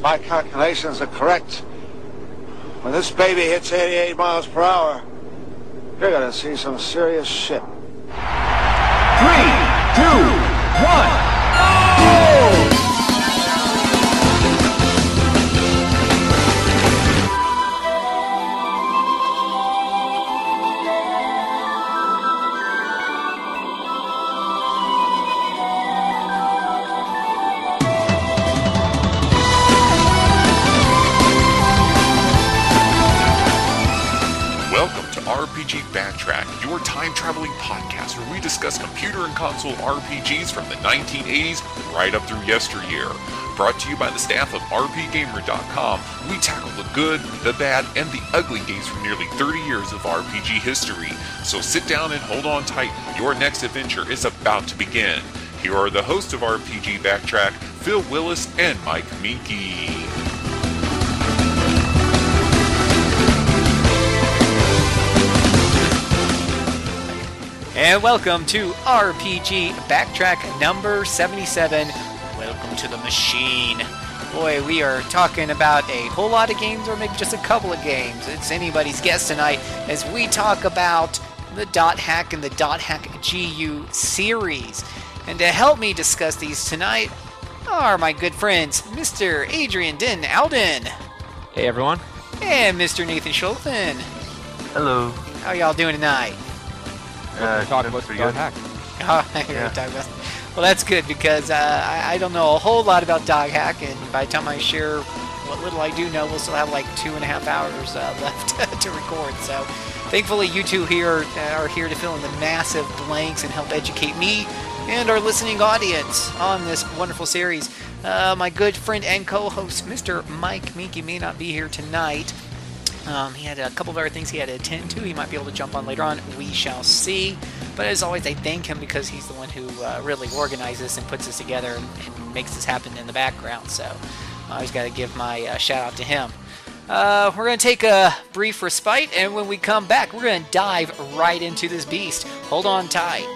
My calculations are correct. When this baby hits 88 miles per hour, you're gonna see some serious shit. Three, two, one, RPG Backtrack, your time traveling podcast where we discuss computer and console RPGs from the 1980s right up through yesteryear. Brought to you by the staff of RPGamer.com, we tackle the good, the bad, and the ugly games from nearly 30 years of RPG history. So sit down and hold on tight, your next adventure is about to begin. Here are the hosts of RPG Backtrack, Phil Willis and Mike Moehnke. And welcome to RPG Backtrack number 77. Welcome to the machine. Boy, we are talking about a whole lot of games, or maybe just a couple of games. It's anybody's guess tonight as we talk about the Dot Hack and the Dot Hack GU series. And to help me discuss these tonight are my good friends, Mr. Adrian Den Alden Hey everyone. and Mr. Nathan Schulten. Hello. How y'all doing tonight? Uh, Talk about pretty Dot. Hack. Oh, Yeah. you about- Well, that's good because uh, I, I don't know a whole lot about Dot Hack, and by the time I share what little I do know, we'll still have like two and a half hours uh, left to record. So, thankfully, you two here uh, are here to fill in the massive blanks and help educate me and our listening audience on this wonderful series. Uh, my good friend and co-host, Mr. Mike Moehnke, may not be here tonight. Um, he had a couple of other things he had to attend to. He might be able to jump on later on. We shall see. But as always, I thank him because he's the one who uh, really organizes and puts this together and, and makes this happen in the background. So I always got to give my uh, shout out to him. Uh, we're going to take a brief respite, and when we come back, we're going to dive right into this beast. Hold on tight.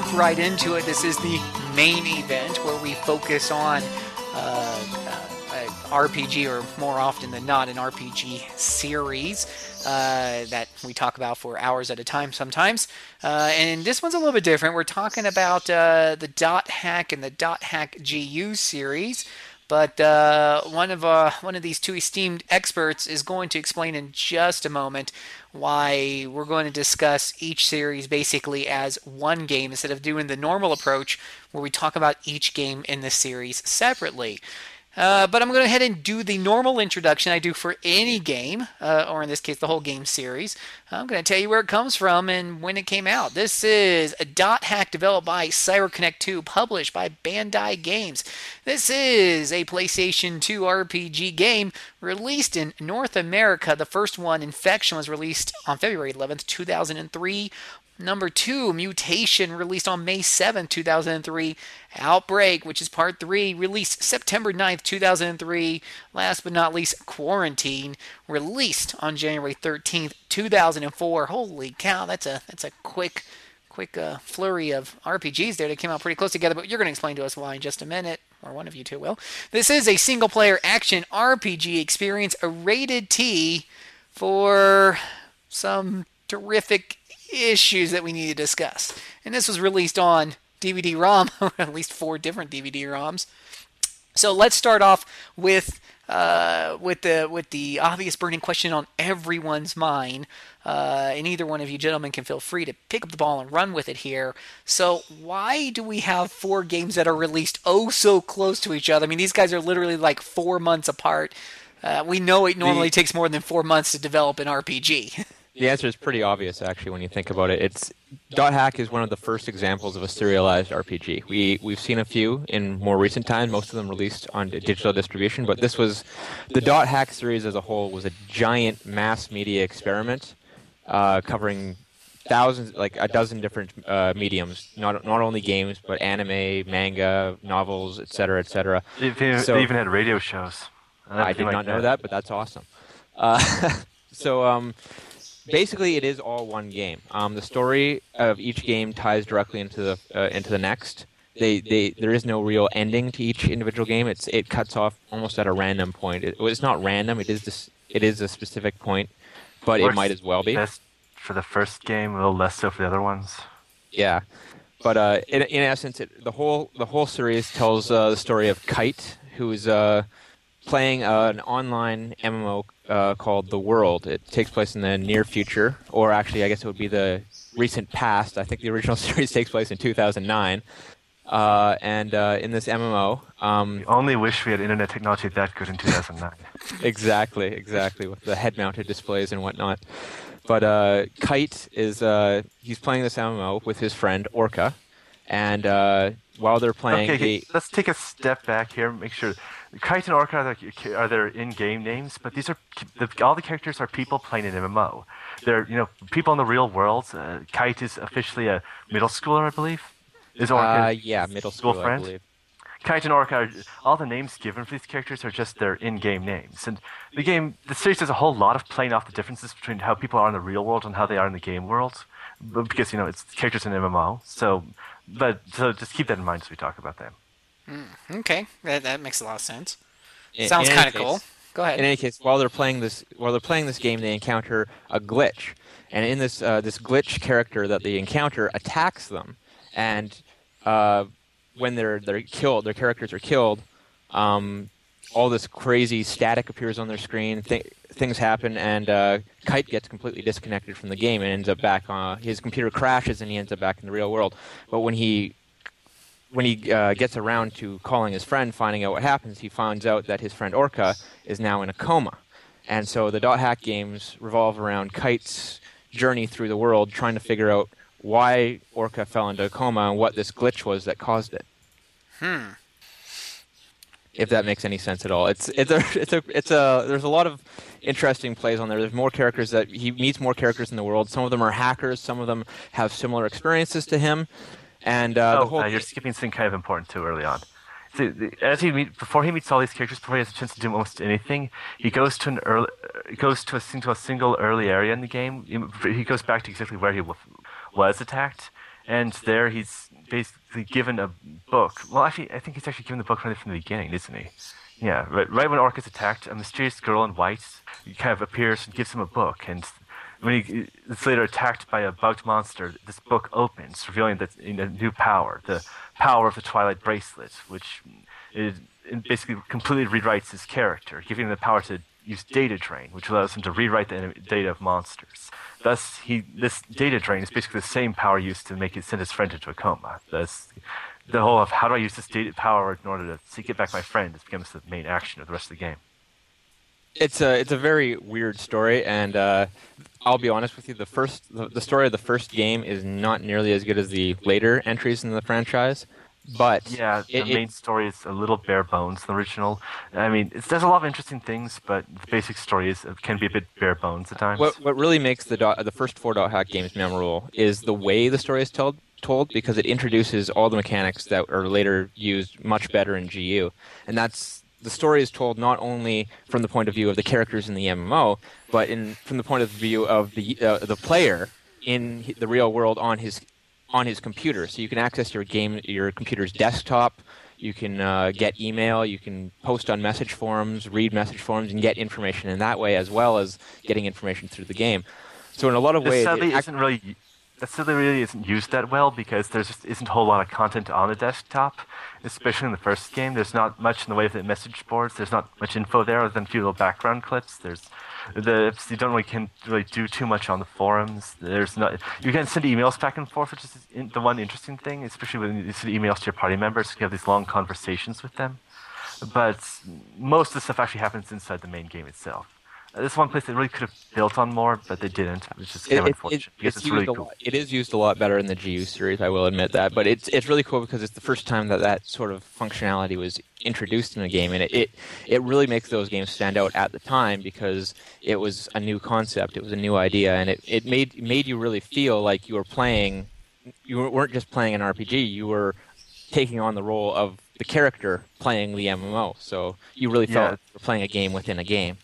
Jump right into it. This is the main event where we focus on uh, uh, RPG, or more often than not, an RPG series uh, that we talk about for hours at a time sometimes. Uh, and this one's a little bit different. We're talking about uh, the Dot Hack and the Dot Hack GU series. But uh, one of uh, one of these two esteemed experts is going to explain in just a moment why we're going to discuss each series basically as one game instead of doing the normal approach where we talk about each game in the series separately. Uh, but I'm going to go ahead and do the normal introduction I do for any game, uh, or in this case, the whole game series. I'm going to tell you where it comes from and when it came out. This is a dot hack developed by CyberConnect 2, published by Bandai Games. This is a PlayStation 2 RPG game released in North America. The first one, Infection, was released on February 11th, 2003. Number two, Mutation, released on May 7th, 2003. Outbreak, which is part three, released September 9th, 2003. Last but not least, Quarantine, released on January 13th, 2004. Holy cow, that's a that's a quick quick uh, flurry of RPGs there that came out pretty close together, but you're going to explain to us why in just a minute, or one of you two will. This is a single player action RPG experience, a rated T for some terrific issues that we need to discuss. And this was released on DVD ROM, or at least four different DVD ROMs. So let's start off with uh, with the with the obvious burning question on everyone's mind. Uh, and either one of you gentlemen can feel free to pick up the ball and run with it here. So, why do we have four games that are released oh so close to each other? I mean, these guys are literally like four months apart. Uh, we know it normally The- takes more than four months to develop an RPG. The answer is pretty obvious, actually, when you think about it. It's Dot Hack is one of the first examples of a serialized RPG. We we've seen a few in more recent times, most of them released on digital distribution, but this was the Dot Hack series as a whole was a giant mass media experiment uh, covering thousands, like a dozen different uh, mediums, not not only games, but anime, manga, novels, etc., etc. They, they, So- they even had radio shows. I everything did like not know that, but that's awesome. Uh, so um, basically, it is all one game. Um, the story of each game ties directly into the uh, into the next. They, they, there is no real ending to each individual game. It's it cuts off almost at a random point. It, it's not random. It is this, it is a specific point, but it might as well be. For the first game, a little less so for the other ones. Yeah, but uh, in, in essence, it, the whole the whole series tells uh, the story of Kite, who's uh, playing uh, an online MMO uh, called The World. It takes place in the near future, or actually, I guess it would be the recent past. I think the original series takes place in 2009. Uh, and uh, in this MMO, um, We only wish we had internet technology that good in 2009. exactly, exactly, with the head-mounted displays and whatnot. But uh, Kite is uh, he's playing this MMO with his friend Orca, and uh, while they're playing, okay, okay, the- let's take a step back here. and Make sure Kite and Orca are their, are their in-game names, but these are the, all the characters are people playing an MMO. They're you know people in the real world. Uh, Kite is officially a middle schooler, I believe. Is Orca uh, yeah, middle school school, I friend? believe. Kite and Orca, are, all the names given for these characters are just their in-game names. And the game, the series does a whole lot of playing off the differences between how people are in the real world and how they are in the game world, because you know it's characters in MMO. So, but so just keep that in mind as we talk about them. Okay, that, that makes a lot of sense. In- Sounds kind of cool. Go ahead. In any case, while they're playing this, while they're playing this game, they encounter a glitch, and in this uh, this glitch character that they encounter attacks them, and uh, when they're they're killed, their characters are killed. Um, all this crazy static appears on their screen. Th- things happen, and uh, Kite gets completely disconnected from the game and ends up back on his computer crashes, and he ends up back in the real world. But when he when he uh, gets around to calling his friend, finding out what happens, he finds out that his friend Orca is now in a coma. And so the dot hack games revolve around Kite's journey through the world, trying to figure out why Orca fell into a coma and what this glitch was that caused it. Hmm. If that makes any sense at all, it's it's a it's a it's a there's a lot of interesting plays on there. There's more characters that he meets more characters in the world. Some of them are hackers. Some of them have similar experiences to him. And uh, oh, the whole uh, you're skipping something kind of important too early on. The, as he meet, before he meets all these characters, before he has a chance to do almost anything, he goes to an early, uh, goes to a, to a single early area in the game. He- He goes back to exactly where he was attacked, and there he's basically given a book. Well, actually, I think he's actually given the book right from the beginning, isn't he? Yeah, right, right when Orc is attacked, a mysterious girl in white kind of appears and gives him a book, and when he is later attacked by a bugged monster, this book opens, revealing that a new power, the power of the Twilight Bracelet, which is, it basically completely rewrites his character, giving him the power to use data drain, which allows him to rewrite the data of monsters. Thus, he this data drain is basically the same power used to make it send his friend into a coma. Thus, the whole of how do I use this data power in order to, get back my friend becomes the main action of the rest of the game. It's a it's a very weird story, and uh, I'll be honest with you. The first the, the story of the first game is not nearly as good as the later entries in the franchise, but Yeah, the it- it- main story is a little bare bones. The original, I mean, it does a lot of interesting things, but the basic story is can be a bit bare bones at times. What what really makes the dot, the first four dot hack games memorable is the way the story is told told because it introduces all the mechanics that are later used much better in GU, and that's the story is told not only from the point of view of the characters in the MMO, but in from the point of view of the uh, the player in the real world on his on his computer. So you can access your game your computer's desktop. You can uh, get email. You can post on message forums, read message forums, and get information in that way, as well as getting information through the game. So in a lot of ways, sadly it isn't really that still really isn't used that well because there just isn't a whole lot of content on the desktop, especially in the first game. There's not much in the way of the message boards. There's not much info there other than a few little background clips. There's the you don't really can really do too much on the forums. There's not you can send emails back and forth, which is the one interesting thing, especially when you send emails to your party members. You have these long conversations with them, but most of the stuff actually happens inside the main game itself. This one place they really could have built on more, but they didn't, which is kind of unfortunate because it's, used really cool. lot, it is used a lot better in the GU series. I will admit that, but it's it's really cool because it's the first time that that sort of functionality was introduced in a game, and it it, it really makes those games stand out at the time because it was a new concept, it was a new idea, and it, it made made you really feel like you were playing. You weren't just playing an RPG; you were taking on the role of the character playing the MMO. So you really felt Yeah. like you were playing a game within a game.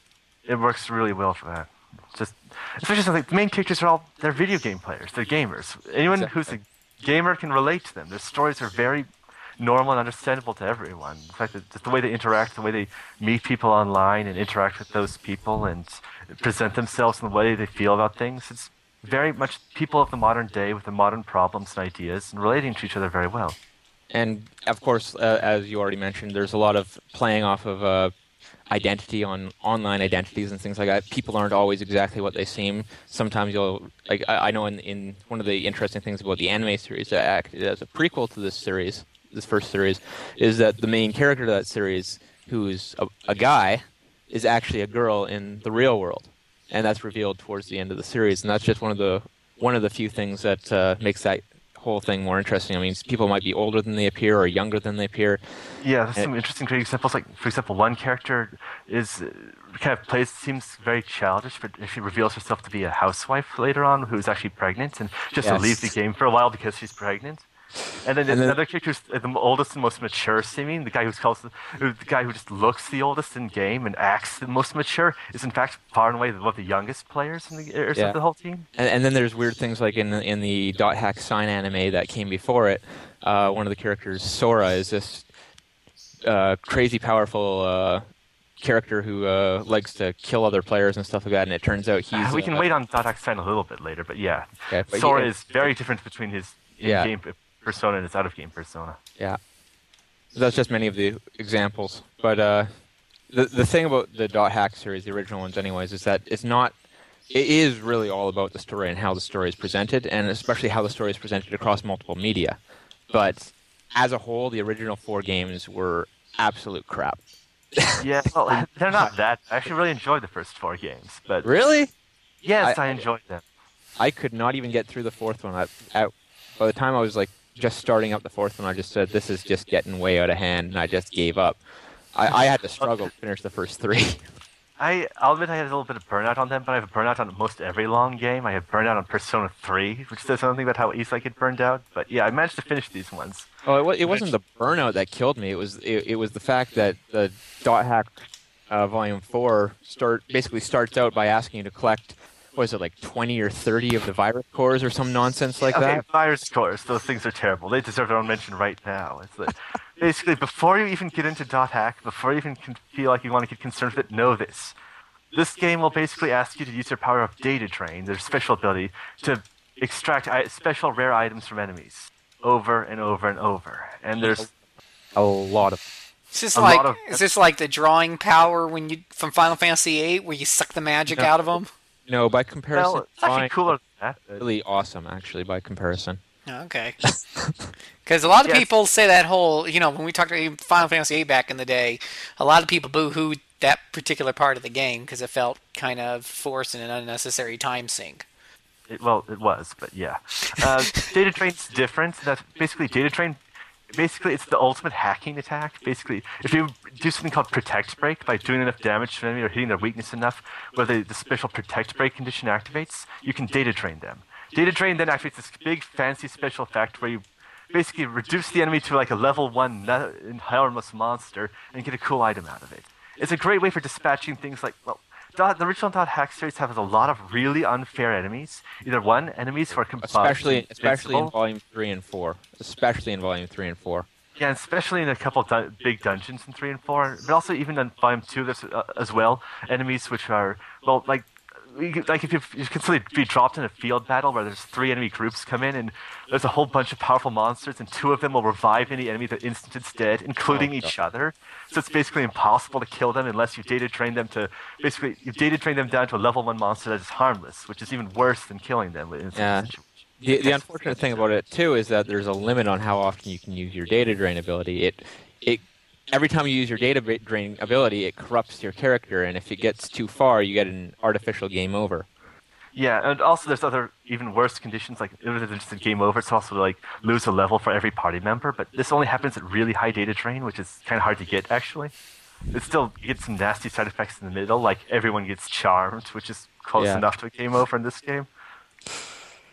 It works really well for that. Just especially since like, the main characters are all they're video game players. They're gamers. Anyone who's a gamer can relate to them. Their stories are very normal and understandable to everyone. In fact, that just the way they interact, the way they meet people online and interact with those people and present themselves and the way they feel about things. It's very much people of the modern day with the modern problems and ideas and relating to each other very well. And of course, uh, as you already mentioned, there's a lot of playing off of uh, identity on online identities and things like that. People aren't always exactly what they seem. Sometimes you'll, like, I, I know in, in one of the interesting things about the anime series that acted as a prequel to this series, this first series, is that the main character of that series, who's a, a guy, is actually a girl in the real world, and that's revealed towards the end of the series. And that's just one of the one of the few things that uh, makes that whole thing more interesting. I mean, people might be older than they appear or younger than they appear. Yeah, there's some interesting great examples. Like, for example, one character is kind of plays seems very childish, but she reveals herself to be a housewife later on who's actually pregnant, and just to Yes. leave the game for a while because she's pregnant. And then And then- another character who's the oldest and most mature seeming, the guy who's called who- the guy who just looks the oldest in game and acts the most mature, is in fact far and away one of the youngest players in the, or Yeah. the whole team. And, and then there's weird things like in the, in the dot hack sign anime that came before it. Uh, one of the characters, Sora, is this uh, crazy powerful uh, character who uh, likes to kill other players and stuff like that. And it turns out he's Uh, we can uh, wait on Dot hack Sign a little bit later, but yeah, Okay, but Sora is very different between his Yeah. in-game persona and his out-of-game persona. Yeah, that's just many of the examples. But uh, the the thing about the dot hack series, the original ones, anyways, is that it's not. It is really all about the story and how the story is presented, and especially how the story is presented across multiple media. But as a whole, the original four games were absolute crap. Yeah, well, they're not that. I actually really enjoyed the first four games, but Really? yes, I- I, enjoyed them. I could not even get through the fourth one. I, I, by the time I was like just starting up the fourth one, I just said this is just getting way out of hand, and I just gave up. I, I had to struggle to finish the first three. I, I'll admit I had a little bit of burnout on them, but I have a burnout on most every long game. I have burnout on Persona 3, which says something about how easily I get burned out. But yeah, I managed to finish these ones. Oh, it, it wasn't the burnout that killed me. It was it, it was the fact that the dot hack uh, volume four start basically starts out by asking you to collect what is it like twenty or thirty of the virus cores or some nonsense like okay, that. virus cores, those things are terrible. They deserve their own mention right now. It's like, basically, before you even get into dot hack, before you even can feel like you want to get concerned with it, know this. This game will basically ask you to use your power of data drain, their special ability, to extract special rare items from enemies over and over and over. And there's A lot of Is this A like of- is this like the drawing power when you from Final Fantasy VIII where you suck the magic No. out of them? No by comparison. well, it's actually cooler than that. Really awesome, actually, by comparison. Okay. Because a lot of Yes. people say that whole, you know, when we talked about Final Fantasy VIII back in the day, a lot of people boo-hooed that particular part of the game because it felt kind of forced and an unnecessary time sink. It, well, it was, but yeah. Uh, data drain's different. That's basically data drain. Basically, it's the ultimate hacking attack. Basically, if you do something called protect break by doing enough damage to an enemy or hitting their weakness enough, where the, the special protect break condition activates, you can data drain them. Data drain then activates this big fancy special effect where you basically reduce the enemy to like a level one harmless monster and get a cool item out of it. It's a great way for dispatching things like well. Dot, the original Dot Hack series has a lot of really unfair enemies. Either one, enemies who are com- Especially especially in volume three and four. Especially in volume three and four. Yeah, and especially in a couple dun- big dungeons in three and four, but also even in volume two, there's uh, as well enemies which are well, like like if you you can suddenly be dropped in a field battle where there's three enemy groups come in and there's a whole bunch of powerful monsters and two of them will revive any enemy the instant it's dead, including Oh, each other. So it's basically impossible to kill them unless you data drain them to basically you data drain them down to a level one monster that is harmless, which is even worse than killing them in Yeah. The, the unfortunate thing about it too is that there's a limit on how often you can use your data drain ability. It it every time you use your data drain ability, it corrupts your character, and if it gets too far, you get an artificial game over. Yeah, and also there's other even worse conditions like it was just a game over. It's also like lose a level for every party member, but this only happens at really high data drain, which is kind of hard to get actually. It still you get some nasty side effects in the middle, like everyone gets charmed, which is close Yeah. enough to a game over in this game.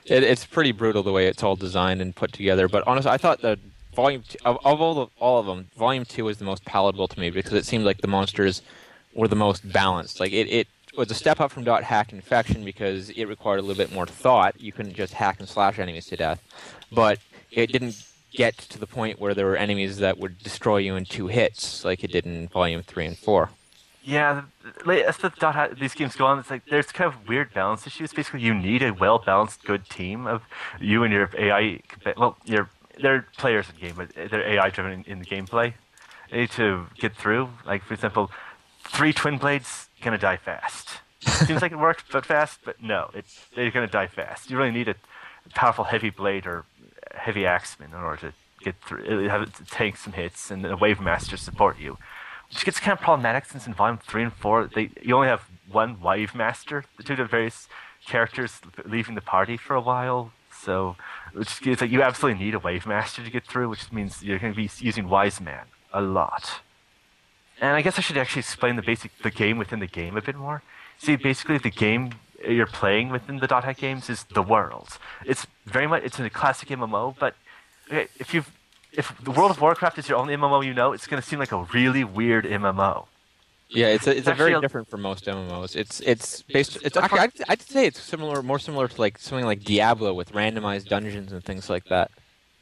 It, it's pretty brutal the way it's all designed and put together. But honestly, I thought that volume two, of, of all the, all of them, volume two was the most palatable to me because it seemed like the monsters were the most balanced. Like it, it was a step up from dot hack infection because it required a little bit more thought. You couldn't just hack and slash enemies to death, but it didn't get to the point where there were enemies that would destroy you in two hits like it did in volume three and four. Yeah, as the dot ha- these games go on, it's like there's kind of weird balance issues. Basically, you need a well balanced, good team of you and your AI. Well, your they're players in game, but they're AI driven in, in the gameplay. You need to get through. Like for example, three twin blades gonna die fast. Seems like it works, but fast. But no, it's they're gonna die fast. You really need a powerful heavy blade or heavy axeman in order to get through. Uh, have it tank some hits and a wave master support you which gets kind of problematic since in volume three and four they you only have one wave master due to the various characters leaving the party for a while. So which is like you absolutely need a wave master to get through, which means you're going to be using Wiseman a lot. And I guess I should actually explain the basic the game within the game a bit more. See, basically the game you're playing within the Hack games is the world. It's very much it's a classic MMO, but if you've if the World of Warcraft is your only MMO you know, it's going to seem like a really weird MMO. Yeah, it's a, it's a very I'll- different from most MMOs. It's it's based. It's actually I'd, I'd say it's similar, more similar to like something like Diablo with randomized dungeons and things like that.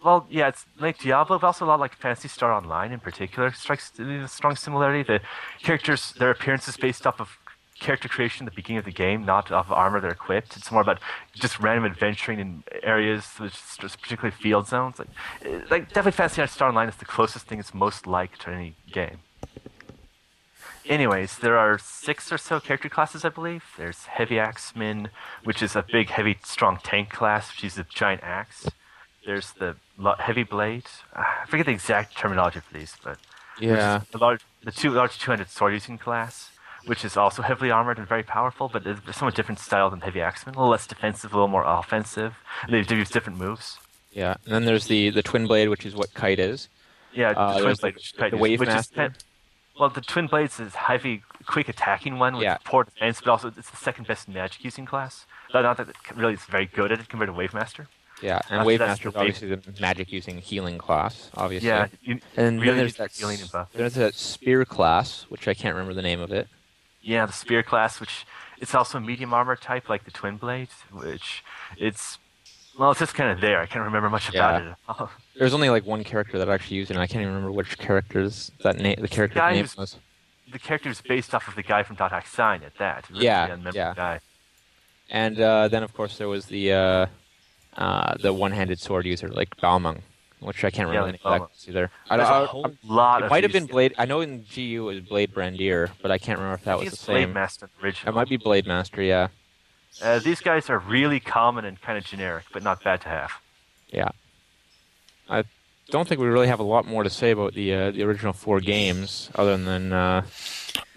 Well, yeah, it's like Diablo, but also a lot like Phantasy Star Online in particular strikes a strong similarity. The characters, their appearance is based off of character creation at the beginning of the game, not off of armor they're equipped. It's more about just random adventuring in areas, which is just particularly field zones. Like, like definitely Phantasy Star Online is the closest thing it's most like to any game. Anyways, there are six or so character classes, I believe. There's Heavy Axeman, which is a big, heavy, strong tank class. She's a giant axe. There's the Heavy Blade. Ah, I forget the exact terminology for these, but Yeah, the large, the two large 200 sword using class, which is also heavily armored and very powerful, but is a somewhat different style than Heavy Axeman. A little less defensive, a little more offensive. They, use different moves. yeah. And then there's the the twin blade, which is what Kite is. Yeah, Uh, the twin blade, the- which, the is- Wave is Master. kind- well, the twin blades is heavy, quick attacking one with Yeah. poor defense, but also it's the second best magic using class. Not that it really is very good at it compared to Wave Master. Yeah, and That's- Wave Master is obviously the magic using healing class, obviously. Yeah, you, And really then there's that healing and buff. there's that spear class, which I can't remember the name of it. Yeah, the spear class, which it's also medium armor type like the twin blade, which it's well, it's just kind of there. I can't remember much about Yeah. it. There's only like one character that I actually used it, and I can't even remember which characters that name the character's guy name was. the character is based off of the guy from Dot Hack Sign at that. Really Yeah, yeah. Guy. And uh, then of course there was the uh, uh, the one-handed sword user like Balmung, which I can't Yeah, remember like the of either. I, There's I- a whole lot it might have been Blade. I know in GU it was Blade Brandier, but I can't remember if that was the it's Blade same. Master original. It might be Blade Master. Yeah, Uh, these guys are really common and kind of generic, but not bad to have. yeah. I don't think we really have a lot more to say about the uh, the original four games, other than uh,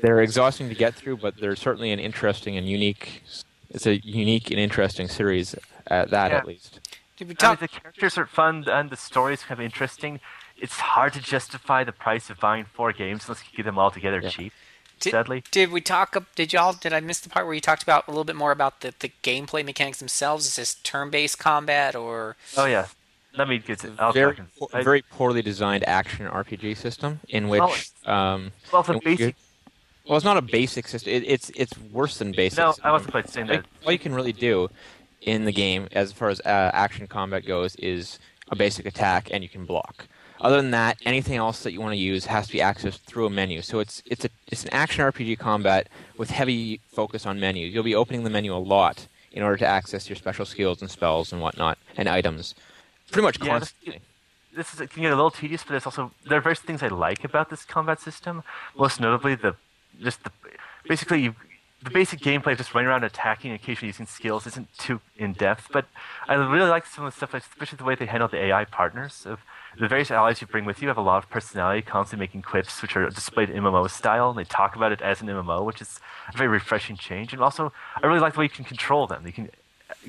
they're exhausting to get through, but they're certainly an interesting and unique. It's a unique and interesting series at that, Yeah. at least. Did we I mean, talk? the characters are fun and the story is kind of interesting. It's hard to justify the price of buying four games unless you get them all together Yeah. cheap. Did, sadly. did we talk? ab- Did y'all? Did I miss the part where you talked about a little bit more about the, the gameplay mechanics themselves? Is this turn-based combat or? Oh yeah, let me get to. I'll very, po- very poorly designed action RPG system in Well, which um, well, the in which you- basic. well, it's not a basic system. It, it's it's worse than basic. No, system. I wasn't quite saying Like, that. all you can really do in the game, as far as uh, action combat goes, is a basic attack and you can block. Other than that, anything else that you want to use has to be accessed through a menu. So it's it's a it's an action RPG combat with heavy focus on menus. You'll be opening the menu a lot in order to access your special skills and spells and whatnot and items, pretty much Yeah, this- constantly. this is can get a little tedious, but it's also there are various things I like about this combat system. Most notably, the just the basically you, the basic gameplay of just running around attacking, and occasionally using skills, isn't too in depth. But I really like some of the stuff, especially the way they handle the AI partners. Of the various allies you bring with you have a lot of personality, constantly making clips which are displayed MMO style, and they talk about it as an MMO, which is a very refreshing change. And also, I really like the way you can control them. You can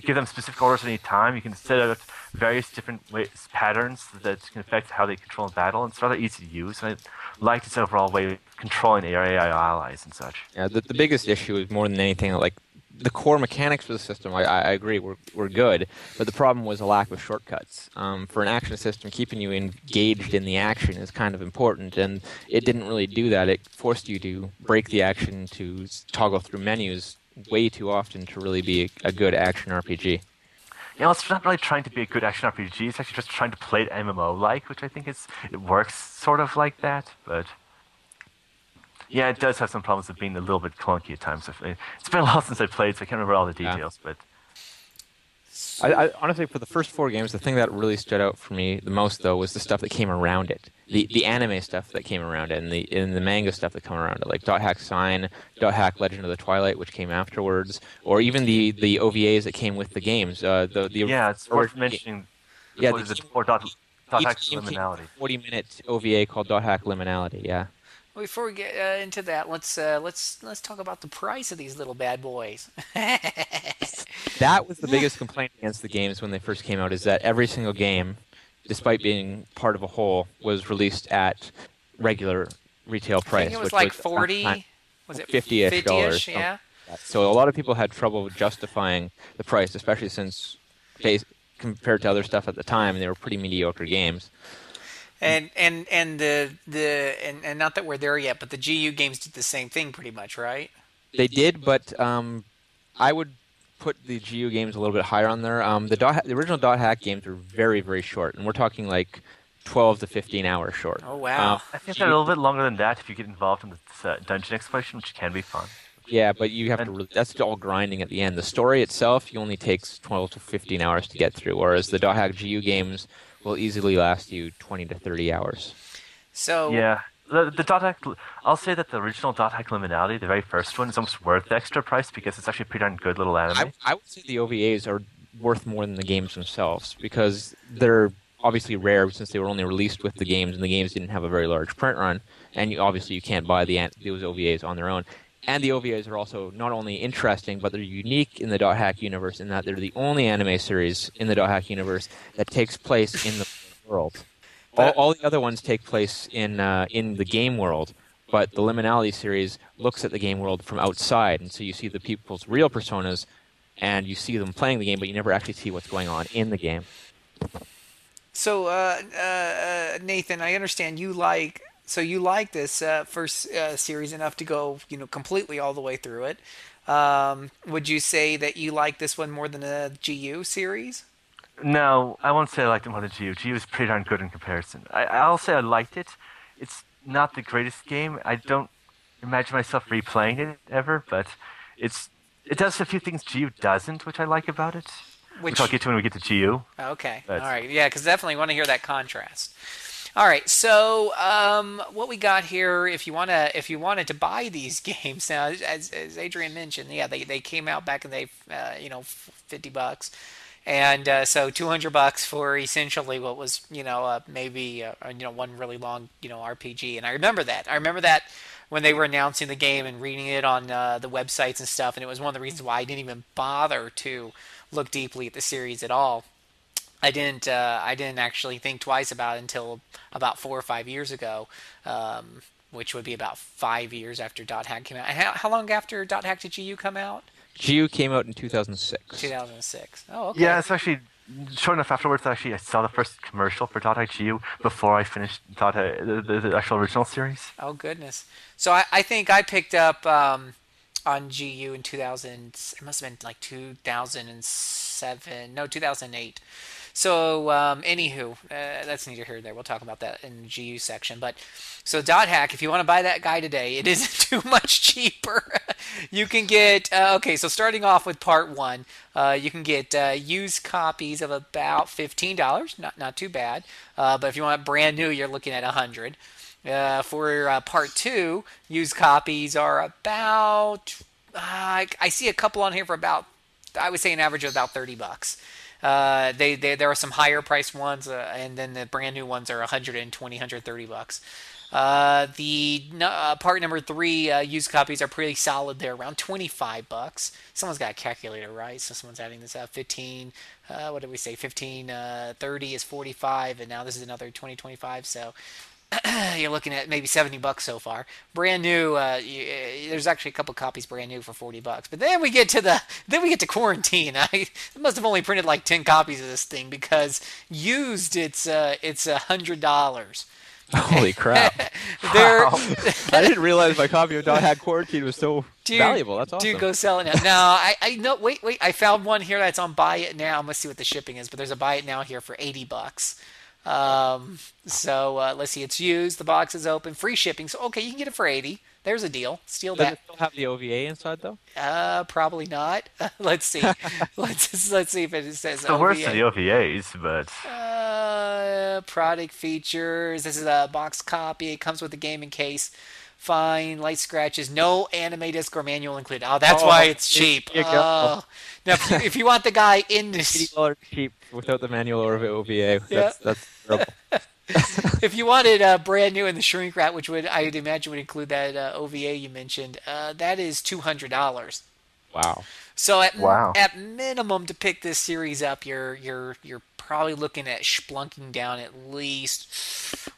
give them specific orders at any time. You can set out various different ways, patterns that can affect how they control in battle. And it's rather easy to use. And I like its overall way of controlling AI allies and such. Yeah, the, the biggest issue is more than anything like the core mechanics for the system. I, I agree, were were good, but the problem was a lack of shortcuts. Um, for an action system, keeping you engaged in the action is kind of important, and it didn't really do that. It forced you to break the action to toggle through menus way too often to really be a, a good action RPG. Know, it's not really trying to be a good action RPG. It's actually just trying to play it MMO like, which I think is it works sort of like that. But yeah, it does have some problems of being a little bit clunky at times. It's been a while since I played, so I can't remember all the Yeah. details. But I, I honestly, for the first four games, the thing that really stood out for me the most, though, was the stuff that came around it. The the anime stuff that came around it, and the and the manga stuff that came around it, like Dot Hack Sign, Dot Hack Legend of the Twilight, which came afterwards, or even the, the OVAs that came with the games. Uh, the the yeah, it's worth mentioning. Yeah, the is Or dot, dot hack liminality. 40 minute OVA called Dot Hack Liminality. Yeah. Before we get uh, into that, let's uh, let's let's talk about the price of these little bad boys. That was the biggest complaint against the games when they first came out is that every single game, despite being part of a whole, was released at regular retail I price. think it was like was forty. Was it 50-ish 50-ish, dollars, Yeah. So a lot of people had trouble justifying the price, especially since base, compared to other stuff at the time, they were pretty mediocre games. And and and the the and, and not that we're there yet, but the GU games did the same thing pretty much, right? They did, but um, I would put the GU games a little bit higher on there. Um, the, dot, the original Dot Hack games were very, very short, and we're talking like 12 to 15 hours short. Oh wow. Um, I think they're a little bit longer than that if you get involved in the uh, dungeon exploration, which can be fun. Yeah, but you have to. And- Really, that's all grinding at the end. The story itself, you only takes 12 to 15 hours to get through, whereas the Dot Hack GU games will easily last you 20 to 30 hours. so Yeah. The, the dot hack, I'll say that the original dot hack liminality, the very first one, is almost worth the extra price because it's actually a pretty darn good little anime. I, I would say the OVAs are worth more than the games themselves because they're obviously rare since they were only released with the games, and the games didn't have a very large print run. And you, obviously, you can't buy the those OVAs on their own. And the OVAs are also not only interesting, but they're unique in the Dot Hack universe in that they're the only anime series in the Dot Hack universe that takes place in the world. All, all the other ones take place in uh, in the game world, but the Liminality series looks at the game world from outside, and so you see the people's real personas, and you see them playing the game, but you never actually see what's going on in the game. So, uh, uh, uh, Nathan, I understand you like so you like this uh, first uh, series enough to go, you know, completely all the way through it. Um, would you say that you like this one more than the GU series? No, I won't say I liked it more than GU. GU is pretty darn good in comparison. I, I'll say I liked it. It's not the greatest game. I don't imagine myself replaying it ever, but it's it does a few things GU doesn't, which I like about it. Which, Which- I'll get to when we get to GU. Okay, That's- all right, yeah, because definitely want to hear that contrast. All right, so um, what we got here, if you wanna, if you wanted to buy these games now, as, as Adrian mentioned, yeah, they, they came out back in the, uh, you know, fifty bucks, and uh, so two hundred bucks for essentially what was, you know, uh, maybe uh, you know one really long, you know, RPG, and I remember that. I remember that when they were announcing the game and reading it on uh, the websites and stuff, and it was one of the reasons why I didn't even bother to look deeply at the series at all. I didn't. Uh, I didn't actually think twice about it until about four or five years ago, um, which would be about five years after Dot Hack came out. How, how long after Dot Hack did GU come out? GU came out in 2006. 2006. Oh, okay. Yeah, it's actually short enough afterwards. Actually, I saw the first commercial for Dot Hack GU before I finished Dot the, the, the actual original series. Oh goodness. So I, I think I picked up um, on GU in 2000. It must have been like 2007. No, 2008. So, um, anywho, uh, that's neither here nor there. We'll talk about that in the GU section. But so Dot Hack, if you want to buy that guy today, it isn't too much cheaper. you can get uh, okay. So starting off with part one, uh, you can get uh, used copies of about fifteen dollars. Not not too bad. Uh, but if you want brand new, you're looking at a hundred. Uh, for part two, used copies are about. I, I see a couple on here for about. I would say an average of about thirty bucks. Uh, they, they there are some higher priced ones, uh, and then the brand new ones are 120, 130 bucks. Uh, the uh, part number three uh, used copies are pretty solid. They're around 25 bucks. Someone's got a calculator, right? So someone's adding this up. 15, uh, what did we say? 15, 30 is 45, and now this is another 20, 25. So you're looking at maybe 70 bucks so far. Brand new, uh, you, uh, there's actually a couple copies brand new for 40 bucks. But then we get to the, then we get to quarantine. I must have only printed like 10 copies of this thing because used it's uh, it's a hundred dollars. Holy crap! I didn't realize my copy of Dot Hack Quarantine was so Dude, valuable. That's awesome. Dude, go sell it now. No, I, I no, wait, wait. I found one here that's on buy it now. I'm gonna see what the shipping is, but there's a buy it now here for 80 bucks. Um, so uh, let's see. It's used. The box is open. Free shipping. So okay, you can get it for 80. There's a deal. Steal Does that. it still have the OVA inside though? Uh, probably not. let's see. let's let's see if it says The worst OVA. of the OVAs, but Uh, product features. This is a box copy. It comes with a gaming case. Fine, light scratches, no anime disc or manual included. Oh, that's Oh, why it's cheap. you go. Oh. Now, if you, if you want the guy in Eighty this, dollars cheap without the manual or the OVA. That's that's terrible. if you wanted uh, brand new in the shrink wrap, which would I'd imagine would include that uh, OVA you mentioned, uh, that is two hundred dollars. Wow. So at Wow. at minimum to pick this series up, you're you're you're probably looking at splunking down at least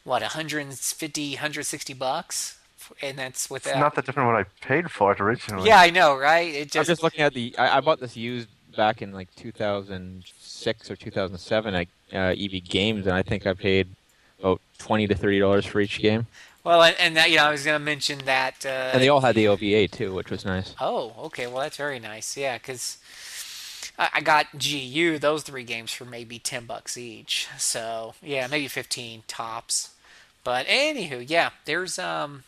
what 150 160 bucks, and that's it's without. not that different what I paid for it originally. yeah, I know, right? It I'm just, just looking at the. I, I bought this used back in like 2006 or 2007 at uh, EB Games, and I think I paid about 20 to 30 dollars for each game. well, and, and that, you know, I was going to mention that. Uh, And they all had the OVA too, which was nice. Oh, okay. Well, that's very nice. Yeah, because I, I got GU those three games for maybe ten bucks each. So yeah, maybe fifteen tops. But anywho, yeah, there's um,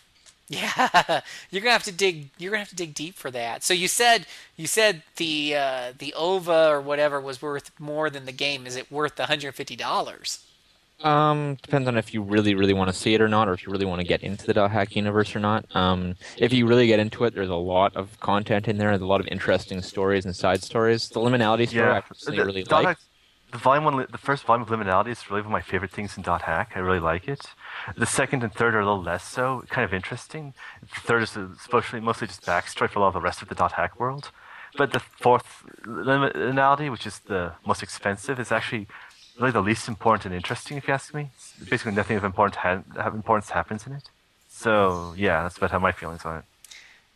yeah, you're gonna have to dig. You're gonna have to dig deep for that. So you said you said the uh, the OVA or whatever was worth more than the game. Is it worth the hundred fifty dollars? Um, depends on if you really, really want to see it or not, or if you really want to get into the Dot Hack universe or not. Um, if you really get into it, there's a lot of content in there, and a lot of interesting stories and side stories. The liminality story I personally The- really like. The volume one, the first volume of Liminality is really one of my favorite things in Dot Hack. I really like it. The second and third are a little less so, kind of interesting. The third is uh, especially mostly just backstory for a lot of the rest of the Dot Hack world. But the fourth Liminality, which is the most expensive, is actually really the least important and interesting, if you ask me. Basically, nothing of important ha- importance happens in it. So yeah, that's about how my feelings on it.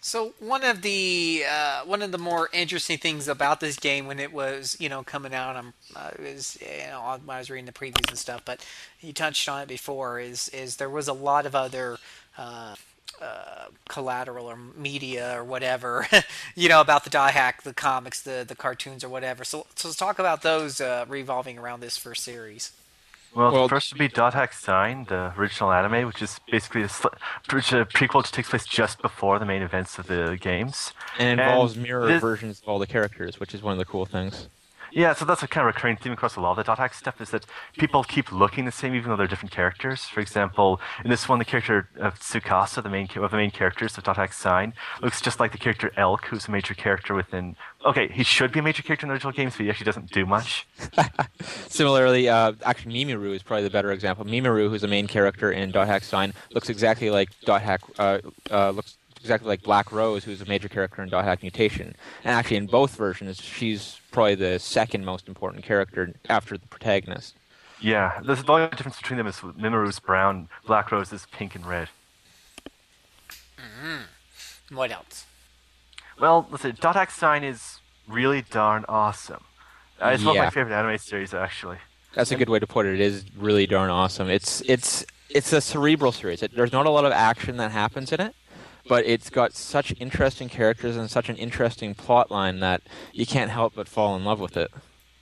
So one of the uh, one of the more interesting things about this game when it was you know coming out, I'm uh, is you know I was reading the previews and stuff, but you touched on it before. Is is there was a lot of other. Uh, uh, collateral or media or whatever, you know, about the dot hack, the comics, the the cartoons or whatever. So, so let's talk about those uh, revolving around this first series. Well, Well- the first would be Dot Hack Sign, the original anime, which is basically a, sl- which a prequel which takes place just before the main events of the games. And involves And mirror this- versions of all the characters, which is one of the cool things. Yeah, so that's a kind of recurring theme across a lot of the Dot Hack stuff is that people keep looking the same even though they're different characters. For example, in this one, the character of Tsukasa, the main one of the main characters of Dot Hack Sign, looks just like the character Elk, who's a major character within. Okay, he should be a major character in the original games, but he actually doesn't do much. Similarly, uh, actually, Mimiru is probably the better example. Mimiru, who's the main character in Dot Hack Sign, looks exactly like Dot Hack. Uh, uh, looks exactly like Black Rose, who's a major character in Dot Hack Mutation. And actually, in both versions, she's probably the second most important character after the protagonist. Yeah, there's the only difference between them is Mimiru's brown, Black Rose is pink and red. Hmm. What else? Well, listen, Dot Sign is really darn awesome. Uh, it's one of my favorite anime series, actually. That's a good way to put it. It is really darn awesome. It's it's it's a cerebral series. It, there's not a lot of action that happens in it, but it's got such interesting characters and such an interesting plot line that you can't help but fall in love with it.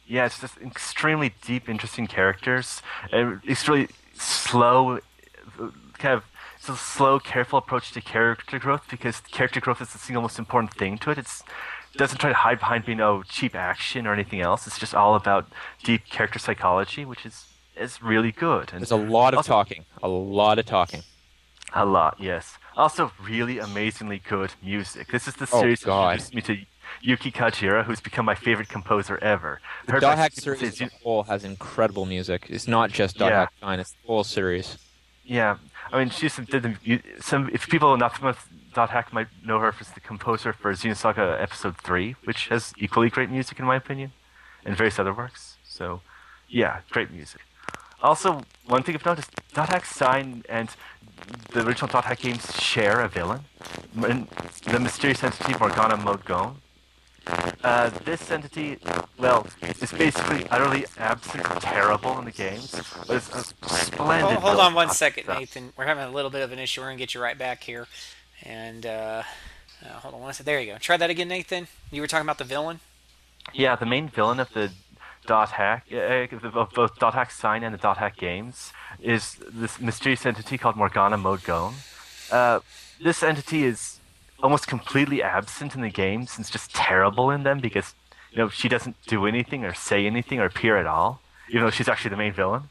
Yeah, it's just extremely deep, interesting characters. It's really slow, kind of it's a slow, careful approach to character growth because character growth is the single most important thing to it. It's doesn't try to hide behind being oh cheap action or anything else. It's just all about deep character psychology, which is is really good. And There's a lot of also- talking. A lot of talking. A lot, yes. Also, really amazingly good music. This is the Oh, series that God. introduced me to Yuki Kajiura, who's become my favorite composer ever. The Heard Dot Hack series as a whole has incredible music. It's not just Dot Yeah. Hack Sign, it's the whole series. Yeah, I mean, she's some, did the, some. If people not familiar Dot Hack, might know her as the composer for Xenosaga Episode Three, which has equally great music in my opinion, and various other works. So, yeah, great music. Also, one thing I've noticed: Dot Hack Sign and the original Dot Hack games share a villain, the mysterious entity Morganna Mode Gone. Uh, this entity, well, is basically utterly absent terrible in the games, but it's a splendid. Hold, hold on one second, stuff. Nathan. We're having a little bit of an issue. We're gonna get you right back here. And uh, uh, hold on one second. There you go. Try that again, Nathan. You were talking about the villain. Yeah, the main villain of the Dot Hack, uh, of both Dot Hack Sign and the Dot Hack games, is this mysterious entity called Morganna Mode Gone. Uh, this entity is almost completely absent in the games and it's just terrible in them because you know she doesn't do anything or say anything or appear at all, even though she's actually the main villain.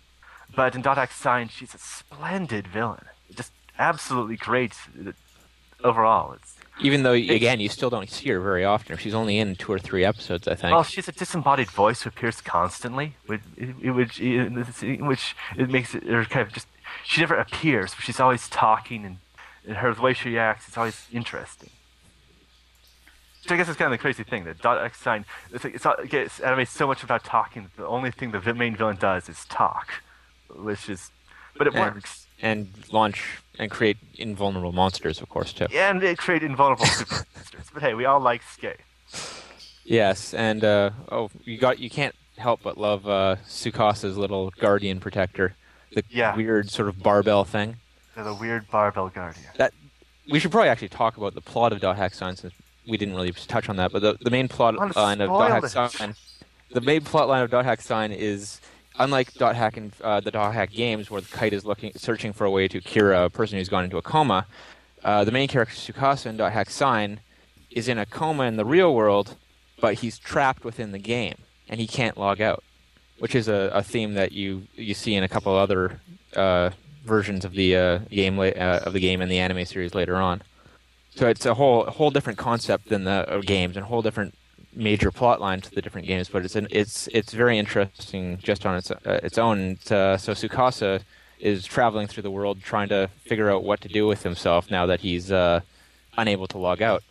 But in Dot Hack Sign, she's a splendid villain, just absolutely great overall. It's Even though, again, you still don't see her very often. She's only in two or three episodes, I think. Well, she's a disembodied voice who appears constantly, which, which, which it makes it kind of just. She never appears, but she's always talking, and, and her the way she acts is always interesting. So I guess it's kind of the crazy thing that Dot X sign. It's, like- it's, it's anime so much about talking. The only thing the main villain does is talk, which is, but it And- works. and launch and create invulnerable monsters, of course, too. And they create invulnerable super monsters. But hey, we all like skate. Yes, and uh, oh, you got you can't help but love uh, Tsukasa's little guardian protector, the Yeah. weird sort of barbell thing. They're the weird barbell guardian. That we should probably actually talk about the plot of Dot Hack Sign since we didn't really touch on that. But the, the main plot line of Dot Hack. Sign, the main plot line of Dot Hack Sign is unlike Dot Hack and uh, the Dot Hack games, where the kite is looking searching for a way to cure a person who's gone into a coma. Uh, the main character Tsukasa in Dot Hack Sign is in a coma in the real world, but he's trapped within the game and he can't log out, which is a, a theme that you you see in a couple other uh, versions of the uh, game uh, of the game and the anime series later on. So it's a whole whole different concept than the uh, games and a whole different major plot line to the different games. But it's an, it's it's very interesting just on its uh, its own. It's, uh, so Tsukasa is traveling through the world trying to figure out what to do with himself now that he's uh, unable to log out.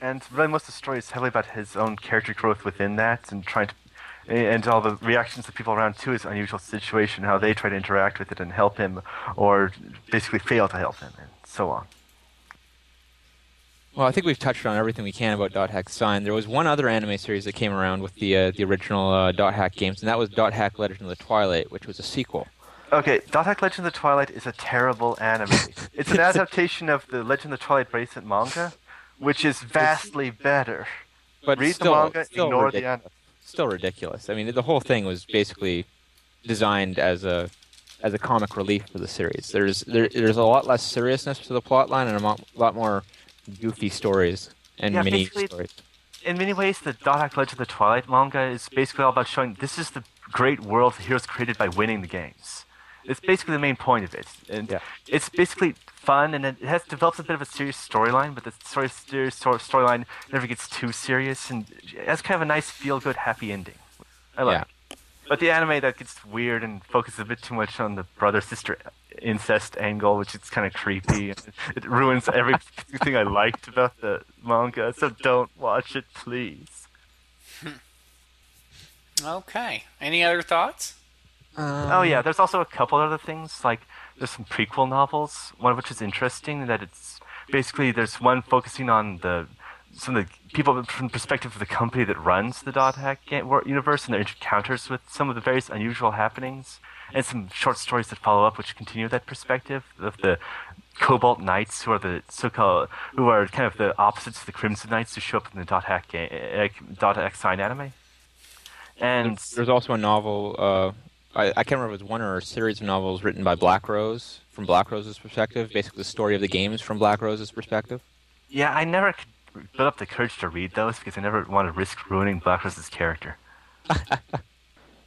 And really, most of the story is heavily about his own character growth within that, and trying to, and all the reactions of people around to his unusual situation, how they try to interact with it and help him, or basically fail to help him, and so on. Well, I think we've touched on everything we can about Dot Hack Sign. There was one other anime series that came around with the uh, the original uh, Dot Hack games, and that was Dot Hack Legend of the Twilight, which was a sequel. Okay, Dot Hack Legend of the Twilight is a terrible anime. it's an adaptation of the Legend of the Twilight Bracelet manga, which is vastly better. But Read the manga, still ignore the ridiculous. Still ridiculous. I mean, the whole thing was basically designed as a as a comic relief for the series. There's there, there's a lot less seriousness to the plot line and a mo- lot more goofy stories and Yeah, mini stories. in many ways, the Dot Hack Legend of the Twilight manga is basically all about showing this is the great world the heroes created by winning the games. It's basically the main point of it, and Yeah. it's basically fun, and it has develops a bit of a serious storyline, but the story serious stor- storyline never gets too serious, and it has kind of a nice feel-good, happy ending. I like. Yeah. it. But the anime that gets weird and focuses a bit too much on the brother-sister incest angle, which is kind of creepy. It ruins everything I liked about the manga, so don't watch it, please. Hmm. Okay. Any other thoughts? Um, oh yeah, there's also a couple other things like there's some prequel novels. One of which is interesting that it's basically there's one focusing on the some of the people from the perspective of the company that runs the Dot Hack universe and their encounters with some of the various unusual happenings, and some short stories that follow up which continue that perspective of the Cobalt Knights, who are the so-called who are kind of the opposites of the Crimson Knights who show up in the Dot Hack uh, Dot Hack sign anime. And There's also a novel. Uh, I, I can't remember if it was one or a series of novels written by Black Rose from Black Rose's perspective. Basically, the story of the games from Black Rose's perspective. yeah, I never could build up the courage to read those because I never want to risk ruining Black Rose's character.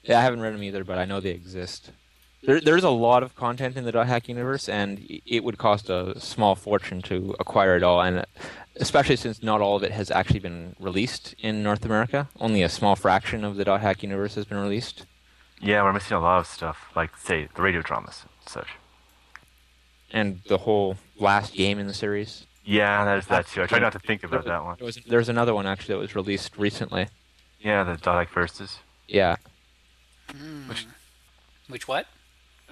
Yeah, I haven't read them either, but I know they exist. There, there's a lot of content in the Dot Hack universe, and it would cost a small fortune to acquire it all, and especially since not all of it has actually been released in North America. Only a small fraction of the Dot Hack universe has been released. Yeah, we're missing a lot of stuff, like say the radio dramas and such. and the whole last game in the series. Yeah, that is that too. I try not to think about that one. There was, there's another one actually that was released recently. Yeah, the Dot Hack Versus. Yeah, hmm. Which which what?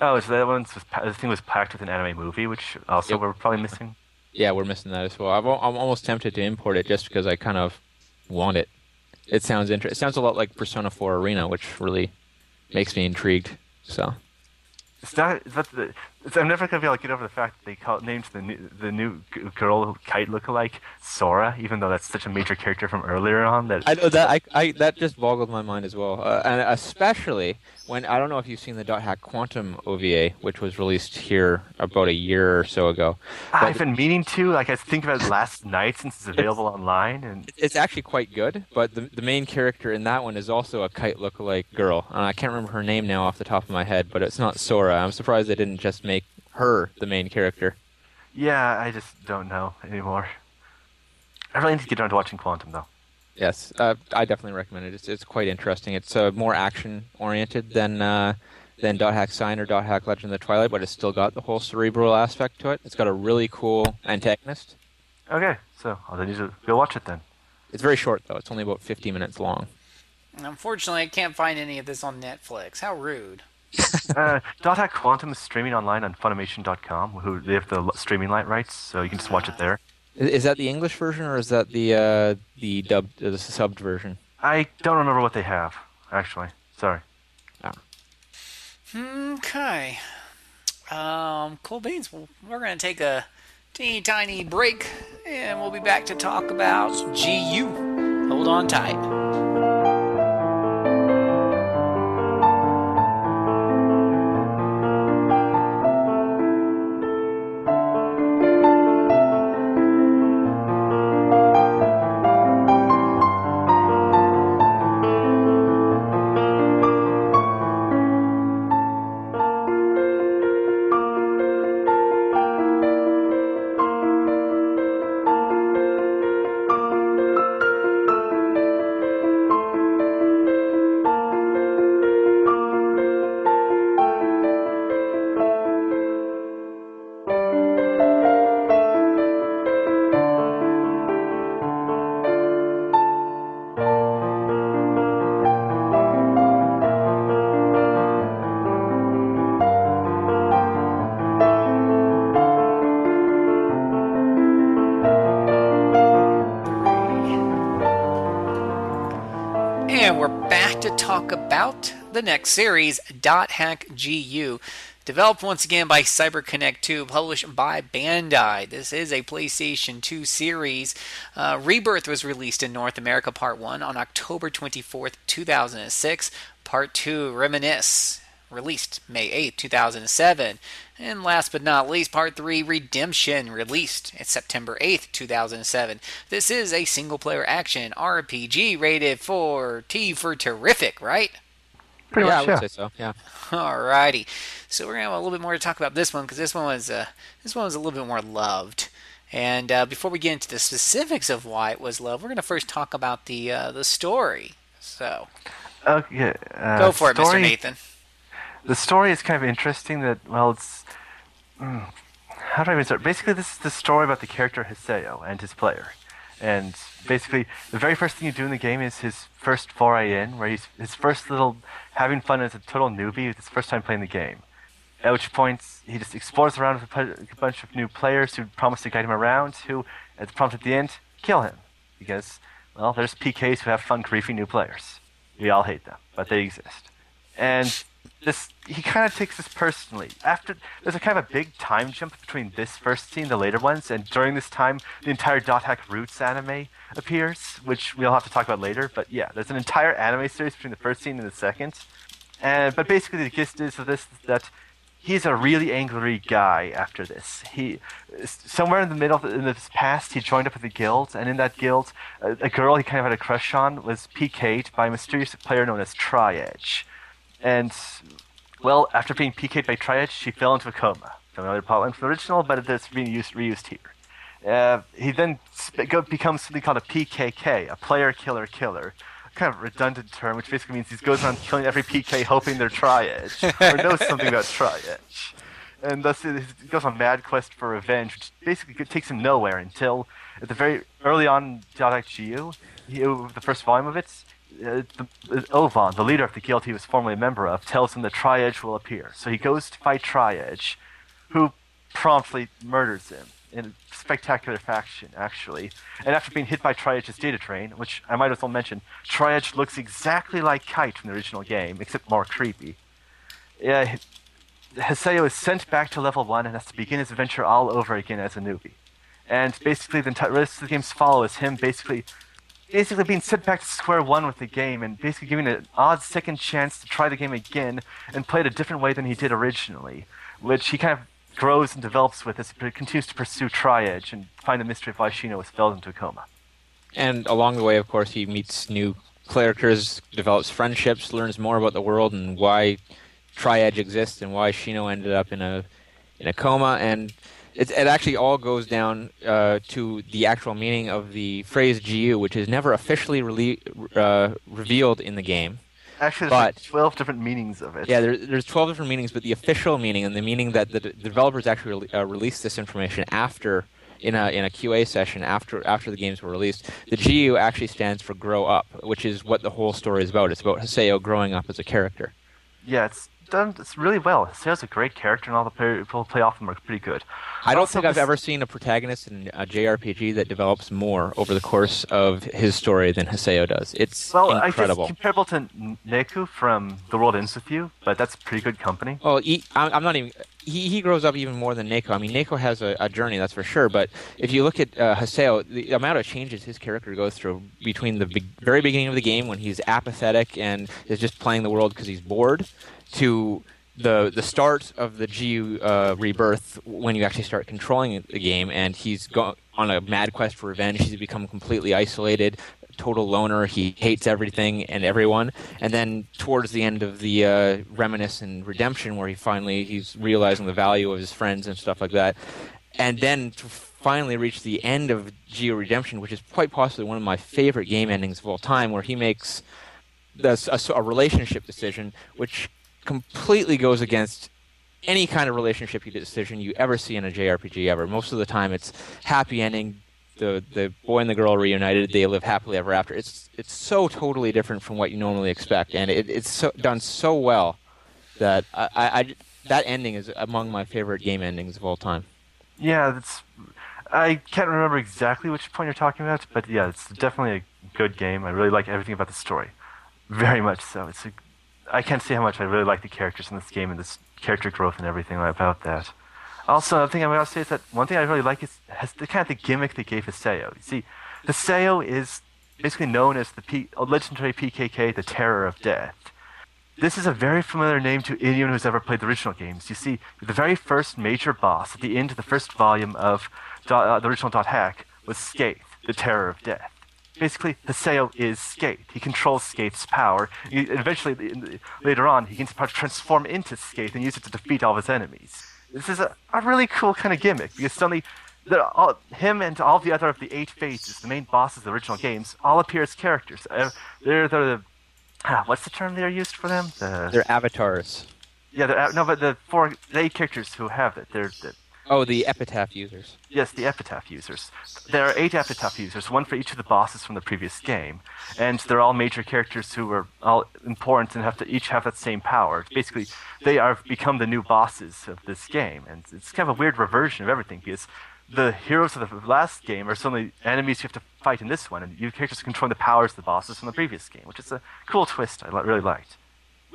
Oh, so that one was pa- the thing was packed with an anime movie, which also Yep. we're probably missing. yeah, we're missing that as well. I'm, I'm almost tempted to import it just because I kind of want it. It sounds interesting. It sounds a lot like Persona 4 Arena, which really makes me intrigued. So It's not. But the, it's, I'm never gonna be able to get over the fact that they call named the new the new girl kite lookalike Sora, even though that's such a major character from earlier on. That I know that I, I that just boggled my mind as well, uh, and especially when I don't know if you've seen the Dot Hack Quantum OVA, which was released here about a year or so ago. Ah, I've been meaning to. Like I think about it last night since it's available online, and It's actually quite good, but the the main character in that one is also a kite lookalike girl, and I can't remember her name now off the top of my head, but it's not Sora. I'm surprised they didn't just make her the main character. yeah, I just don't know anymore. I really need to get around to watching Quantum though. Yes, uh, I definitely recommend it. It's, it's quite interesting. It's uh, more action oriented than uh, than Dot Hack Sign or Dot Hack Legend of the Twilight, but it's still got the whole cerebral aspect to it. It's got a really cool antagonist. Okay, so I'll need to go watch it then. It's very short though. It's only about 50 minutes long. Unfortunately, I can't find any of this on Netflix. How rude. uh, Dot Hack Quantum is streaming online on Funimation.com. Who they have the streaming light rights, so you can just watch it there. Is, is that the English version or is that the uh, the dubbed uh, the subbed version? I don't remember what they have actually. Sorry. Okay. Um, cool beans. Well, we're going to take a teeny tiny break, and we'll be back to talk about GU. Hold on tight. The next series, Dot Hack GU. Developed once again by CyberConnect 2, published by Bandai. This is a PlayStation 2 series. Uh, Rebirth was released in North America, Part 1, on October 24th, 2006. Part 2, Reminisce, released May 8, 2007. And last but not least, Part 3 Redemption, released September 8, 2007. This is a single player action RPG rated for T for terrific, right? Pretty yeah, much, I would yeah. say so. Yeah. All righty. So we're gonna have a little bit more to talk about this one because this one was uh, this one was a little bit more loved. And uh, before we get into the specifics of why it was loved, we're gonna first talk about the uh, the story. So Okay. Uh, go for it, Mr. Nathan. The story is kind of interesting. That well, it's mm, how do I even start? Basically, this is the story about the character Haseo and his player. And basically, the very first thing you do in the game is his first foray in, where he's his first little having fun as a total newbie. His first time playing the game. At which point, he just explores around with a a bunch of new players who promise to guide him around, who, at the prompt at the end, kill him. Because, well, there's PKs who have fun griefing new players. We all hate them, but they exist. And this he kind of takes this personally. After there's a kind of a big time jump between this first scene, the later ones, and during this time, the entire Dot Hack Roots anime appears, which we'll have to talk about later. But yeah, there's an entire anime series between the first scene and the second. And but basically, the gist is of this that he's a really angry guy after this. He somewhere in the middle of in past, he joined up with a guild, and in that guild, a, a girl he kind of had a crush on was PK'd by a mysterious player known as Tri-Edge. And well, after being PK'd by Tri-Edge, she fell into a coma. Familiar plotline from the original, but it's being used reused here. Uh, he then sp- go, becomes something called a PKK, a player killer killer. Kind of redundant term, which basically means he goes around killing every PK hoping they're Tri-Edge, or knows something about Tri-Edge. And thus he goes on mad quest for revenge, which basically takes him nowhere until at the very early on Dialect the first volume of it, uh, the, uh, Ovan, the leader of the guild he was formerly a member of, tells him that Tri-Edge will appear. So he goes to fight Tri-Edge, who promptly murders him in a spectacular fashion, actually. And after being hit by Tri-Edge's data drain, which I might as well mention, Tri-Edge looks exactly like Kite from the original game, except more creepy. Yeah, Haseo is sent back to level 1 and has to begin his adventure all over again as a newbie. And basically, the rest of the game's follow is him basically basically being sent back to square one with the game and basically giving an odd second chance to try the game again and play it a different way than he did originally, which he kind of grows and develops with as he continues to pursue Tri-Edge and find the mystery of why Shino was felled into a coma. And along the way, of course, he meets new characters, develops friendships, learns more about the world and why Tri-Edge exists and why Shino ended up in a in a coma. And it, it actually all goes down uh, to the actual meaning of the phrase GU, which is never officially rele- uh, revealed in the game. Actually, there's But- like 12 different meanings of it. Yeah, there, there's 12 different meanings, but the official meaning and the meaning that the, the developers actually uh, released this information after in a in a QA session after after the games were released. The GU actually stands for grow up, which is what the whole story is about. It's about Haseo growing up as a character. Yeah, it's done it's really well. Haseo's a great character, and all the play- people play off him are pretty good. I don't Also, think I've ever seen a protagonist in a JRPG that develops more over the course of his story than Haseo does. It's Well, I guess comparable to Neku from The World Ends With You, but that's pretty good company. Well, he, I'm I'm not even. He, he grows up even more than Neku. I mean, Neku has a, a journey, that's for sure. But if you look at uh, Haseo, the amount of changes his character goes through between the be- very beginning of the game when he's apathetic and is just playing the world because he's bored, to the the start of the GU uh, rebirth when you actually start controlling the game and he's on a mad quest for revenge. He's become completely isolated, total loner. He hates everything and everyone. And then towards the end of the uh, reminisce and redemption, where he finally he's realizing the value of his friends and stuff like that. And then to finally reach the end of GU Redemption, which is quite possibly one of my favorite game endings of all time, where he makes this, a, a relationship decision which completely goes against any kind of relationship decision you ever see in a JRPG ever. Most of the time, it's happy ending. The the boy and the girl reunited. They live happily ever after. It's it's so totally different from what you normally expect, and it, it's so, done so well that I, I, that ending is among my favorite game endings of all time. Yeah, that's. I can't remember exactly which point you're talking about, but yeah, it's definitely a good game. I really like everything about the story, very much so. It's a, I can't say how much I really like the characters in this game and this character growth and everything about that. Also, another thing I'm going to say is that one thing I really like is has the kind of the gimmick they gave Haseo. You see, Haseo is basically known as the P, legendary PKK, the Terror of Death. This is a very familiar name to anyone who's ever played the original games. You see, the very first major boss at the end of the first volume of uh, the original Dot Hack was Skeith, the Terror of Death. Basically, Haseo is Skeith. He controls Skeith's power. He, eventually, in later on, he gets the power to transform into Skeith and use it to defeat all of his enemies. This is a, a really cool kind of gimmick because suddenly, all, him and all the other of the eight phases, the main bosses of the original games, all appear as characters. Uh, they're, they're the ah, what's the term they're used for them? The, They're avatars. yeah, they're, no, but the four the eight characters who have it, they're the, Oh, the epitaph users. Yes, the epitaph users. There are eight epitaph users, one for each of the bosses from the previous game, and they're all major characters who are all important and have to each have that same power. Basically, they are become the new bosses of this game, and it's kind of a weird reversion of everything because the heroes of the last game are suddenly enemies you have to fight in this one, and you characters control the powers of the bosses from the previous game, which is a cool twist I really liked.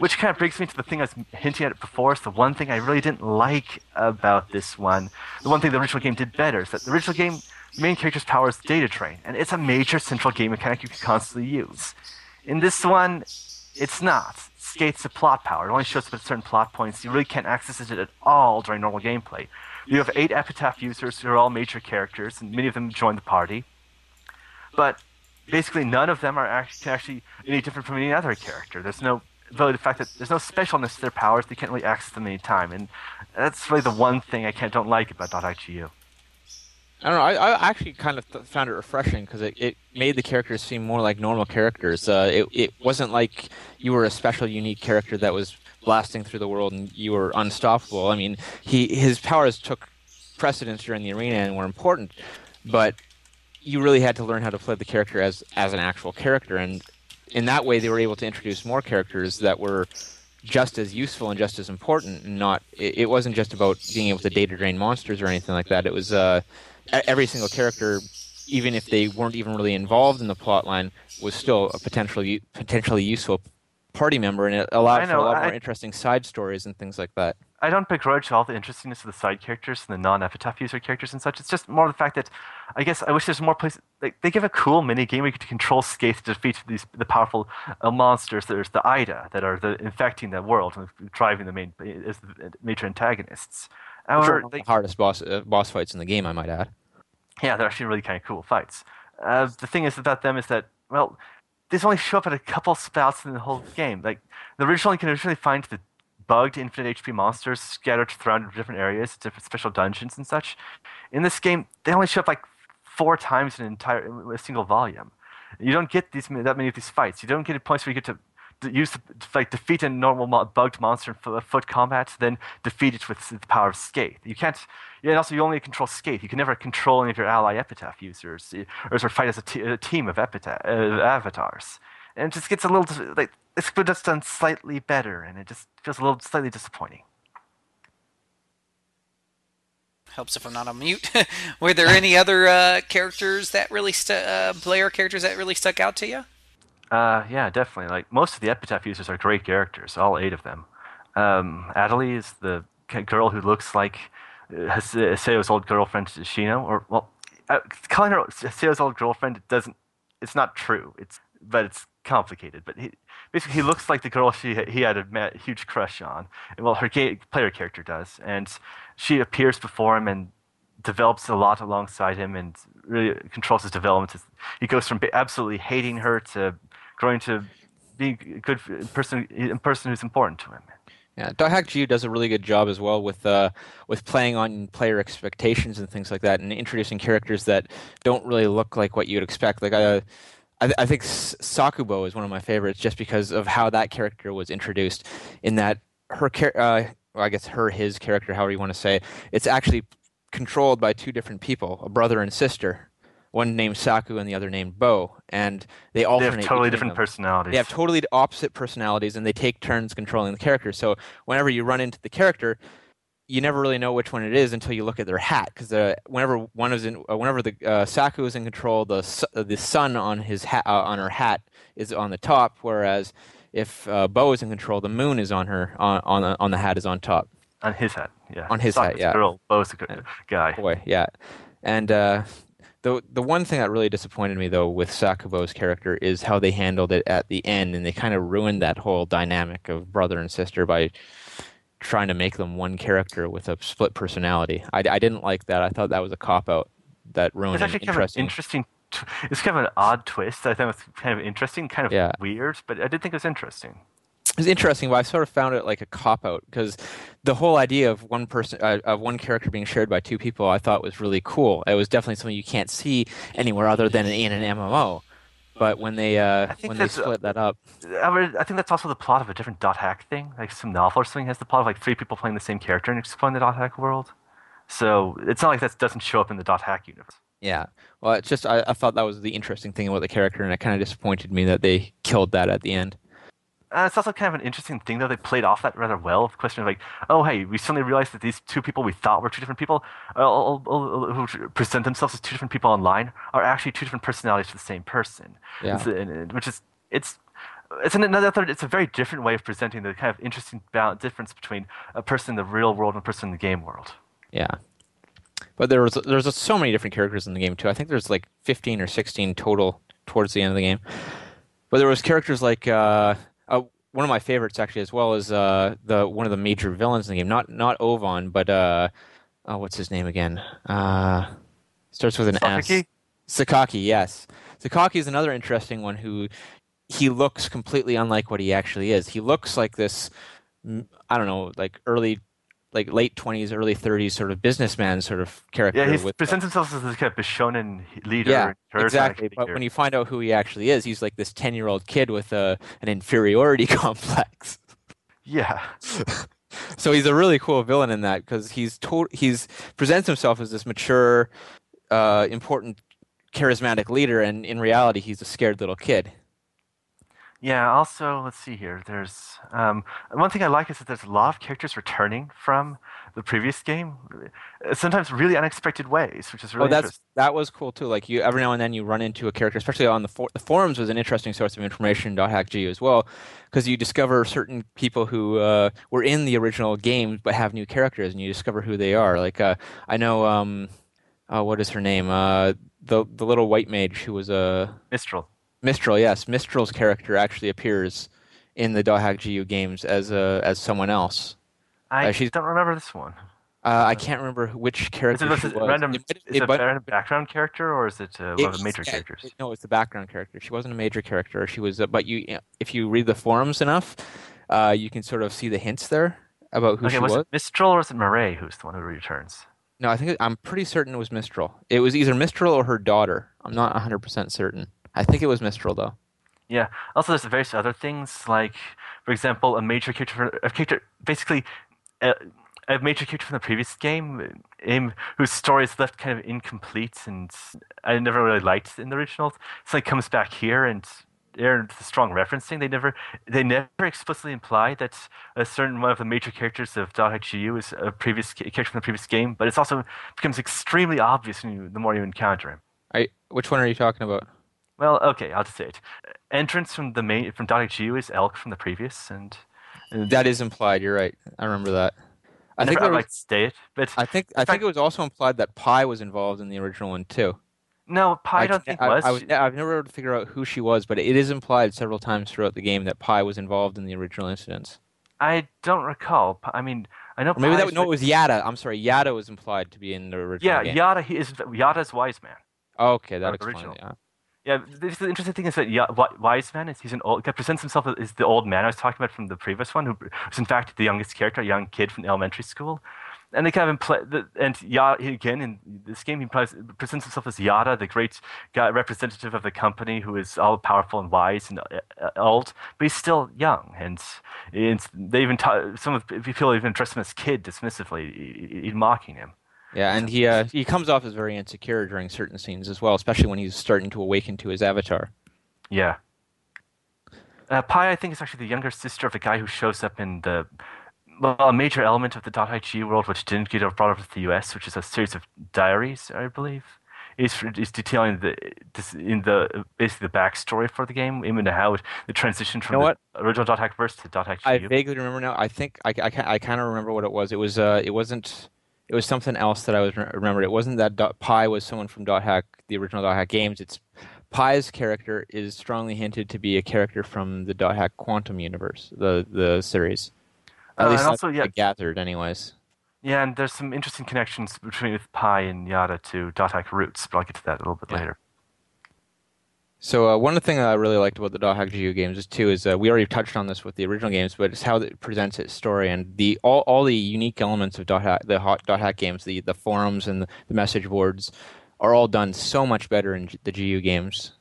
Which kind of brings me to the thing I was hinting at before. It's the one thing I really didn't like about this one. The one thing the original game did better is that the original game, main character's power is data drain, and it's a major central game mechanic you can constantly use. In this one, it's not. Skeith's a plot power. It only shows up at certain plot points. You really can't access it at all during normal gameplay. You have eight Epitaph users who are all major characters, and many of them join the party. But basically, none of them are actually, actually any different from any other character. There's no though the fact that there's no specialness to their powers, they can't really access them anytime, and that's really the one thing I can't don't like about .IGU. I don't know. I, I actually kind of th- found it refreshing because it, it made the characters seem more like normal characters. Uh, it it wasn't like you were a special, unique character that was blasting through the world and you were unstoppable. I mean, he his powers took precedence during the arena and were important, but you really had to learn how to play the character as as an actual character, and in that way, they were able to introduce more characters that were just as useful and just as important. Not, it, it wasn't just about being able to data drain monsters or anything like that. It was uh, every single character, even if they weren't even really involved in the plot line, was still a potentially potentially useful party member, and it allowed for a lot I, more interesting side stories and things like that. I don't begrudge all the interestingness of the side characters and the non-epitaph user characters and such. It's just more the fact that I guess I wish there's more places. Like they give a cool mini game where you to control Skeith to defeat these the powerful uh, monsters. There's the AIDA that are the infecting the world and driving the main as the major antagonists. However, they, the hardest boss uh, boss fights in the game, I might add. Yeah, they're actually really kind of cool fights. Uh, the thing is about them is that well, these only show up at a couple spouts in the whole game. Like the original, you can originally find the bugged infinite HP monsters scattered throughout different areas, different special dungeons and such. In this game, they only show up like four times in an entire a single volume. You don't get these that many of these fights. You don't get points where you get to use like defeat a normal bugged monster in foot combat, then defeat it with the power of Skeith. You can't. And also you only control Skeith. You can never control any of your ally epitaph users, or sort of fight as a, t- a team of epitaph uh, avatars. And it just gets a little like it's just done slightly better, and it just feels a little slightly disappointing. Helps if I'm not on mute. Were there any other uh, characters that really stu- uh, player characters that really stuck out to you? Uh, yeah, definitely. Like most of the epitaph users are great characters, all eight of them. Um, Atoli is the girl who looks like uh, Seo's old girlfriend Shino, or well, uh, calling her Seo's old girlfriend doesn't. It's not true. It's but it's complicated. But he, basically, he looks like the girl she he had a huge crush on. Well, her player character does, and she appears before him and develops a lot alongside him and really controls his development. He goes from absolutely hating her to growing to being a good person, a person who's important to him. Yeah, Dot G does a really good job as well with uh, with playing on player expectations and things like that, and introducing characters that don't really look like what you'd expect. Like uh, I, th- I think Sakubo is one of my favorites just because of how that character was introduced. In that her char- uh, well, I guess her his character, however you want to say, it's actually controlled by two different people, a brother and sister. One named Saku and the other named Bo, and they alternate. They have totally different them. personalities. They have totally opposite personalities, and they take turns controlling the character. So whenever you run into the character, you never really know which one it is until you look at their hat because uh, whenever one is in uh, whenever the uh, Saku is in control the uh, the sun on his hat uh, on her hat is on the top whereas if uh, Bo is in control the moon is on her on on the, on the hat is on top. On his hat yeah. On his hat yeah. girl Bo's the guy. Boy yeah. And the the one thing that really disappointed me though with Sakubo's character is how they handled it at the end and they kind of ruined that whole dynamic of brother and sister by trying to make them one character with a split personality. I, I didn't like that. I thought that was a cop out that ruined it's actually kind of interesting. It's kind of an odd twist. I thought it was kind of interesting, kind of yeah. weird, but I did think it was interesting. It was interesting, but I sort of found it like a cop out because the whole idea of one person, uh, of one character being shared by two people, I thought was really cool. It was definitely something you can't see anywhere other than in an MMO. But when they uh, when they split that up, I think that's also the plot of a different dot hack thing. Like some novel or something has the plot of like three people playing the same character and exploring the dot hack world. So it's not like that doesn't show up in the dot hack universe. Yeah. Well, it's just I, I thought that was the interesting thing about the character, and it kind of disappointed me that they killed that at the end. Uh, it's also kind of an interesting thing, though. They played off that rather well. The question of like, oh, hey, we suddenly realized that these two people we thought were two different people, uh, who present themselves as two different people online, are actually two different personalities for the same person. Yeah. It's, which is it's it's an, another. It's a very different way of presenting the kind of interesting balance, difference between a person in the real world and a person in the game world. Yeah. But there was there's so many different characters in the game too. I think there's like 15 or 16 total towards the end of the game. But there was characters like uh, uh, one of my favorites actually as well is uh, the one of the major villains in the game. Not not Ovan, but uh, oh, what's his name again? Uh, starts with an Sakaki? S. Sakaki, yes. Sakaki is another interesting one who he looks completely unlike what he actually is. He looks like this, I don't know, like early, like late twenties, early thirties sort of businessman sort of character. Yeah, he presents himself as this kind of Bishonen leader. yeah, exactly. But when you find out who he actually is, he's like this ten-year-old kid with a an inferiority complex. yeah, so he's a really cool villain in that because he's to- he's presents himself as this mature, uh, important, charismatic leader, and in reality, he's a scared little kid. Yeah. Also, let's see here. There's um, one thing I like is that there's a lot of characters returning from the previous game, uh, sometimes really unexpected ways, which is really oh, that's that was cool too. Like you, every now and then you run into a character, especially on the for- the forums was an interesting source of information. .hackgu as well, because you discover certain people who uh, were in the original game but have new characters, and you discover who they are. Like uh, I know, um, oh, what is her name? Uh, the the little white mage who was a Mistral. Mistral. Yes, Mistral's character actually appears in the .hackgu games as a as someone else. I Uh, she's- don't remember this one. Uh, I can't remember which character is it was. random? It it it a random background character or is it uh, one of the major characters? No, it's the background character. She wasn't a major character. She was, uh, but you, if you read the forums enough, uh, you can sort of see the hints there about who okay, she was, was. it Mistral or is it Marae who's the one who returns? No, I think it, I'm pretty certain it was Mistral. It was either Mistral or her daughter. I'm not 100 percent certain. I think it was Mistral though. Yeah. Also, there's various other things like, for example, a major character, a character, basically, a, a major character from the previous game, um, whose story is left kind of incomplete, and I never really liked in the originals. So like comes back here, and they're strong referencing. They never, they never explicitly imply that a certain one of the major characters of .HGU is a previous ca- character from the previous game, but it's also becomes extremely obvious when you, the more you encounter him. I, which one are you talking about? Well, okay, I'll just say it. Endrance from the main from .HGU is Elk from the previous, and, and That is implied. You're right. I remember that. I think I was, like to say it, but I think I think it was also implied that Pi was involved in the original one too. no, Pi I don't think was. I, was, I've never able to figure out who she was, but it is implied several times throughout the game that Pi was involved in the original incidents. I don't recall. I mean, I know. Or maybe that no, it was Yata. I'm sorry, Yata was implied to be in the original Yeah, game. Yata. He is Yata's wise man. Okay, that explains it. Yeah. Yeah, this, the interesting thing is that Wi- Wise Man is he's an old, presents himself as the old man I was talking about from the previous one, who was in fact the youngest character, a young kid from elementary school. And they kind of the, and Yata again in this game he presents himself as Yata, the great guy, representative of the company who is all powerful and wise and uh, uh, old, but he's still young. And, and they even ta- some of people even address him as kid dismissively, in mocking him. Yeah, and he uh, he comes off as very insecure during certain scenes as well, especially when he's starting to awaken to his avatar. Yeah. Uh, Pi, I think, is actually the younger sister of a guy who shows up in the well, a major element of the .IG world, which didn't get brought up to the US, which is a series of diaries, I believe. Is is detailing the this, in the basically the backstory for the game, even how it, the transition from know what? the original dot .hack verse to .hack I vaguely remember now. I think I, I, I kind of remember what it was. It was uh, it wasn't. It was something else that I was re- remembered. It wasn't that dot, Pi was someone from Dot Hack, the original Dot Hack games. It's Pi's character is strongly hinted to be a character from the Dot Hack Quantum universe, the the series. At Uh, least also, yeah- gathered, anyways. Yeah, and there's some interesting connections between with Pi and Yata to .hack roots, but I'll get to that a little bit Yeah. later. So uh, one of the things I really liked about the Hack GU games is too is uh, we already touched on this with the original games, but it's how it presents its story and the all, all the unique elements of Dot Hack, the hot Dot Hack games, the the forums and the, the message boards are all done so much better in the GU games.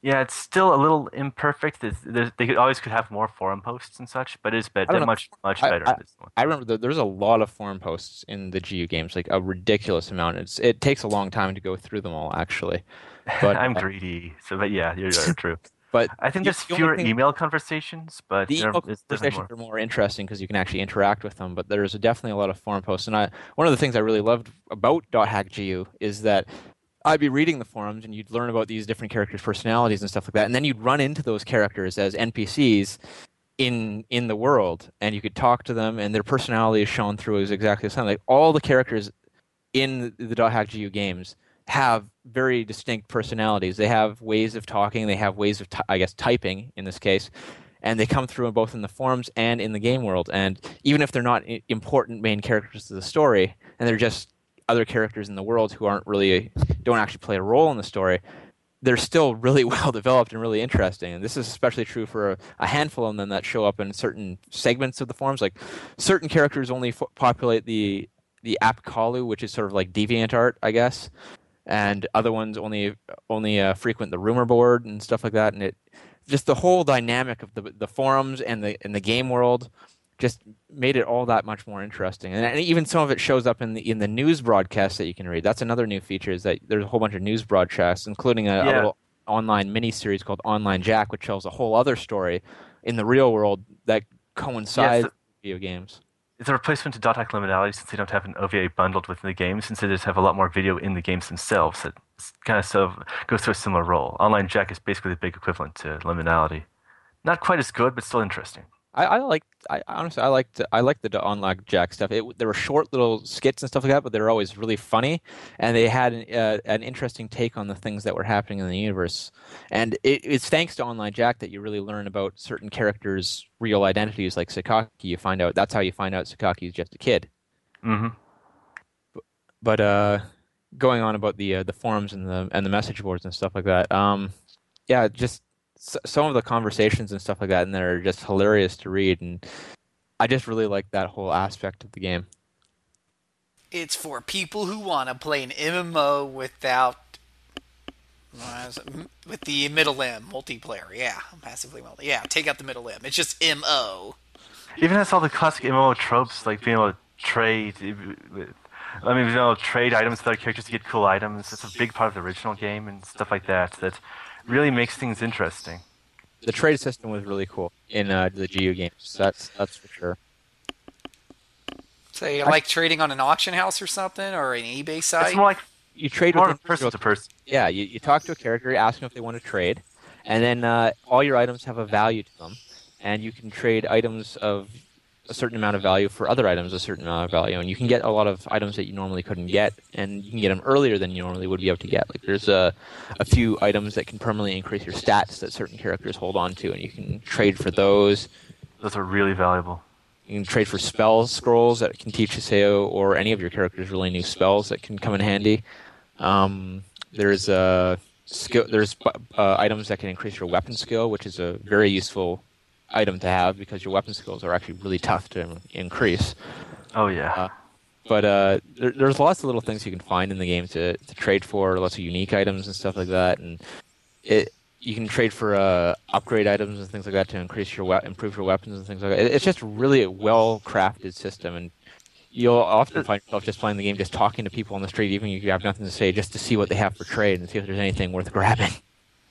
Yeah, it's still a little imperfect. There's, there's, they could, always could have more forum posts and such, but it's I better, don't know. much much better. I- in this one. I remember that there's a lot of forum posts in the GU games, like a ridiculous amount. It's it takes a long time to go through them all, actually. But I'm uh, greedy, so but yeah, you're, you're true. but I think there's the fewer thing- email conversations, but the email conversations more. are more interesting because you can actually interact with them. But there's definitely a lot of forum posts, and I one of the things I really loved about .hackgu is that I'd be reading the forums and you'd learn about these different characters' personalities and stuff like that, and then you'd run into those characters as NPCs in in the world, and you could talk to them, and their personality is shown through as exactly the same. Like all the characters in the Dot Hack GU games have very distinct personalities. They have ways of talking. They have ways of, t- I guess, typing in this case, and they come through both in the forums and in the game world. And even if they're not important main characters of the story, and they're just other characters in the world who aren't really don't actually play a role in the story, they're still really well developed and really interesting. And this is especially true for a, handful of them that show up in certain segments of the forums. Like certain characters only populate the the app Kalu, which is sort of like deviant art, I guess, and other ones only only uh, frequent the rumor board and stuff like that. And it just the whole dynamic of the the forums and the in the game world just made it all that much more interesting. And, and even some of it shows up in the in the news broadcasts that you can read. That's another new feature is that there's a whole bunch of news broadcasts, including a, a little online mini series called Online Jack, which tells a whole other story in the real world that coincides Yes, with video games. It's a replacement to .hack liminality since they don't have an OVA bundled within the game, since they just have a lot more video in the games themselves. It kind of sort of goes through a similar role. Online Jack is basically the big equivalent to liminality. Not quite as good, but still interesting. I, I like. I honestly, I liked. I liked the Online Jack stuff. It, there were short little skits and stuff like that, but they were always really funny, and they had an, uh, an interesting take on the things that were happening in the universe. And it, it's thanks to Online Jack that you really learn about certain characters' real identities, like Sakaki. You find out that's how you find out Sakaki is just a kid. Mm-hmm. But uh, going on about the uh, the forums and the and the message boards and stuff like that. Um, yeah, just s- some of the conversations and stuff like that, and they're just hilarious to read, and I just really like that whole aspect of the game. It's for people who want to play an MMO without. uh, is it m- With the middle M multiplayer, yeah, massively multi. Yeah, take out the middle M. It's just MO. Even has all the classic MMO tropes, like being able to trade. I mean, being able to trade items with other characters to get cool items. It's a big part of the original game and stuff like that. That really makes things interesting. The trade system was really cool in uh, the GU games. That's that's for sure. So you like trading on an auction house or something, or an eBay site? It's more like You trade more with person to person. Yeah, you, you talk to a character, you ask them if they want to trade, and then uh, all your items have a value to them, and you can trade items of a certain amount of value for other items a certain amount of value, and you can get a lot of items that you normally couldn't get, and you can get them earlier than you normally would be able to get. Like there's a, a few items that can permanently increase your stats that certain characters hold on to, and you can trade for those. Those are really valuable. You can trade for spell scrolls that can teach Haseo or any of your characters really new spells that can come in handy. Um, there's uh, skill. There's uh, items that can increase your weapon skill, which is a very useful item to have because your weapon skills are actually really tough to increase. Oh yeah. Uh, But uh, there, there's lots of little things you can find in the game to, to trade for, lots of unique items and stuff like that, and it you can trade for uh, upgrade items and things like that to increase your we- improve your weapons and things like that. It, it's just really a well crafted system, and you'll often find yourself just playing the game, just talking to people on the street, even if you have nothing to say, just to see what they have for trade and see if there's anything worth grabbing.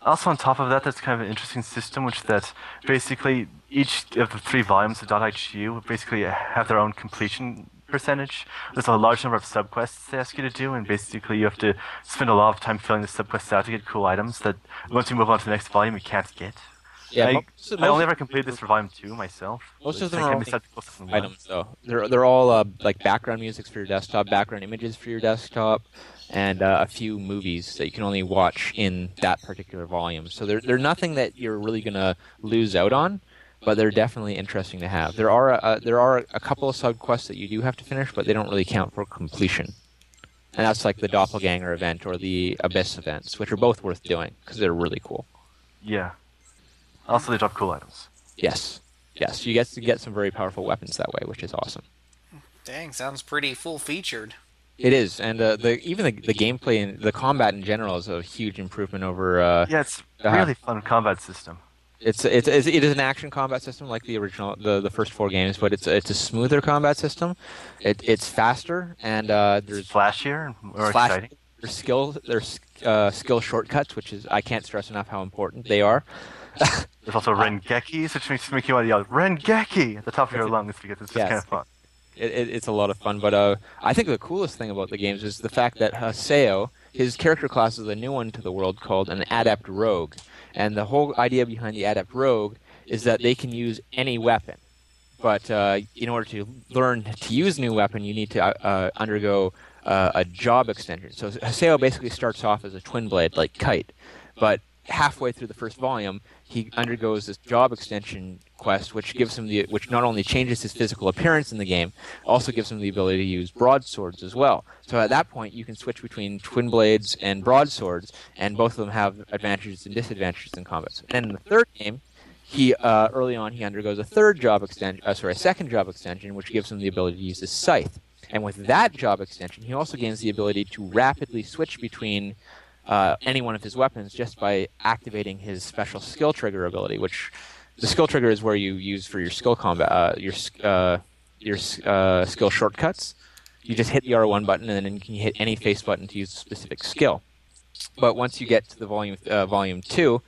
Also, on top of that, that's kind of an interesting system, which that basically each of the three volumes of .HU basically have their own completion percentage. There's a large number of subquests they ask you to do, and basically you have to spend a lot of time filling the subquests out to get cool items that once you move on to the next volume you can't get. Yeah, I, most, I only ever completed this for volume two myself. Most of them are can only be successful in one. items though. They're they're all uh, like background musics for your desktop, background images for your desktop, and uh, a few movies that you can only watch in that particular volume. So they're they're nothing that you're really gonna lose out on, but they're definitely interesting to have. There are uh, there are a couple of sub quests that you do have to finish, but they don't really count for completion. And that's like the doppelganger event or the abyss events, which are both worth doing because they're really cool. Yeah. Also, they drop cool items. Yes, yes, you get to get some very powerful weapons that way, which is awesome. Dang, sounds pretty full featured. It is, and uh, the even the, the gameplay and the combat in general is a huge improvement over. Uh, Yeah, it's Uh-huh. really fun combat system. It's it's it's- it is an action combat system like the original the, the first four games, but it's it's a smoother combat system. It it's faster and uh, It's there's flashier and more flash- exciting. There's skill there's uh, skill shortcuts, which is I can't stress enough how important they are. There's also Rengeki, which makes make you want to yell Rengeki at the top of your lungs because it's just Yes. kind of fun. It, it, it's a lot of fun, but uh, I think the coolest thing about the games is the fact that Haseo his character class is a new one to the world called an adept rogue, and the whole idea behind the adept rogue is that they can use any weapon. But uh, in order to learn to use a new weapon, you need to uh, undergo uh, a job extension. So Haseo basically starts off as a twin blade, like Kite, but halfway through the first volume, he undergoes this job extension quest, which gives him the, which not only changes his physical appearance in the game, also gives him the ability to use broadswords as well. So at that point, you can switch between twin blades and broadswords, and both of them have advantages and disadvantages in combat. And in the third game, he uh, early on he undergoes a third job extension, uh, sorry, a second job extension, which gives him the ability to use his scythe. And with that job extension, he also gains the ability to rapidly switch between uh, any one of his weapons just by activating his special skill trigger ability, which the skill trigger is where you use for your skill combat, uh, your uh, your uh, skill shortcuts. You just hit the R1 button, and then you can hit any face button to use a specific skill. But once you get to the volume uh, volume two,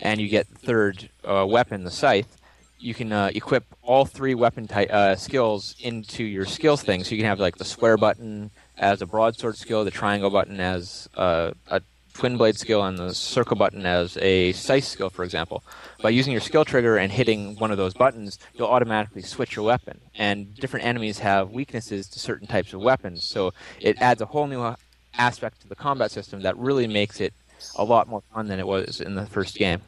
and you get the third weapon, the scythe, you can uh, equip all three weapon ty- uh, skills into your skills thing. So you can have like the square button as a broadsword skill, the triangle button as uh, a twin blade skill, and the circle button as a scythe skill, for example. By using your skill trigger and hitting one of those buttons, you'll automatically switch your weapon. And different enemies have weaknesses to certain types of weapons, so it adds a whole new aspect to the combat system that really makes it a lot more fun than it was in the first game.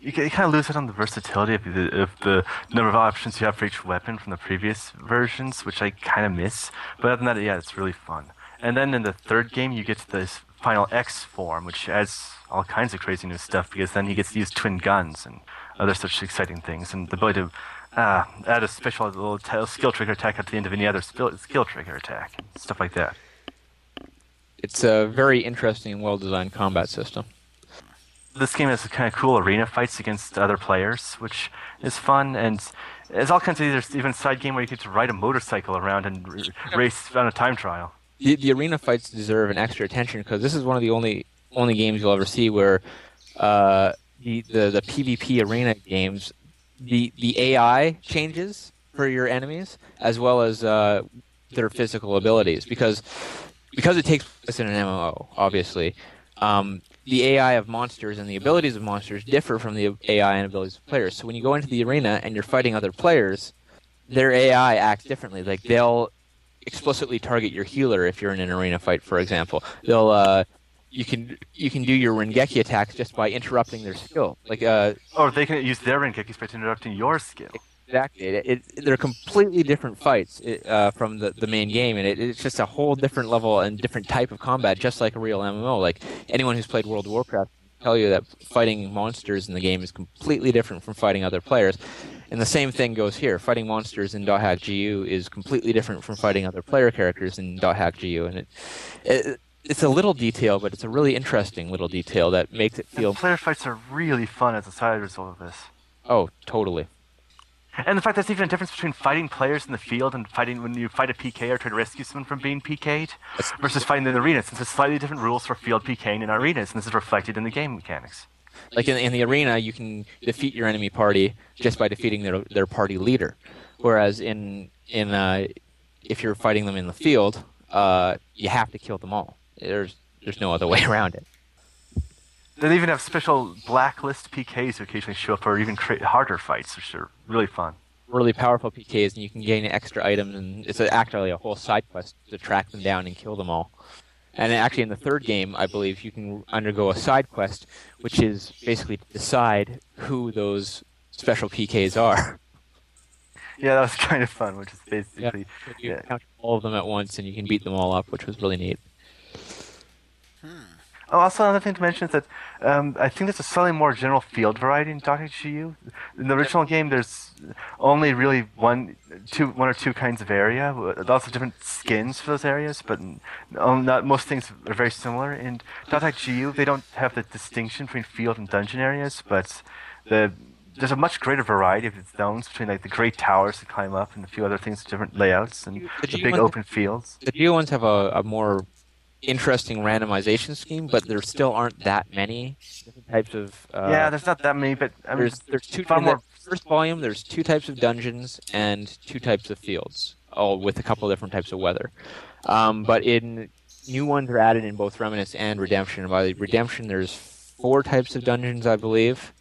You, you kind of lose out on the versatility of the, of the number of options you have for each weapon from the previous versions, which I kind of miss. But other than that, yeah, it's really fun. And then in the third game, you get to this final X form, which adds all kinds of crazy new stuff because then he gets to use twin guns and other such exciting things, and the ability to uh, add a special little t- skill trigger attack at the end of any other skill, skill trigger attack, stuff like that. It's a very interesting well designed combat system. This game has kind of cool arena fights against other players, which is fun, and there's all kinds of there's even side game where you get to ride a motorcycle around and r- race on a time trial. The, the arena fights deserve an extra attention because this is one of the only only games you'll ever see where uh, the, the the PvP arena games the the AI changes for your enemies as well as uh, their physical abilities because because it takes place in an MMO, obviously. Um, the AI of monsters and the abilities of monsters differ from the AI and abilities of players. So when you go into the arena and you're fighting other players, their AI acts differently. Like they'll explicitly target your healer if you're in an arena fight, for example. They'll uh, you can you can do your Rengeki attacks just by interrupting their skill. Like uh, Or they can use their Rengeki by interrupting your skill. Exactly. It, it, they're completely different fights uh, from the, the main game, and it, it's just a whole different level and different type of combat, just like a real MMO. Like anyone who's played World of Warcraft tell you that fighting monsters in the game is completely different from fighting other players. And the same thing goes here. Fighting monsters in .hack GU is completely different from fighting other player characters in .hack GU, and it, it it's a little detail, but it's a really interesting little detail that makes it feel. And player fights are really fun as a side result of this. Oh, totally. And the fact there's even a difference between fighting players in the field and fighting when you fight a PK or try to rescue someone from being PK'd versus fighting in the arena, since there's slightly different rules for field PKing in arenas, and this is reflected in the game mechanics. Like in, in the arena, you can defeat your enemy party just by defeating their their party leader, whereas in in uh, if you're fighting them in the field, uh, you have to kill them all. There's there's no other way around it. They even have special blacklist PKs who occasionally show up or even create harder fights, which are really fun. Really powerful PKs, and you can gain extra items, and it's actually a whole side quest to track them down and kill them all. And actually, in the third game, I believe you can undergo a side quest, which is basically to decide who those special PKs are. Yeah, that was kind of fun, which is basically. Yeah, you yeah. count all of them at once, and you can beat them all up, which was really neat. Also another thing to mention is that um, I think there's a slightly more general field variety in Dota GU. In the original game, there's only really one, two, one or two kinds of area. Lots of different skins for those areas, but um, not most things are very similar. In Dota GU, they don't have the distinction between field and dungeon areas, but the there's a much greater variety of zones between like the great towers to climb up and a few other things, different layouts and The the big open fields. The GU ones have a, a more interesting randomization scheme, but there still aren't that many different types of. Uh, yeah, there's not that many, but I mean, there's there's two far in more first volume. There's two types of dungeons and two types of fields, all with a couple of different types of weather. Um, but in new ones are added in both Remnants and Redemption. And By Redemption, there's four types of dungeons, I believe,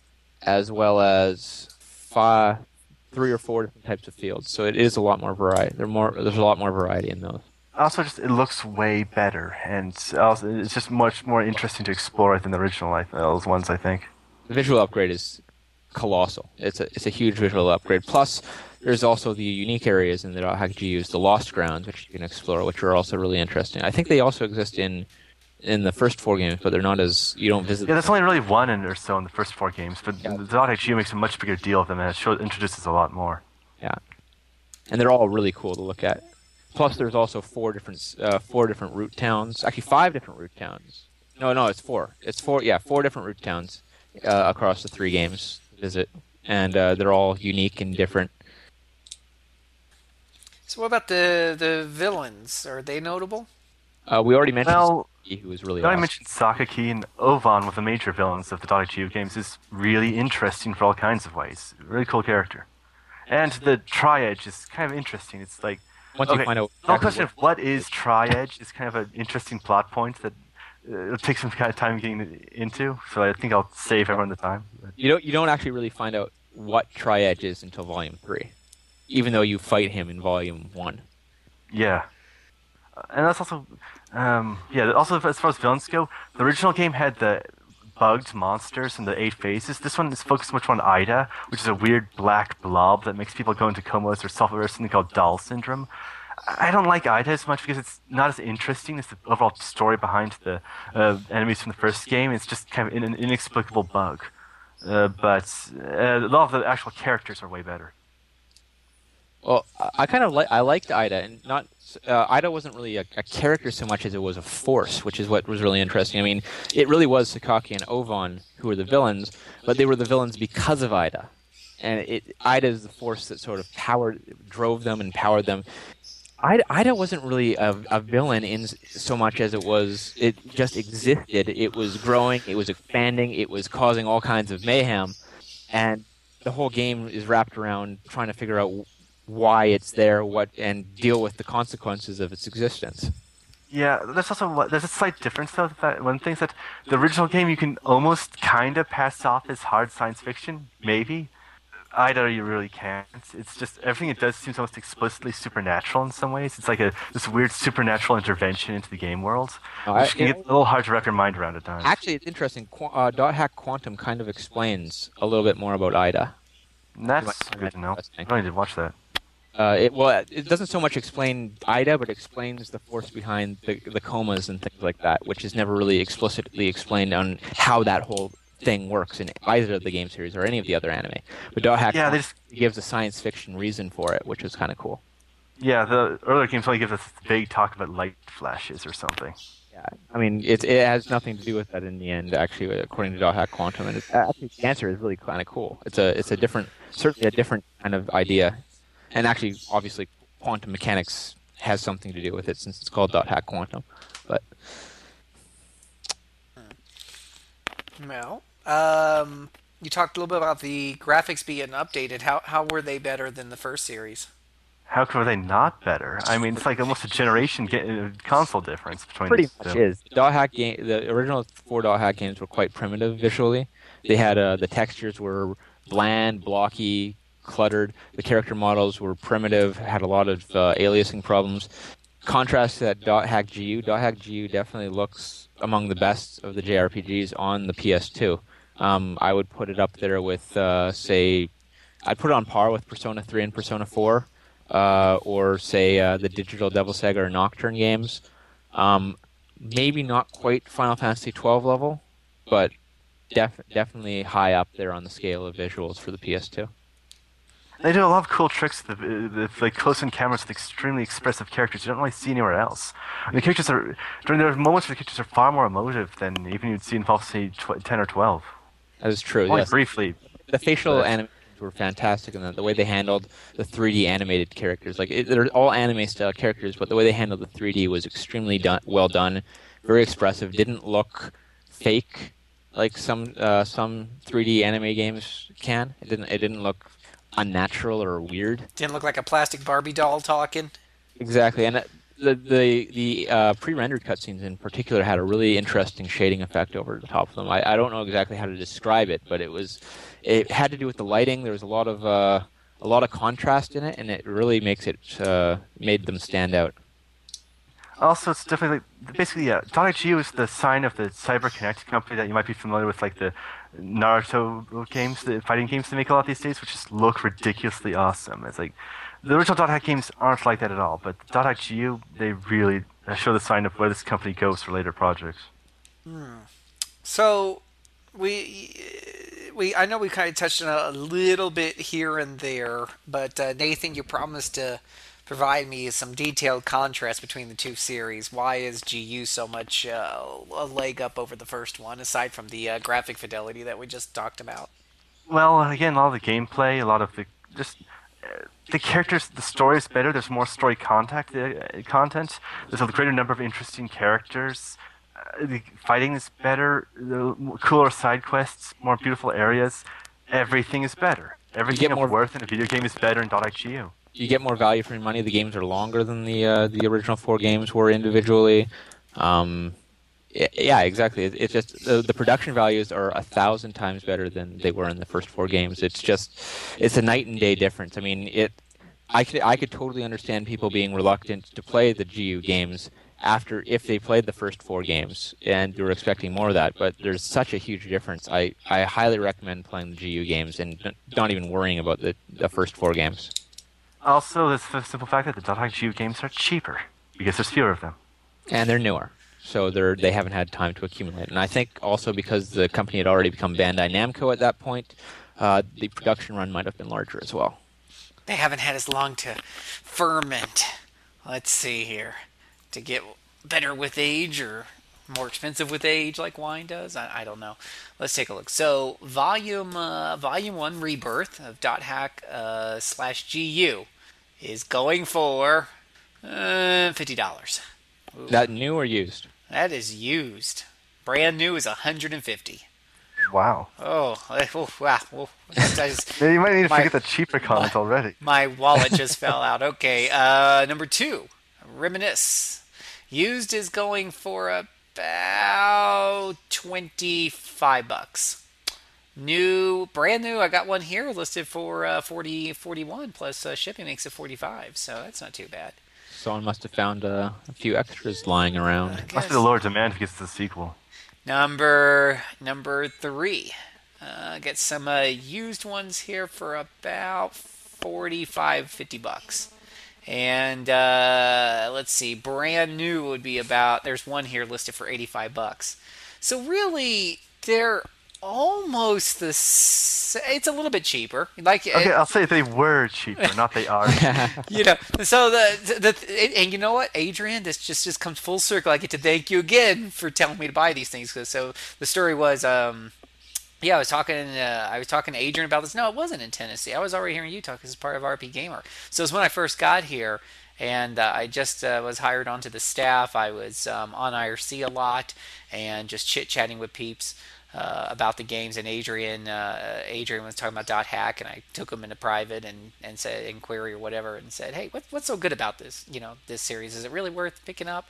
as well as five, three or four different types of fields. So it is a lot more variety. There more. There's a lot more variety in those. Also, just it looks way better, and also it's just much more interesting to explore than the original. I, uh, those ones, I think. The visual upgrade is colossal. It's a it's a huge visual upgrade. Plus, there's also the unique areas in the .hack GUs, the Lost Grounds, which you can explore, which are also really interesting. I think they also exist in in the first four games, but they're not as you don't visit. Yeah, there's only really one in or so in the first four games, but Yeah. the .hack GU makes a much bigger deal of them, and it shows, introduces a lot more. Yeah, and they're all really cool to look at. Plus, there's also four different uh, four different root towns. Actually, five different root towns. No, no, it's four. It's four. Yeah, four different root towns uh, across the three games to visit, and uh, they're all unique and different. So what about the the villains? Are they notable? Uh, we already mentioned Well, Saki, who was really I mentioned Sakaki and Ovan, one of the major villains of the .hack GU games, is really interesting for all kinds of ways. Really cool character. And the Tri-Edge is kind of interesting. It's like Once okay, you find out the whole question of what is Tri-Edge is kind of an interesting plot point that uh, it takes some kind of time getting into. So I think I'll save everyone the time. You don't you don't actually really find out what Tri-Edge is until Volume Three, even though you fight him in Volume One. Yeah. And that's also, um, yeah. Also, as far as villains go, the original game had the bugged monsters and the eight phases. This one is focused much on AIDA, which is a weird black blob that makes people go into comas or suffer something called Doll syndrome. I I don't like AIDA as much because it's not as interesting as the overall story behind the uh, enemies from the first game. It's just kind of an inexplicable bug. Uh, but uh, a lot of the actual characters are way better. Well, I, kind of like I liked AIDA, and not uh, AIDA wasn't really a, a character so much as it was a force, which is what was really interesting. I mean, it really was Sakaki and Ovan who were the villains, but they were the villains because of AIDA, and it AIDA is the force that sort of powered, drove them, and powered them. AIDA, AIDA wasn't really a, a villain in so much as it was it just existed. It was growing, it was expanding, it was causing all kinds of mayhem, and the whole game is wrapped around trying to figure out why it's there, what, and deal with the consequences of its existence. Yeah, there's also there's a slight difference though. That one thing is that the original game you can almost kind of pass off as hard science fiction, maybe. AIDA, you really can't. It's just everything it does seems almost explicitly supernatural in some ways. It's like a this weird supernatural intervention into the game world, I- which can get a little hard to wrap your mind around at times. Actually, it's interesting. Qu- uh, Dot Hack Quantum kind of explains a little bit more about AIDA. That's good to know. I only did watch that. Uh, it well, it doesn't so much explain AIDA, but explains the force behind the, the comas and things like that, which is never really explicitly explained on how that whole thing works in either of the game series or any of the other anime. But Dot Hack Yeah, just gives a science fiction reason for it, which is kind of cool. yeah the earlier games only give us vague talk about light flashes or something. Yeah, I mean, it, it has nothing to do with that in the end, actually, according to Dot Hack Quantum. And actually, the answer is really kind of cool. It's a, it's a different, certainly a different kind of idea. And actually, obviously, quantum mechanics has something to do with it since it's called Dot Hack Quantum. But Well, um, you talked a little bit about the graphics being updated. How how were they better than the first series? How were they not better? I mean, it's like almost a generation ga- uh, console difference between pretty these much two. is. Dot Hack game, the original four Dot Hack games were quite primitive visually. They had uh, the textures were bland, blocky, cluttered. The character models were primitive, had a lot of uh, aliasing problems. Contrast to that Dot Hack GU. Dot Hack GU definitely looks among the best of the JRPGs on the PS2. Um, I would put it up there with, uh, say, I'd put it on par with Persona 3 and Persona 4, uh, or say uh, the digital Devil Saga or Nocturne games. Um, maybe not quite Final Fantasy 12 level, but def- definitely high up there on the scale of visuals for the PS2. They do a lot of cool tricks with the, like close-in cameras with extremely expressive characters you don't really see anywhere else. And the characters are during there are moments where the characters are far more emotive than even you'd see in Final Fantasy tw- 10 or 12. That is true. Only yes. briefly. The facial But- animations were fantastic, and the, the way they handled the 3D animated characters, like it, they're all anime style characters, but the way they handled the 3D was extremely done, well done, very expressive. Didn't look fake like some uh, some 3D anime games can. It didn't. It didn't look unnatural or weird. Didn't look like a plastic Barbie doll talking. Exactly, and uh, the the the uh, pre-rendered cutscenes in particular had a really interesting shading effect over the top of them. I, I don't know exactly how to describe it, but it was it had to do with the lighting. There was a lot of uh, a lot of contrast in it, and it really makes it uh, made them stand out. Also, it's definitely like, basically yeah. .hu is the sign of the CyberConnect company that you might be familiar with, like the Naruto games, the fighting games they make a lot these days, which just look ridiculously awesome. It's like the original Dot .hack games aren't like that at all, but .hu they really show the sign of where this company goes for later projects. So we we I know we kind of touched on a little bit here and there, but uh, Nathan, you promised to provide me some detailed contrast between the two series. Why is GU so much uh, a leg up over the first one, aside from the uh, graphic fidelity that we just talked about? Well, again, a lot of the gameplay, a lot of the just uh, the characters, the story is better. There's more story contact uh, content. There's a greater number of interesting characters. Uh, the fighting is better. The cooler side quests, more beautiful areas. Everything is better. Everything of more- worth in a video game is better in .hu. you get more value for your money. The games are longer than the uh, the original four games were individually. Um, yeah, exactly. It, it's just the, the production values are a thousand times better than they were in the first four games. It's just it's a night and day difference. I mean, it. I could I could totally understand people being reluctant to play the GU games after if they played the first four games and were expecting more of that. But there's such a huge difference. I, I highly recommend playing the GU games and not even worrying about the, the first four games. Also, there's the simple fact that the .hu games are cheaper because there's fewer of them. and they're newer, so they're they haven't had time to accumulate. And I think also because the company had already become Bandai Namco at that point, uh, the production run might have been larger as well. They haven't had as long to ferment. Let's see here. To get better with age or more expensive with age like wine does? I, I don't know. Let's take a look. So, volume uh, volume 1 rebirth of dot hack uh, slash GU is going for uh, $50. That new or used? That is used. Brand new is 150 Wow. Oh, oh wow. Oh, just- Yeah, you might need to My- forget the cheaper comment already. My wallet just fell out. Okay, uh, number two, Reminisce. Used is going for about twenty-five bucks. New, brand new. I got one here listed for uh, 40, 41 plus uh, shipping makes it forty-five. So that's not too bad. Someone must have found uh, a few extras lying around. I Must be the lower demand because it's a sequel. Number number three. Uh, get some uh, used ones here for about 45, 50 bucks. And uh, let's see, brand new would be about. There's one here listed for 85 bucks. So really, they're almost the. s- It's a little bit cheaper. Like Okay, I'll say they were cheaper, not they are. you know so the, the, the and you know what adrian this just just comes full circle i get to thank you again for telling me to buy these things so the story was um yeah, I was talking. Uh, I was talking to Adrian about this. No, it wasn't in Tennessee. I was already here in Utah because it's part of RP Gamer. So it was when I first got here, and uh, I just uh, was hired onto the staff. I was um, on IRC a lot and just chit chatting with peeps uh, about the games. And Adrian, uh, Adrian was talking about Dot Hack, and I took him into private and and said inquiry or whatever, and said, "Hey, what, what's so good about this? You know, this series? Is it really worth picking up?"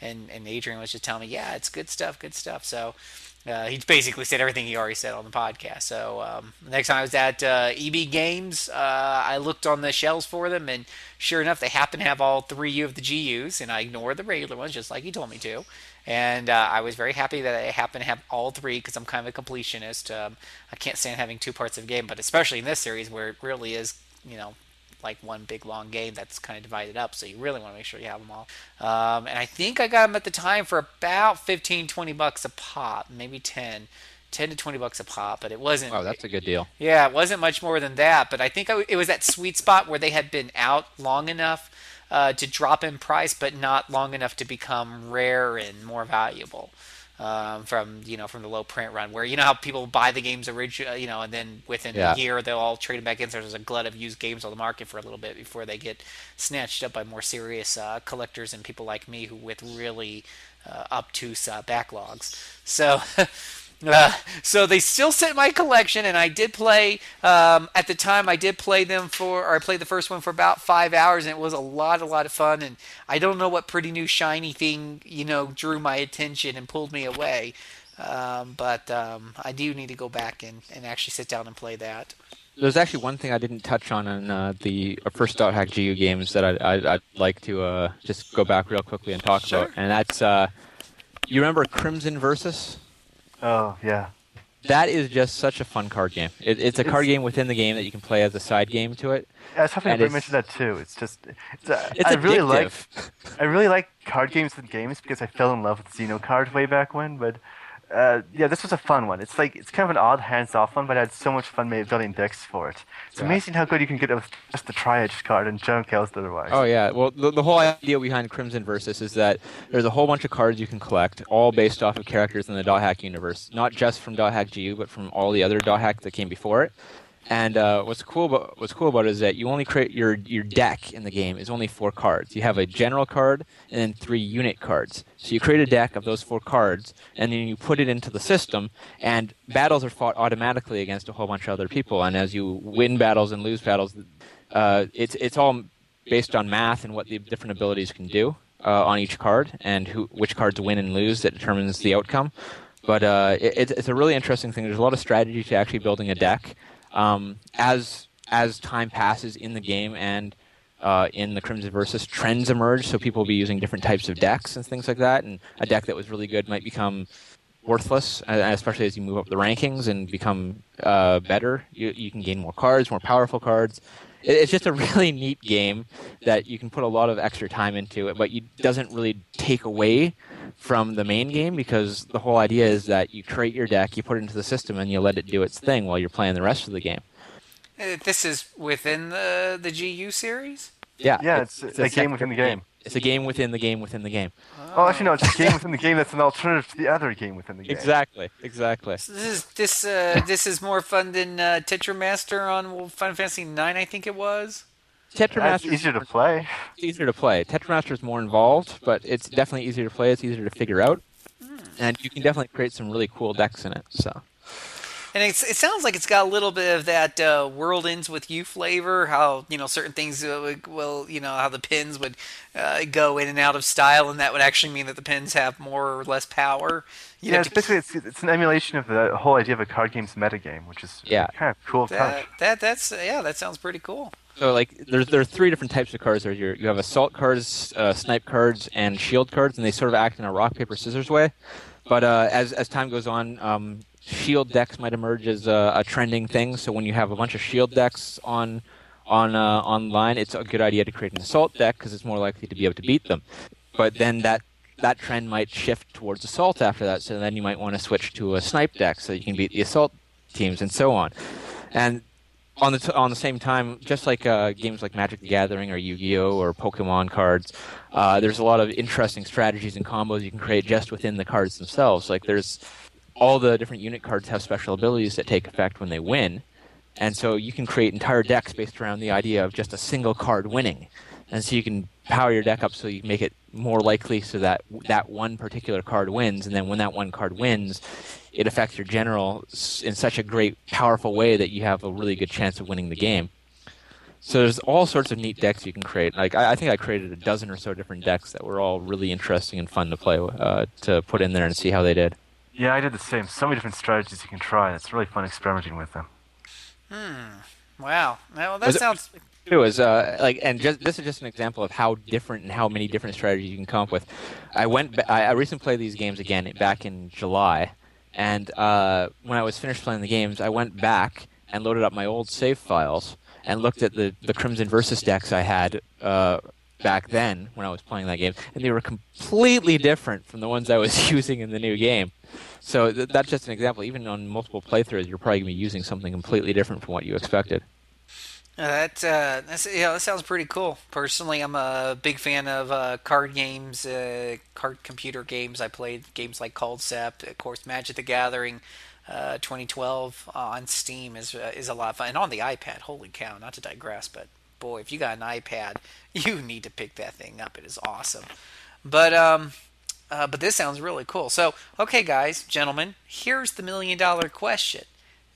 And and Adrian was just telling me, "Yeah, it's good stuff, good stuff." So. Uh, he basically said everything he already said on the podcast. So um, next time I was at uh, EB Games, uh, I looked on the shelves for them, and sure enough, they happen to have all three of the GUs, and I ignored the regular ones just like he told me to. And uh, I was very happy that I happen to have all three because I'm kind of a completionist. Um, I can't stand having two parts of a game, but especially in this series where it really is, you know, like one big long game that's kind of divided up so you really want to make sure you have them all um, and i think i got them at the time for about 15 20 bucks a pop maybe 10 10 to 20 bucks a pop but it wasn't Oh, that's a good deal. yeah it wasn't much more than that but i think I, it was that sweet spot where they had been out long enough uh, to drop in price but not long enough to become rare and more valuable um, from you know from the low print run where you know how people buy the games original you know and then within Yeah. a year they'll all trade them back in so there's a glut of used games on the market for a little bit before they get snatched up by more serious uh, collectors and people like me who with really uh, obtuse uh, backlogs so Uh, so they still sit in my collection, and I did play. Um, at the time, I did play them for, or I played the first one for about five hours, and it was a lot, a lot of fun. And I don't know what pretty new shiny thing, you know, drew my attention and pulled me away. Um, but um, I do need to go back and, and actually sit down and play that. There's actually one thing I didn't touch on in uh, the first Dot Hack GU games that I'd, I'd, I'd like to uh, just go back real quickly and talk Sure. about, and that's uh, you remember Crimson Versus? Oh yeah. That is just such a fun card game. It, it's a card It's- game within the game that you can play as a side game to it. I was hoping to mention that too. It's just, it's, uh, It's I really like. I really like card games and games because I fell in love with Xenocard way back when. But uh, yeah, this was a fun one. It's like it's kind of an odd hands-off one, but I had so much fun building decks for it. It's Yeah. amazing how good you can get it with just the Tri-Edge card and junk else otherwise. Oh yeah. Well, the, the whole idea behind Crimson Versus is that there's a whole bunch of cards you can collect, all based off of characters in the Dot Hack universe, not just from Dot Hack GU, but from all the other Dot Hack that came before it. And uh, what's cool about what's cool about it is that you only create your your deck in the game is only four cards. You have a general card and then three unit cards. So you create a deck of those four cards, and then you put it into the system. And battles are fought automatically against a whole bunch of other people. And as you win battles and lose battles, uh, it's it's all based on math and what the different abilities can do uh, on each card, and who which cards win and lose that determines the outcome. But uh, it, it's, it's a really interesting thing. There's a lot of strategy to actually building a deck. Um, as as time passes in the game and uh, in the Crimson Versus, trends emerge. So people will be using different types of decks and things like that. And a deck that was really good might become worthless, uh, especially as you move up the rankings and become uh, better. You, you can gain more cards, more powerful cards. It, it's just a really neat game that you can put a lot of extra time into it, but it doesn't really take away from the main game because the whole idea is that you create your deck, you put it into the system, and you let it do its thing while you're playing the rest of the game. Uh, This is within the the GU series. Yeah, Yeah, it's a game within the game. It's a game within the game within the game. Oh, actually, no, it's a game within the game that's an alternative to the other game within the game. Exactly, exactly. So this is this uh, this is more fun than uh, Tetramaster on Final Fantasy Nine, I think it was. That's Tetramaster easier to play. It's easier to play. Tetramaster is more involved, but it's definitely easier to play. It's easier to figure out, and you can definitely create some really cool decks in it. So And it's, it sounds like it's got a little bit of that uh, world ends with you flavor. How you know certain things uh, will you know how the pins would uh, go in and out of style, and that would actually mean that the pins have more or less power. You yeah, have it's to basically it's, it's an emulation of the whole idea of a card game's metagame, which is Yeah. kind of cool that, touch. that that's yeah that sounds pretty cool. So like there's there are three different types of cards. There's your you have assault cards, uh, snipe cards, and shield cards, and they sort of act in a rock paper scissors way. But uh, as as time goes on, um, shield decks might emerge as a, a trending thing. So when you have a bunch of shield decks on on uh, online, it's a good idea to create an assault deck because it's more likely to be able to beat them. But then that that trend might shift towards assault after that. So then you might want to switch to a snipe deck so you can beat the assault teams and so on. And on the t- on the same time, just like uh, games like Magic the Gathering or Yu-Gi-Oh! or Pokemon cards, uh, there's a lot of interesting strategies and combos you can create just within the cards themselves. Like there's all the different unit cards have special abilities that take effect when they win, and so you can create entire decks based around the idea of just a single card winning, and so you can power your deck up so you make it more likely so that that one particular card wins, and then when that one card wins, it affects your general in such a great, powerful way that you have a really good chance of winning the game. So there's all sorts of neat decks you can create. Like I, I think I created a dozen or so different decks that were all really interesting and fun to play uh, to put in there and see how they did. Yeah, I did the same. So many different strategies you can try, it's really fun experimenting with them. Hmm. Wow, well that Was sounds It was uh, like, and just this is just an example of how different and how many different strategies you can come up with. I went, I, I recently played these games again back in July, and uh, when I was finished playing the games, I went back and loaded up my old save files and looked at the the Crimson Versus decks I had uh, back then when I was playing that game, and they were completely different from the ones I was using in the new game. So th- that's just an example. Even on multiple playthroughs, you're probably going to be using something completely different from what you expected. That uh, that's yeah, that sounds pretty cool. Personally, I'm a big fan of uh, card games, uh, card computer games. I played games like Sept, of course, Magic the Gathering, uh, 2012 on Steam is uh, is a lot of fun, and on the iPad. Holy cow! Not to digress, but boy, if you got an iPad, you need to pick that thing up. It is awesome. But um, uh, but this sounds really cool. So, okay, guys, gentlemen, here's the million dollar question.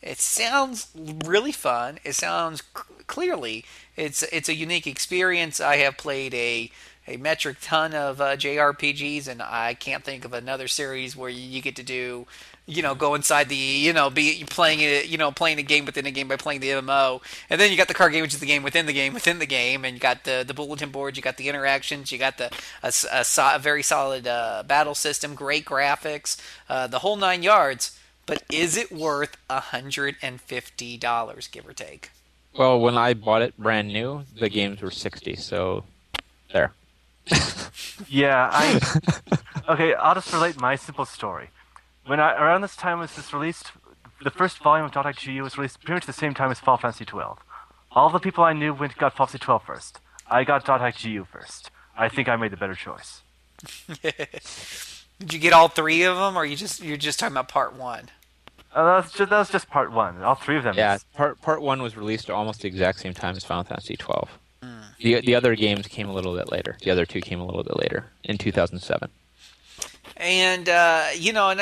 It sounds really fun. It sounds clearly it's it's a unique experience. I have played a a metric ton of uh, JRPGs, and I can't think of another series where you get to do, you know, go inside the, you know, be playing it, you know, playing a game within a game by playing the MMO, and then you got the card game, which is the game within the game within the game, and you got the the bulletin boards, you got the interactions, you got the a, a a very solid uh, battle system, great graphics, uh, the whole nine yards. But is it worth hundred and fifty dollars, give or take? Well, when I bought it brand new, the games were 60, so there. Yeah, I. okay, I'll just relate my simple story. When I around this time was this released, the first volume of Dot GU was released pretty much the same time as Final Fantasy 12. All the people I knew went got Final Fantasy 12 first. I got Dot GU first. I think I made the better choice. Did you get all three of them, or you just you're just talking about part one? Uh, that, was just, that was just part one. All three of them. Yeah, part part one was released almost the exact same time as Final Fantasy 12. Hmm. The the other games came a little bit later. The other two came a little bit later in 2007. and uh, you know, and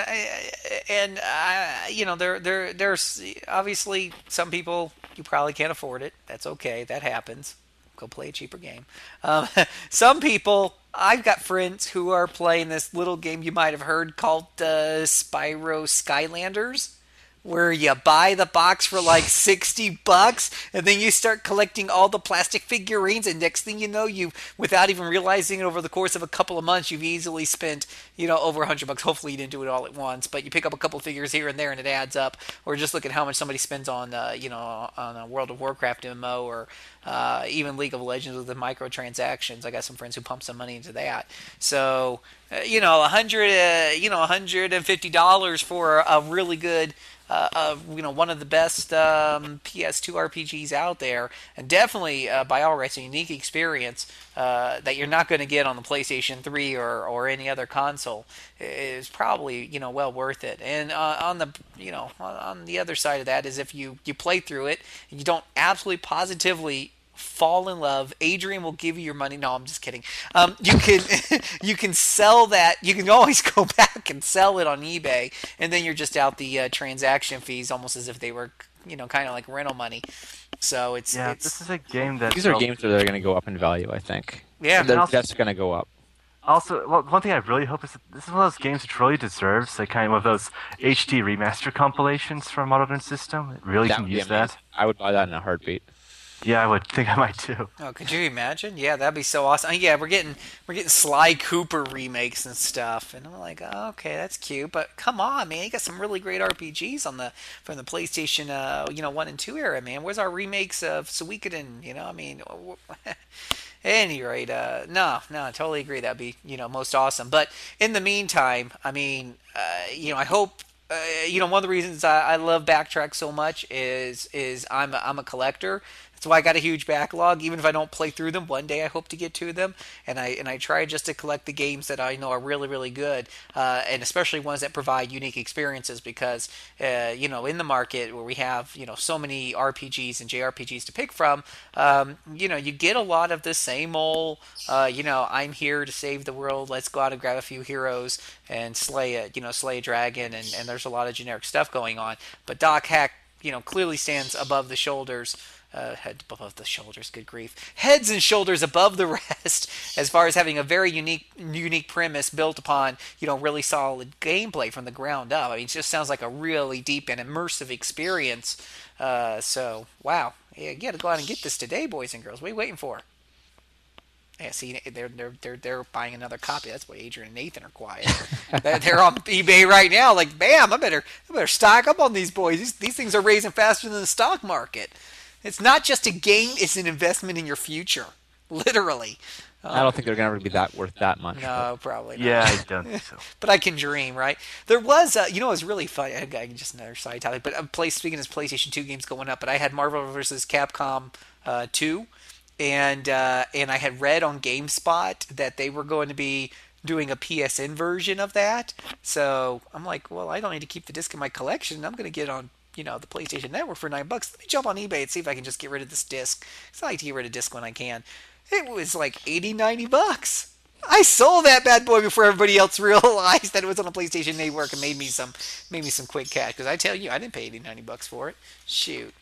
and uh, you know, there there there's obviously some people you probably can't afford it. That's okay. That happens. Go play a cheaper game. Um, some people, I've got friends who are playing this little game you might have heard called uh, Spyro Skylanders. Where you buy the box for like 60 bucks and then you start collecting all the plastic figurines and next thing you know you without even realizing it over the course of a couple of months you've easily spent you know over 100 bucks. Hopefully you didn't do it all at once but you pick up a couple figures here and there and it adds up. Or just look at how much somebody spends on uh, you know on a world of warcraft mmo or uh, even league of legends with the microtransactions. I got some friends who pump some money into that. So uh, you know 100 uh, you know 150 dollars for a really good uh, uh, you know, one of the best um, PS2 RPGs out there, and definitely uh, by all rights a unique experience uh, that you're not going to get on the PlayStation 3 or, or any other console is probably you know well worth it. And uh, on the you know on, on the other side of that is if you you play through it and you don't absolutely positively fall in love adrian will give you your money no i'm just kidding um, you can you can sell that you can always go back and sell it on ebay and then you're just out the uh, transaction fees almost as if they were you know kind of like rental money so it's Yeah, it's this is a game that. These are games that are going to go up in value, I think. yeah They're- also- that's going to go up. Also, well, one thing I really hope is that this is one of those games that really deserves like kind of those HD remaster compilations from Modern System. It really That can use amazing. that. I would buy that in a heartbeat. Yeah, I would think I might too. Oh, could you imagine? Yeah, that'd be so awesome. Yeah, we're getting we're getting Sly Cooper remakes and stuff, and I'm like, oh, okay, that's cute, but come on, man, you got some really great RPGs on the from the PlayStation, uh, you know, one and two era, man. Where's our remakes of Suikoden? You know, I mean, any rate, uh, no, no, I totally agree. That'd be you know most awesome. But in the meantime, I mean, uh, you know, I hope uh, you know one of the reasons I, I love backtrack so much is is I'm a, I'm a collector. That's why I got a huge backlog. Even if I don't play through them, one day I hope to get to them, and I and I try just to collect the games that I know are really really good, uh, and especially ones that provide unique experiences. Because uh, you know in the market where we have you know so many RPGs and JRPGs to pick from, um, you know you get a lot of the same old, uh, you know I'm here to save the world. Let's go out and grab a few heroes and slay a you know slay a dragon, and and there's a lot of generic stuff going on. But Dot Hack you know clearly stands above the shoulders uh, head above the shoulders good grief heads and shoulders above the rest as far as having a very unique unique premise built upon you know really solid gameplay from the ground up i mean it just sounds like a really deep and immersive experience uh, so wow yeah, you gotta go out and get this today boys and girls what are you waiting for yeah, see, they're they're they're they're buying another copy. That's why Adrian and Nathan are quiet. they're, they're on eBay right now. Like, bam! I better I better stock up on these boys. These these things are raising faster than the stock market. It's not just a game; it's an investment in your future, literally. I don't think they're going to ever be that worth that much. No, probably not. Yeah, I don't think so. but I can dream, right? There was, uh, you know, it was really funny. I I- just another side topic, but I'm play, speaking as PlayStation 2 games going up, but I had Marvel vs. Capcom uh, 2, and uh, and I had read on GameSpot that they were going to be doing a PSN version of that. So I'm like, well, I don't need to keep the disc in my collection. I'm going to get on. You know the PlayStation Network for nine bucks. Let me jump on eBay and see if I can just get rid of this disc. It's I like to get rid of disc when I can. It was like 80, 90 bucks. I sold that bad boy before everybody else realized that it was on a PlayStation Network and made me some made me some quick cash. Because I tell you, I didn't pay 80, 90 bucks for it. Shoot.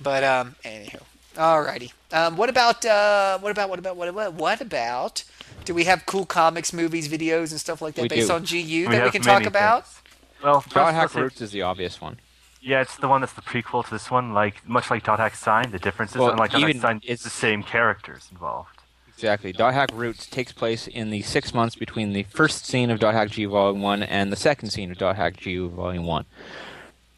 But um, anywho, alrighty. Um, what about uh, what about what about what about what about? Do we have cool comics, movies, videos, and stuff like that We based do. on GU We that we can talk many about? things. Well, first, Dot Hack Roots is the obvious one. Yeah, it's the one that's the prequel to this one. Like much like Dot Hack Sign, the difference is Well, unlike Dot Hack even Sign, it's- the same characters involved. Exactly. Dot Hack Roots takes place in the six months between the first scene of Dot Hack G Volume 1 and the second scene of Dot Hack G Volume 1.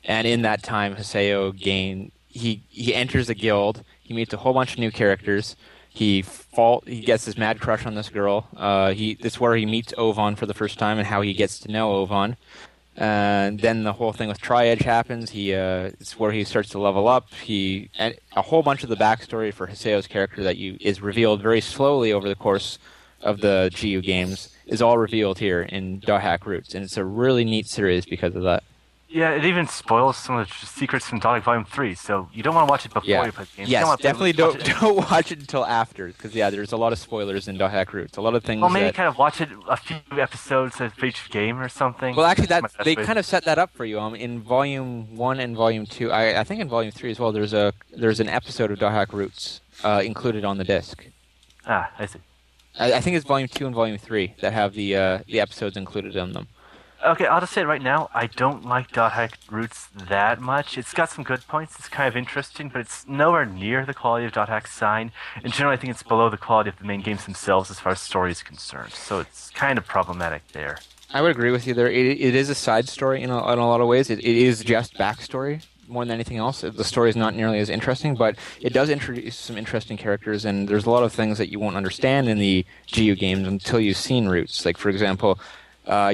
And in that time, Haseo gain he he enters a guild. He meets a whole bunch of new characters. He fall he gets his mad crush on this girl. Uh, he this is where he meets Ovan for the first time and how he gets to know Ovan. And then the whole thing with Tri-Edge happens. He uh, it's where he starts to level up. He and a whole bunch of the backstory for Haseo's character that you is revealed very slowly over the course of the GU games is all revealed here in Dot Roots, and it's a really neat series because of that. Yeah, it even spoils some of the secrets from Dot Volume Three. So you don't want to watch it before Yeah. you play the game. You don't Yes, play- definitely don't it- don't watch it until after, because yeah, there's a lot of spoilers in Hack Roots. A lot of things. Well, maybe that, kind of watch it a few episodes of each game or something. Well, actually, that they way. kind of set that up for you. Um, in volume one and volume two, I, I think in volume three as well. There's a there's an episode of Hack Roots uh, included on the disc. Ah, I see. I, I think it's volume two and volume three that have the uh, the episodes included in them. Okay, I'll just say it right now. I don't like Dot Hack Roots that much. It's got some good points. It's kind of interesting, but it's nowhere near the quality of Dot Hack Sign. And generally, I think it's below the quality of the main games themselves as far as story is concerned. So it's kind of problematic there. I would agree with you there. It, it is a side story in a, in a lot of ways. It, it is just backstory more than anything else. The story is not nearly as interesting, but it does introduce some interesting characters, and there's a lot of things that you won't understand in the GU games until you've seen Roots. Like, for example, uh,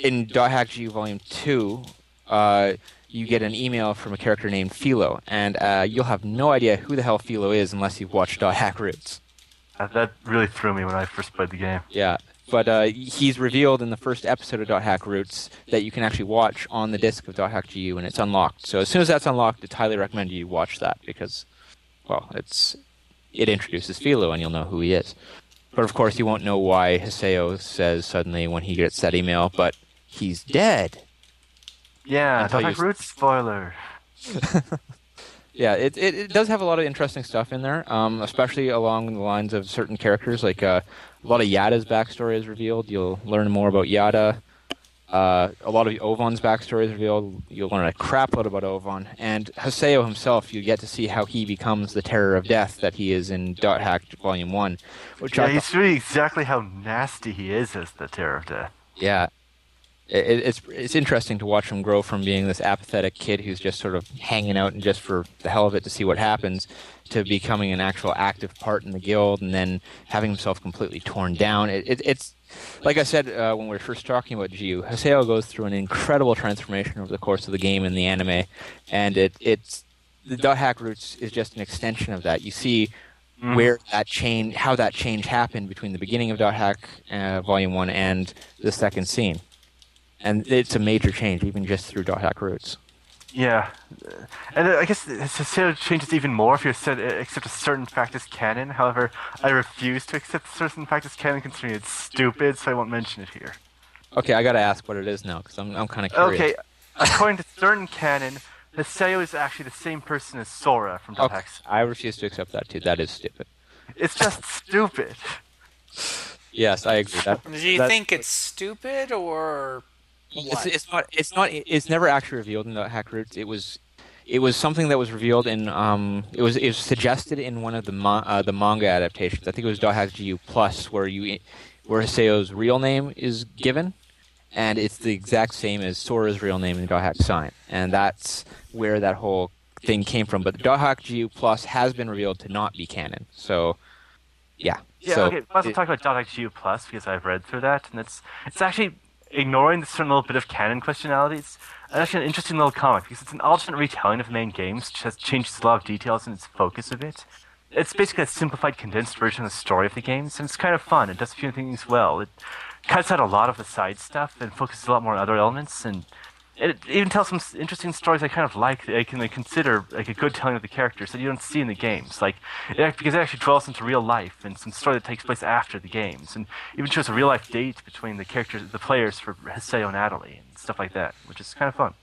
in Dot Hack GU Volume 2, uh, you get an email from a character named Philo, and uh, you'll have no idea who the hell Philo is unless you've watched Dot Hack Roots. Uh, that really threw me when I first played the game. Yeah, but uh, he's revealed in the first episode of Dot Hack Roots that you can actually watch on the disc of Dot Hack GU, and it's unlocked. So as soon as that's unlocked, it's highly recommend you watch that because, well, it's it introduces Philo, and you'll know who he is. But of course, you won't know why Haseo says suddenly when he gets that email, but he's dead. Yeah, Until Dot Hack you- Roots spoiler. Yeah, it, it, it does have a lot of interesting stuff in there, um, especially along the lines of certain characters. Like uh, a lot of Yata's backstory is revealed. You'll learn more about Yata. Uh, a lot of Ovan's backstory is revealed. You'll learn a crap load about Ovan. And Haseo himself, you get to see how he becomes the terror of death that he is in Dot Hack Volume 1. Which Yeah, I he's thought- really exactly how nasty he is as the Terror of Death. yeah. It, it's it's interesting to watch him grow from being this apathetic kid who's just sort of hanging out and just for the hell of it to see what happens, to becoming an actual active part in the guild, and then having himself completely torn down. It, it, it's like I said uh, when we were first talking about GU, Haseo goes through an incredible transformation over the course of the game and the anime, and it it's the dot hack roots is just an extension of that. You see where that change, how that change happened between the beginning of Dot Hack uh, Volume One and the second scene, and it's a major change, even just through Dot Hack roots. Yeah, and I guess Haseo changes even more if you said uh, accept a certain fact as canon. However, I refuse to accept a certain fact as canon, considering it's stupid, so I won't mention it here. Okay, I gotta ask what it is now because I'm I'm kind of curious. Okay, according to certain canon, Haseo is actually the same person as Sora from Dot Okay, I refuse to accept that too. That is stupid. It's just stupid. Yes, I agree. That, Do you that- think it's stupid or It's, it's not. It's not. It's never actually revealed in the hack roots. It was. It was something that was revealed in. Um. It was. It was suggested in one of the ma- uh, the manga adaptations. I think it was Dot Hack GU Plus, where you, where Haseo's real name is given, and it's the exact same as Sora's real name in Dot Hack Sign, and that's where that whole thing came from. But Dot Hack GU Plus has been revealed to not be canon. So, yeah. Yeah, so okay. Let's it- talk about Dot Hack GU Plus because I've read through that, and it's it's actually ignoring the certain little bit of canon questionality. It's actually an interesting little comic because it's an alternate retelling of the main games, which has changes a lot of details and its focus a bit. It's basically a simplified, condensed version of the story of the games, and it's kind of fun. It does a few things well. It cuts out a lot of the side stuff and focuses a lot more on other elements, and it even tells some interesting stories I kind of like. I can like, consider like a good telling of the characters that you don't see in the games. Like it, because it actually dwells into real life and some story that takes place after the games, and even shows a real life date between the characters, the players for Haseo and Atoli and stuff like that, which is kind of fun.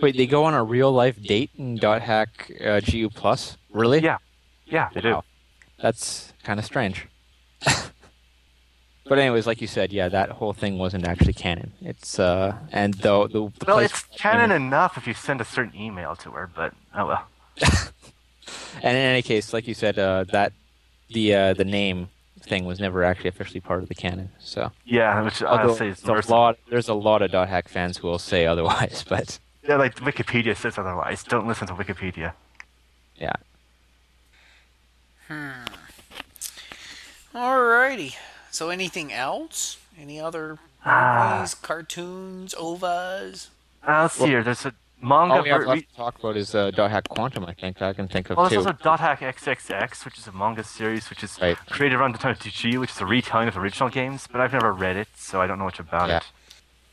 Wait, they go on a real life date in Dot Hack uh, GU Plus? Really? Yeah, yeah, they do. Wow. That's kind of strange. but anyways, like you said, yeah, that whole thing wasn't actually canon. It's uh, and though the, the Well, it's canon enough if you send a certain email to her, but oh well. And in any case, like you said, uh, that the uh, the name thing was never actually officially part of the canon. So Yeah, which Although I'll say is there's a lot, there's a lot of dot hack fans who will say otherwise, but Yeah, like Wikipedia says otherwise. Don't listen to Wikipedia. yeah. Hmm. Alrighty. So anything else? Any other Ah. movies, cartoons, ovas? Uh, let's see here. There's a manga. All we have ver- left to talk about is uh, dot hack quantum. I think I can think of Well, two. there's also Dot Hack XXX, which is a manga series which is Right. created around the time of TG, which is a retelling of original games, but I've never read it, so I don't know much about Yeah. it.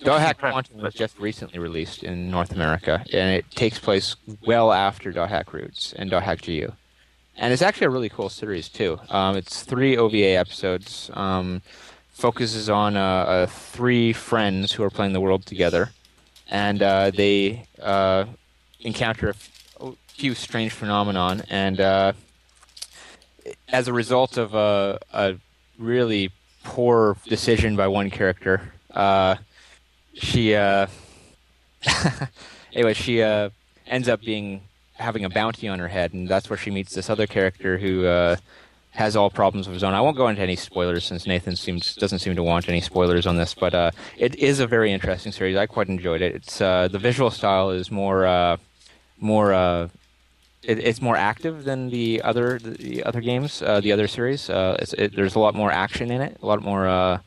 Dot Hack Interesting Quantum was just recently released in North America, and it takes place well after Dot Hack Roots and Dot Hack GU. And it's actually a really cool series too. Um, it's three OVA episodes. Um, focuses on uh, uh, three friends who are playing the world together, and uh, they uh, encounter a few strange phenomenon, and uh, as a result of a, a really poor decision by one character, uh, she uh, anyway she uh, ends up being having a bounty on her head, and that's where she meets this other character who uh, has all problems of his own. I won't go into any spoilers since Nathan seems doesn't seem to want any spoilers on this, but uh, it is a very interesting series. I quite enjoyed it. It's uh, the visual style is more uh, more. Uh, it, it's more active than the other the other games, uh, the other series. It, there's a lot more action in it, a lot more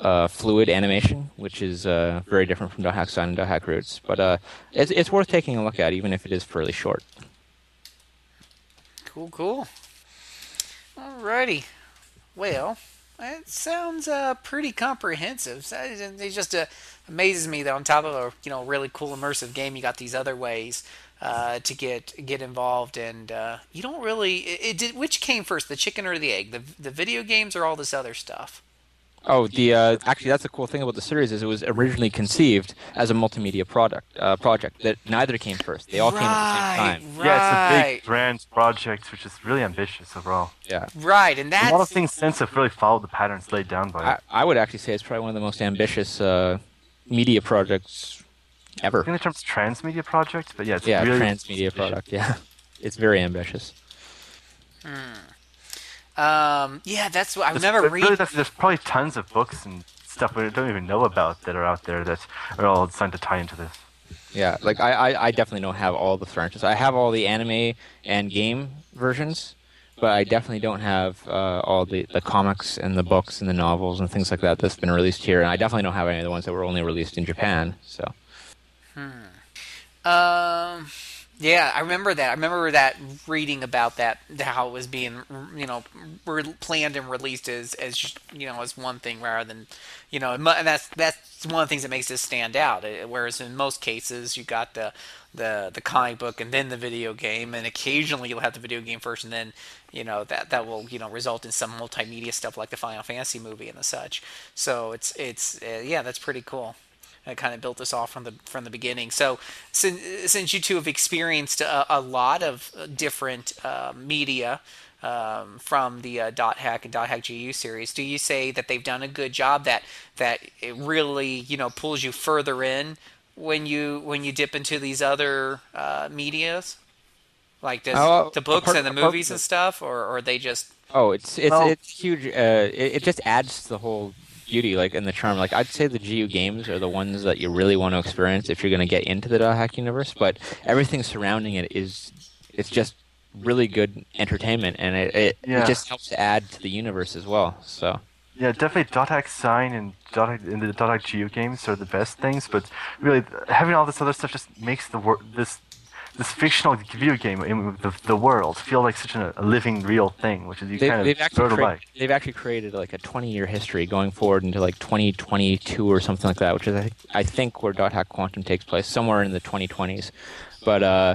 uh, fluid animation, which is uh, very different from Dot Hack Sign and Dot Hack Roots. But uh, it's it's worth taking a look at, even if it is fairly short. Cool, cool. Alrighty. Well, it sounds uh, pretty comprehensive. It it just uh, amazes me that on top of a you know really cool immersive game, you got these other ways uh, to get get involved, and uh, you don't really. It, it did. Which came first, the chicken or the egg? The the video games or all this other stuff? Oh, the uh, actually, that's the cool thing about the series is it was originally conceived as a multimedia product uh, project that neither came first. They all came at the same time. Right, Yeah, it's a big brand project, which is really ambitious overall. Yeah, right, and that's a lot of things since have really followed the patterns laid down by I, it. I would actually say it's probably one of the most ambitious uh, media projects ever. I ever. think in terms of transmedia project, but yeah, it's Yeah, really transmedia ambitious. product. Yeah, it's very ambitious. Um yeah. That's what I There's- never read. really, that's- there's probably tons of books and stuff we don't even know about that are out there that are all designed to tie into this. Yeah, like I, I, I definitely don't have all the franchises. I have all the anime and game versions, but I definitely don't have uh, all the, the comics and the books and the novels and things like that that's been released here. And I definitely don't have any of the ones that were only released in Japan. So Hmm. Um, yeah, I remember that. I remember that reading about that how it was being, you know, re- planned and released as as you know as one thing rather than, you know, and that's that's one of the things that makes this stand out. Whereas in most cases, you got the the the comic book and then the video game, and occasionally you'll have the video game first, and then you know that that will you know result in some multimedia stuff like the Final Fantasy movie and the such. So it's it's uh, yeah, that's pretty cool that kind of built this off from the from the beginning. So since since you two have experienced a, a lot of different uh, media um, from the uh, Dot Hack and Dot Hack GU series, do you say that they've done a good job that that it really you know pulls you further in when you when you dip into these other uh, medias? Like does Oh, the books apart- and the movies from and stuff, or, or are they just oh, it's it's Well- it's huge. Uh, it, it just adds to the whole beauty, like and the charm. Like I'd say the GU games are the ones that you really want to experience if you're going to get into the Dot Hack universe. But everything surrounding it is it's just really good entertainment, and it it, Yeah. it just helps to add to the universe as well. So. Yeah, definitely Dot Hack Sign and Dot Hack, and the Dot Hack GU games are the best things, but really having all this other stuff just makes the wor- this this fictional video game in the, the world feel like such a, a living, real thing, which is you They, kind they've of actually sort of crea- like. they've actually created like a 20 year history going forward into like 2022 or something like that, which is I, think- I think where Dot Hack Quantum takes place somewhere in the 2020s. But uh,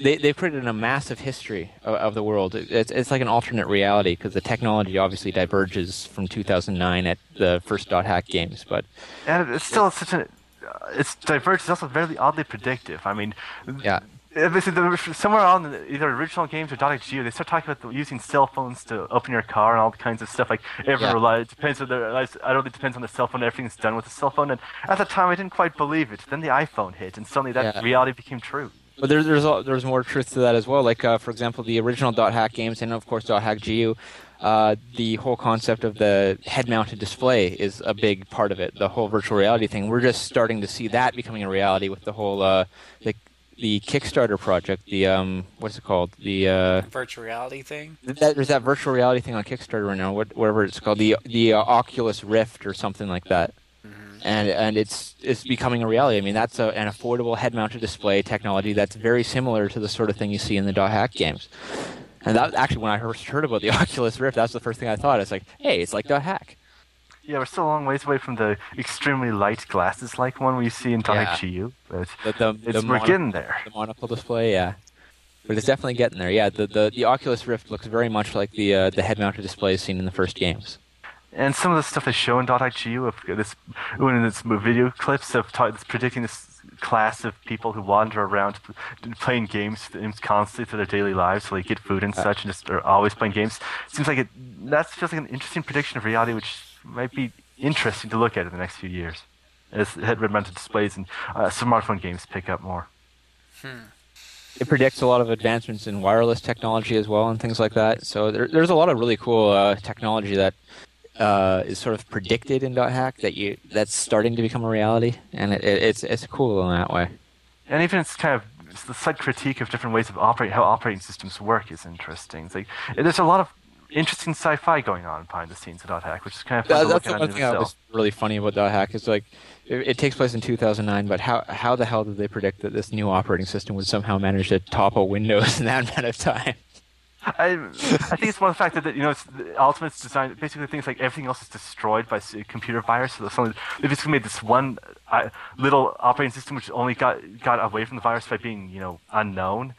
they they've created a massive history of, of the world. It's it's like an alternate reality because the technology obviously diverges from 2009 at the first Dot Hack games, but And it's still such an. Uh, it's diverse. It's also very oddly predictive. I mean, yeah. This is the, somewhere on either original games or GU, they start talking about using cell phones to open your car and all kinds of stuff. Like everyone Yeah. relies. It depends on the. I don't. It depends on the cell phone. Everything's done with the cell phone. And at the time, I didn't quite believe it. Then the iPhone hit, and suddenly that Yeah. reality became true. But there, there's there's more truth to that as well. Like uh, for example, the original Dot Hack games, and of course Dot Hack GU. Uh, the whole concept of the head-mounted display is a big part of it. The whole virtual reality thing. We're just starting to see that becoming a reality with the whole uh, the the Kickstarter project. The um, what's it called? The uh, Virtual reality thing. that, there's that virtual reality thing on Kickstarter right now. What, whatever it's called, the the uh, Oculus Rift or something like that. And and it's it's becoming a reality. I mean, that's a, an affordable head-mounted display technology that's very similar to the sort of thing you see in the Dot Hack games. And that actually, when I first heard about the Oculus Rift, that's the first thing I thought. It's like, hey, it's like Dot Hack. Yeah, we're still a long ways away from the extremely light glasses-like one we see in Dot Hack Yeah. GU. But The, the, it's, the we're mono- getting there. the monocle display, yeah. But it's definitely getting there. Yeah, the the, the Oculus Rift looks very much like the uh, the head-mounted displays seen in the first games. And some of the stuff they show in Dot Hack GU of this, when in this video clips of ta- predicting this class of people who wander around playing games constantly through their daily lives, so they get food and such, and just are always playing games. Seems like it. That feels like an interesting prediction of reality, which might be interesting to look at in the next few years, as head-mounted displays and uh, smartphone games pick up more. it predicts a lot of advancements in wireless technology as well and things like that. So there, there's a lot of really cool uh, technology that uh, is sort of predicted in Dot Hack that you that's starting to become a reality, and it, it, it's it's cool in that way. And even it's kind of it's the slight critique of different ways of operate how operating systems work is interesting. It's like there's a lot of interesting sci-fi going on behind the scenes Dot Hack, which is kind of fun That, that's the one thing that was really funny about Dot Hack is like it, it takes place in 2009, but how how the hell did they predict that this new operating system would somehow manage to topple Windows in that amount of time? I, I think it's more the fact that, you know it's, Ultimate's designed basically things like everything else is destroyed by computer virus. So suddenly they basically made this one uh, little operating system which only got got away from the virus by being you know unknown.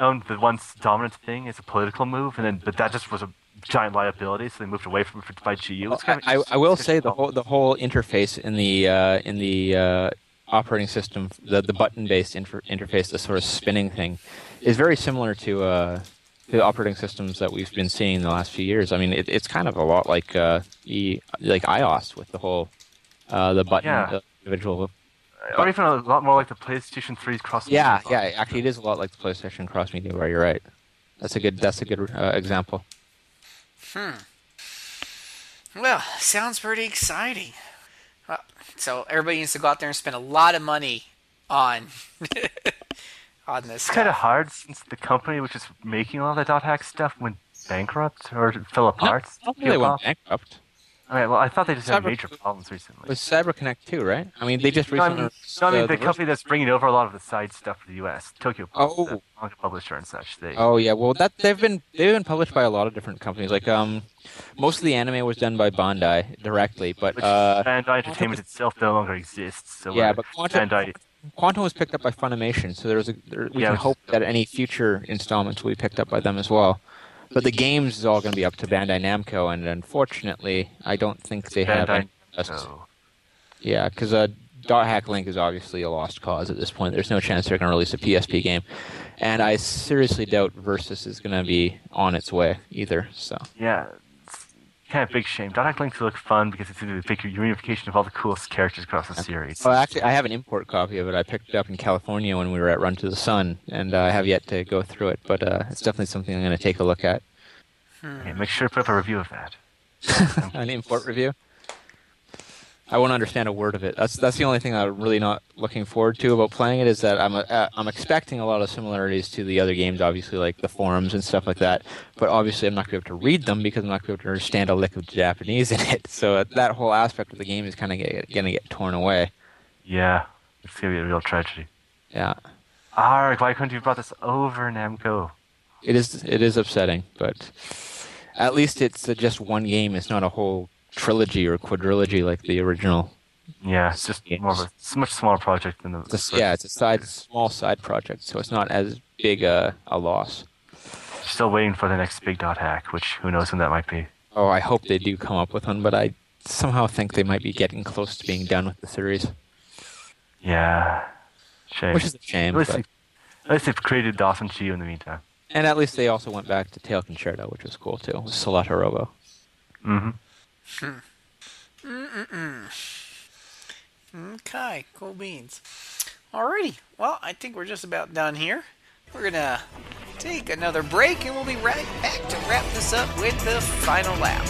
Owned the once dominant thing is a political move, and then but that just was a giant liability, so they moved away from it by GU. It's kind of I, I will say the whole the whole interface in the uh, in the uh, operating system, the the button based inter- interface, the sort of spinning thing, is very similar to uh, the operating systems that we've been seeing in the last few years. I mean, it, it's kind of a lot like uh, the like iOS with the whole uh, the button Yeah. the individual. or even a lot more like the PlayStation 3's cross. Yeah, yeah. Actually, it is a lot like the PlayStation Cross Media. Where you're right. That's a good. That's a good uh, example. Hmm. Well, sounds pretty exciting. Well, so everybody needs to go out there and spend a lot of money on on this. It's kind of hard since the company which is making all the dot hack stuff went bankrupt or fell apart. I don't think they went bankrupt. All right, well, I thought they just had Cyber- major problems recently. With CyberConnect2, right? I mean, they just No, I recently. mean, no, I mean uh, the the company that's bringing over a lot of the side stuff to the U.S. Tokyopop, Oh. the manga publisher and such. They, Oh yeah, well that they've been they've been published by a lot of different companies. Like um, most of the anime was done by Bandai directly, but which uh, Bandai Entertainment itself no longer exists. So yeah, uh, but Quantum Bandai, Quantum was picked up by Funimation, so there's a there, we Yeah, can it's- hope that any future installments will be picked up by them as well. But the games is all going to be up to Bandai Namco, and unfortunately, I don't think they have. Bandai. Oh. Yeah, because uh, Dot Hack Link is obviously a lost cause at this point. There's no chance they're going to release a PSP game, and I seriously doubt Versus is going to be on its way either. So. Yeah, kind of big shame. Dot Hack Link look fun because it's a big reunification of all the coolest characters across the series. Well, actually, I have an import copy of it. I picked it up in California when we were at Run to the Sun, and uh, I have yet to go through it. But uh, it's definitely something I'm going to take a look at. Okay, make sure to put up a review of that. An import review. I won't understand a word of it. That's that's the only thing I'm really not looking forward to about playing it is that I'm uh, I'm expecting a lot of similarities to the other games, obviously like the forums and stuff like that. But obviously, I'm not going to be able to read them because I'm not going to be able to understand a lick of Japanese in it. So uh, that whole aspect of the game is kind of going to get torn away. Yeah, it's gonna be a real tragedy. Yeah. Arg, why couldn't you have brought this over, Namco? It is it is upsetting, but at least it's uh, just one game. It's not a whole trilogy or quadrilogy like the original. Yeah, it's just more of a it's a much smaller project than the. It's a, yeah, it's a side small side project, so it's not as big a, a loss. Still waiting for the next big dot hack, which who knows when that might be. Oh, I hope they do come up with one, but I somehow think they might be getting close to being done with the series, Yeah, shame. which is a shame. at, least but- they, at least they've created Dawson Chiu in the meantime. and at least they also went back to Tail Concerto, which was cool too. Solatorobo. Mm-hmm. Hmm Okay, cool beans. Alrighty, well, I think we're just about done here. We're gonna take another break and we'll be right back to wrap this up with the final lap.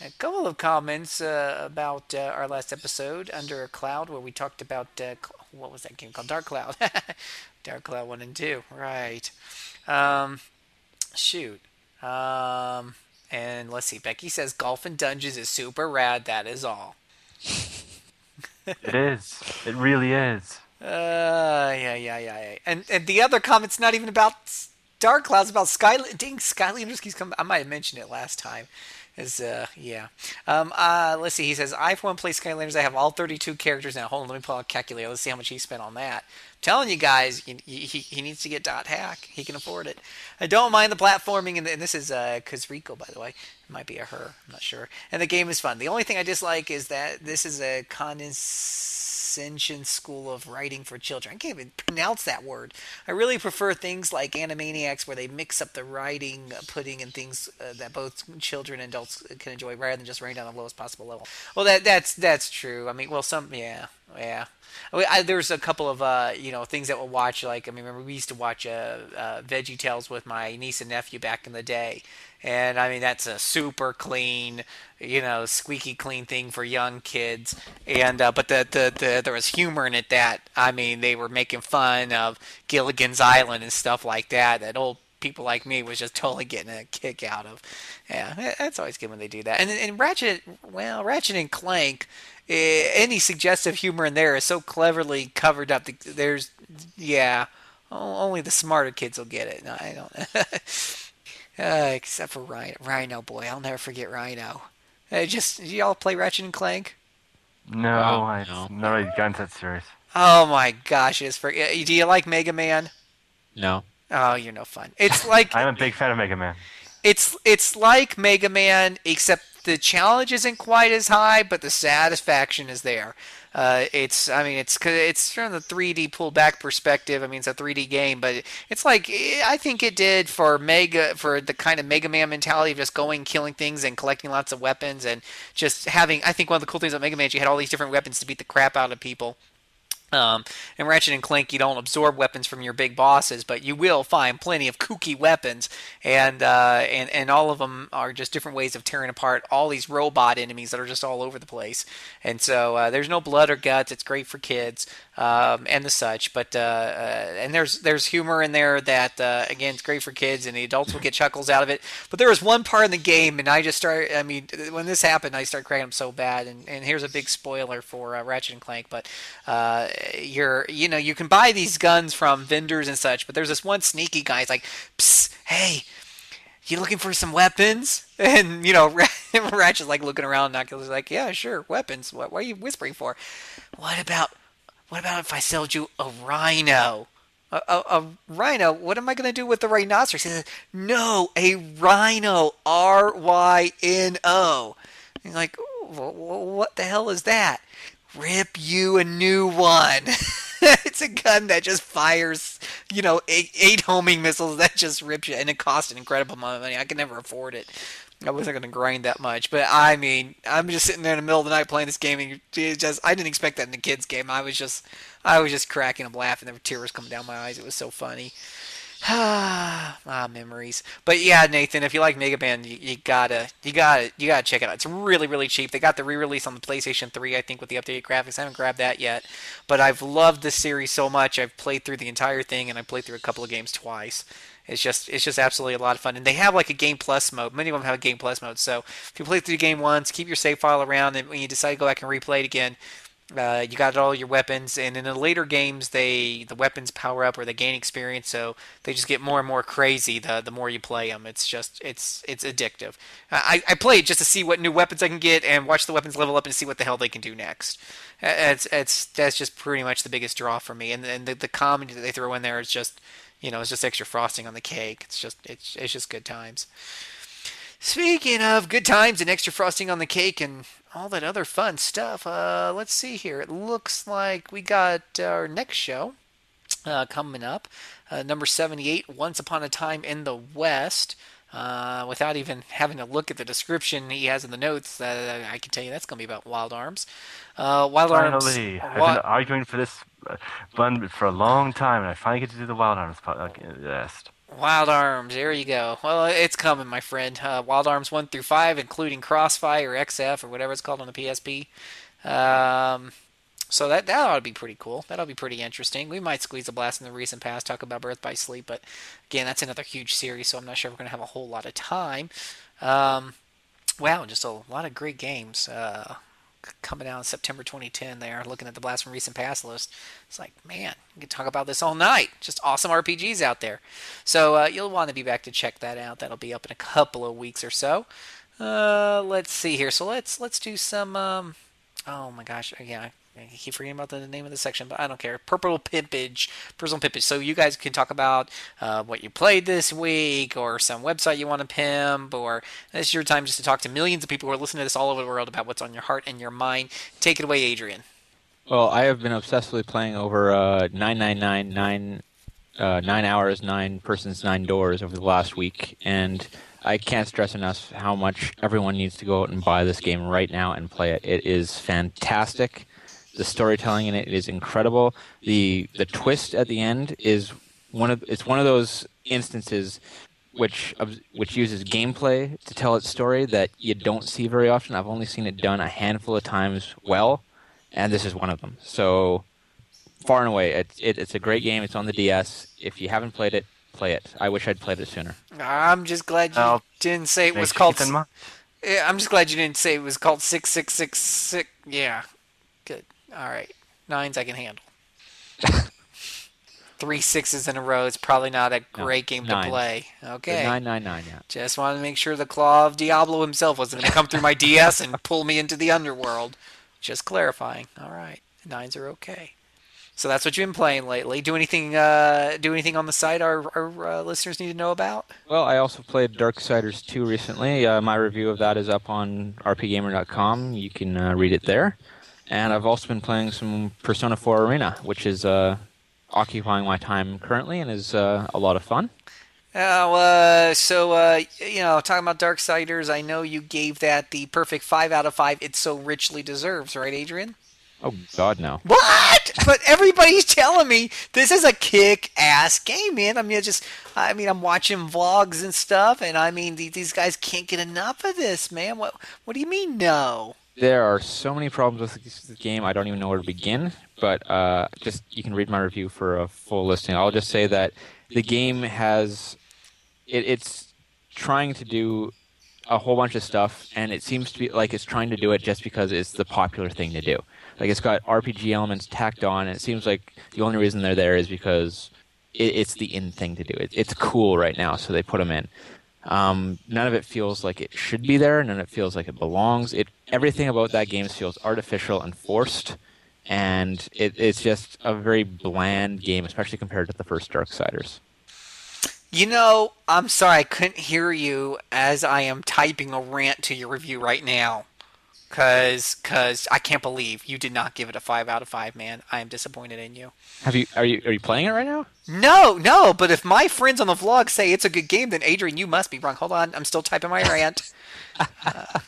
A couple of comments uh, about uh, our last episode under a cloud where we talked about uh, what was that game called? Dark Cloud. Dark Cloud one and two. Right. Um, shoot. Um, and let's see. Becky says Golf and Dungeons is super rad. That is all. It is. It really is. Uh, yeah, yeah, yeah, yeah. And and the other comment's not even about Dark Clouds, about Sky. Dang, Skylanders keeps coming. I might have mentioned it last time. Is uh, yeah. Um, uh, let's see. He says I for one play Skylanders. I have all 32 characters now. Hold on, let me pull out a calculator. Let's see how much he spent on that. telling you guys, he, he, he needs to get dot hack. He can afford it. I don't mind the platforming, and, and this is uh, Kazriko, by the way. It might be a her. I'm not sure. And the game is fun. The only thing I dislike is that this is a condescension school of writing for children. I can't even pronounce that word. I really prefer things like Animaniacs, where they mix up the writing, uh, putting in things uh, that both children and adults can enjoy, rather than just writing down the lowest possible level. Well, that that's that's true. I mean, well, some yeah, yeah. I I, there's a couple of uh, you know things that we'll watch. Like I mean, remember we used to watch uh, uh, Veggie Tales with my niece and nephew back in the day, and I mean that's a super clean, you know, squeaky clean thing for young kids. And uh, but the, the the there was humor in it that I mean they were making fun of Gilligan's Island and stuff like that. That old people like me was just totally getting a kick out of. Yeah, that's always good when they do that. And and Ratchet, well, Ratchet and Clank, any suggestive humor in there is so cleverly covered up. There's, yeah, only the smarter kids will get it. No, I don't. uh, except for Rhino. Rhino boy, I'll never forget Rhino. Uh, just y'all play Ratchet and Clank? No, Wow, I no. not really got into that series. Oh my gosh, it's for. uh, Do you like Mega Man? No. Oh, you're no fun. It's like I'm a big fan of Mega Man. It's it's like Mega Man, except the challenge isn't quite as high, but the satisfaction is there. Uh, it's I mean it's it's from the 3D pull back perspective. I mean it's a 3D game, but it's like I think it did for Mega for the kind of Mega Man mentality of just going killing things and collecting lots of weapons and just having. I think one of the cool things about Mega Man is you had all these different weapons to beat the crap out of people. Um, in Ratchet and Clank, you don't absorb weapons from your big bosses, but you will find plenty of kooky weapons, and uh, and and all of them are just different ways of tearing apart all these robot enemies that are just all over the place. And so uh, there's no blood or guts. It's great for kids um, and the such. But uh, uh, and there's there's humor in there that uh, again it's great for kids, and the adults will get chuckles out of it. But there was one part in the game, and I just started. I mean, when this happened, I started cracking up so bad. And, and here's a big spoiler for uh, Ratchet and Clank, but uh, you're you know you can buy these guns from vendors and such, but there's this one sneaky guy. He's like, Psst, hey. You looking for some weapons? And you know, Ratchet's like looking around. Oculus like, yeah, sure, weapons. What, what are you whispering for? What about, what about if I sold you a rhino? A, a, a rhino? What am I going to do with the rhinoceros? He says, no, a rhino. R Y N O. He's like, "Wh- wh- what the hell is that? Rip you a new one. it's a gun that just fires, you know, eight, eight homing missiles that just rips you, and it costs an incredible amount of money. I could never afford it. I wasn't going to grind that much, but I mean, I'm just sitting there in the middle of the night playing this game, and just I didn't expect that in a kids game. I was just, I was just cracking up laughing. There were tears coming down my eyes. It was so funny. ah, memories. But yeah, Nathan, if you like Mega Man, you, you gotta, you gotta, you gotta check it out. It's really, really cheap. They got the re-release on the PlayStation 3, I think, with the updated graphics. I haven't grabbed that yet, but I've loved this series so much. I've played through the entire thing, and I played through a couple of games twice. It's just, it's just absolutely a lot of fun. And they have like a Game Plus mode. Many of them have a Game Plus mode. So if you play through the game once, keep your save file around, and when you decide to go back and replay it again, uh, you got all your weapons, and in the later games, they the weapons power up or they gain experience, so they just get more and more crazy the the more you play them. It's just it's it's addictive. I I play it just to see what new weapons I can get and watch the weapons level up and see what the hell they can do next. Uh, It's it's that's just pretty much the biggest draw for me, and and the the comedy that they throw in there is just you know it's just extra frosting on the cake. It's just it's it's just good times. Speaking of good times and extra frosting on the cake and all that other fun stuff, uh, let's see here. It looks like we got our next show uh, coming up. Uh, number 78, Once Upon a Time in the West. Uh, without even having to look at the description he has in the notes, uh, I can tell you that's going to be about Wild Arms. Uh, Wild Arms. Finally, I've Wi- been arguing for this one for a long time, and I finally get to do the Wild Arms podcast. Wild Arms, there you go. Well, it's coming, my friend. Uh, Wild Arms 1 through 5, including Crossfire or XF or whatever it's called on the PSP. Um, so that, that ought to be pretty cool. That'll be pretty interesting. We might squeeze a blast in the recent past, talk about Birth by Sleep, but again, that's another huge series, so I'm not sure we're going to have a whole lot of time. Um, wow, just a lot of great games. Uh, coming out in September 2010 there, looking at the Blast from Recent Past list. It's like, man, you can talk about this all night. Just awesome RPGs out there. So uh, you'll want to be back to check that out. That'll be up in a couple of weeks or so. Uh, let's see here. So let's let's do some. Um, oh my gosh, yeah. I keep forgetting about the name of the section, but I don't care. Purple Pimpage, Personal Pimpage. So you guys can talk about uh, what you played this week, or some website you want to pimp, or is your time just to talk to millions of people who are listening to this all over the world about what's on your heart and your mind. Take it away, Adrian. Well, I have been obsessively playing over uh, 999, nine, uh, nine hours, nine persons, nine doors over the last week, and I can't stress enough how much everyone needs to go out and buy this game right now and play it. It is fantastic. The storytelling in it is incredible. the The twist at the end is one of it's one of those instances which which uses gameplay to tell its story that you don't see very often. I've only seen it done a handful of times well, and this is one of them. So far and away, it's it, it's a great game. It's on the DS. If you haven't played it, play it. I wish I'd played it sooner. I'm just glad you I'll didn't say it was called. keep in mind. Yeah, I'm just glad you didn't say it was called six six six six. Yeah, good. All right, nines I can handle. Three sixes in a row is probably not a great game to play. Okay. 999, yeah. Just wanted to make sure the claw of Diablo himself wasn't going to come through my DS and pull me into the underworld. Just clarifying. All right, nines are okay. So that's what you've been playing lately. Do anything? Uh, do anything on the site our, our uh, listeners need to know about? Well, I also played Darksiders 2 recently. Uh, my review of that is up on rpgamer.com. You can uh, read it there. And I've also been playing some Persona 4 Arena, which is uh, occupying my time currently and is uh, a lot of fun. Oh, uh, so uh, you know, talking about Darksiders, I know you gave that the perfect five out of five. It so richly deserves, right, Adrian? Oh, God, no. What? But everybody's telling me this is a kick-ass game, man. I mean, I just, I mean, I'm watching vlogs and stuff, and I mean, these, these guys can't get enough of this, man. What, what do you mean, no? There are so many problems with this game, I don't even know where to begin. But uh, just you can read my review for a full listing. I'll just say that the game has it, it's trying to do a whole bunch of stuff, and it seems to be like it's trying to do it just because it's the popular thing to do. Like it's got RPG elements tacked on, and it seems like the only reason they're there is because it, it's the in thing to do. It, it's cool right now, so they put them in. Um, none of it feels like it should be there. None of it feels like it belongs. It everything about that game feels artificial and forced, and it, it's just a very bland game, especially compared to the first Darksiders. You know, I'm sorry I couldn't hear you as I am typing a rant to your review right now. Cause, cause I can't believe you did not give it a five out of five, man. I am disappointed in you. Have you are you are you playing it right now? No, no, but if my friends on the vlog say it's a good game, then Adrian, you must be wrong. Hold on, I'm still typing my rant. uh,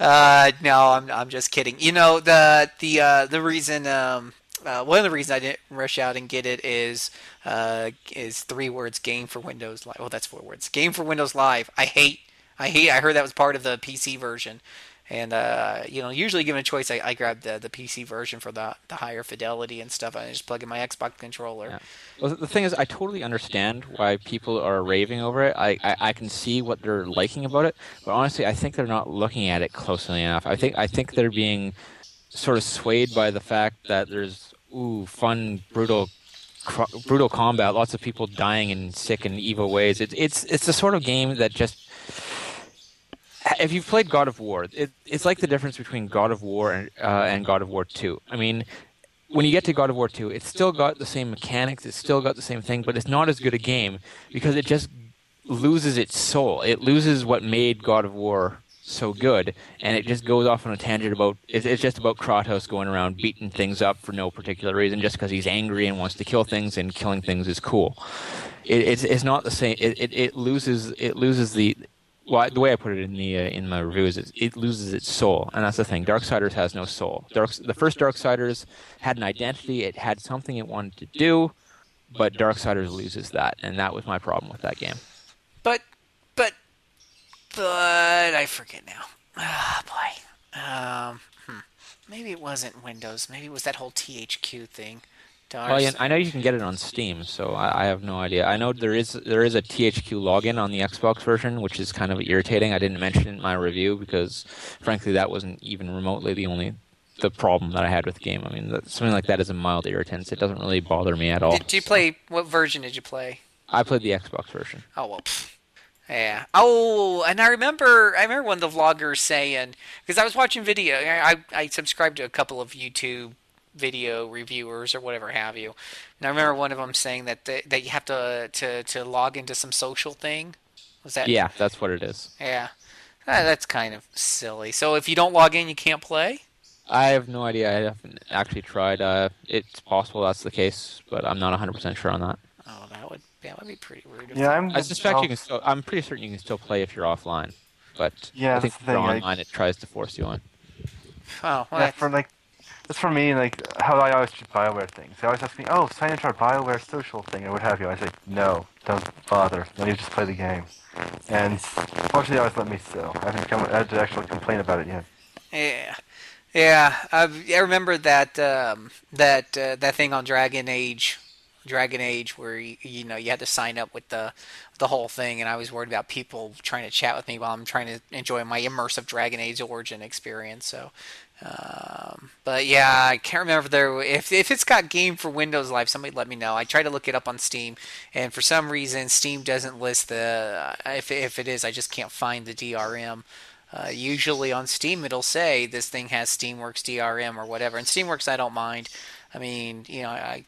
uh, no, I'm I'm just kidding. You know the the uh, the reason um, uh, one of the reasons I didn't rush out and get it is uh, is three words game for Windows Live. Well, that's four words. Game for Windows Live. I hate I hate. I heard that was part of the PC version. And uh, you know, usually given a choice, I, I grab the the PC version for the the higher fidelity and stuff. I just plug in my Xbox controller. Yeah. Well, the thing is, I totally understand why people are raving over it. I, I, I can see what they're liking about it, but honestly, I think they're not looking at it closely enough. I think I think they're being sort of swayed by the fact that there's ooh fun brutal brutal combat, lots of people dying in sick and evil ways. It's it's it's the sort of game that just if you've played God of War, it, it's like the difference between God of War and, uh, and God of War 2. I mean, when you get to God of War 2, it's still got the same mechanics, it's still got the same thing, but it's not as good a game because it just loses its soul. It loses what made God of War so good, and it just goes off on a tangent about it's, it's just about Kratos going around beating things up for no particular reason, just because he's angry and wants to kill things, and killing things is cool. It, it's it's not the same. It, it, it loses it loses the well, the way I put it in the uh, in my review is it loses its soul, and that's the thing. Darksiders has no soul. The first Darksiders had an identity; it had something it wanted to do, but Darksiders loses that, and that was my problem with that game. But, but, but I forget now. Ah, boy. Um, hmm. Maybe it wasn't Windows. Maybe it was that whole THQ thing. Well, yeah, I know you can get it on Steam, so I, I, have no idea. I know there is there is a THQ login on the Xbox version, which is kind of irritating. I didn't mention it in my review because, frankly, that wasn't even remotely the only the problem that I had with the game. I mean, something like that is a mild irritant. It doesn't really bother me at all. Did you play? What version did you play? I played the Xbox version. Oh well. Pfft. Yeah. Oh, and I remember I remember one of the vloggers saying because I was watching video. I I subscribed to a couple of YouTube video reviewers or whatever have you. And I remember one of them saying that the, that you have to to to log into some social thing. Was that? Yeah, that's what it is. Yeah, ah, that's kind of silly. So if you don't log in, you can't play. I have no idea. I haven't actually tried. Uh, it's possible that's the case, but I'm not 100% sure on that. Oh, that would that would be pretty rude. Yeah, I'm, I suspect you can still. I'm pretty certain you can still play if you're offline, but yeah, I think if you're online, I... it tries to force you on. Oh, well, yeah, for like that's for me, like, how I always treat Bioware things. They always ask me, oh, sign into our Bioware social thing, or what have you. I say, no, don't bother. Let me just play the game. And fortunately, they always let me still. I haven't come, I had to actually complain about it yet. Yeah. Yeah, I've, I remember that um, that uh, that thing on Dragon Age, Dragon Age, where you, you know you had to sign up with the the whole thing, and I was worried about people trying to chat with me while I'm trying to enjoy my immersive Dragon Age Origin experience. So um, but yeah, I can't remember there if if it's got game for Windows Live. Somebody let me know. I tried to look it up on Steam, and for some reason Steam doesn't list the. Uh, if if it is, I just can't find the DRM. Uh, usually on Steam it'll say this thing has SteamWorks DRM or whatever. And SteamWorks I don't mind. I mean, you know, I,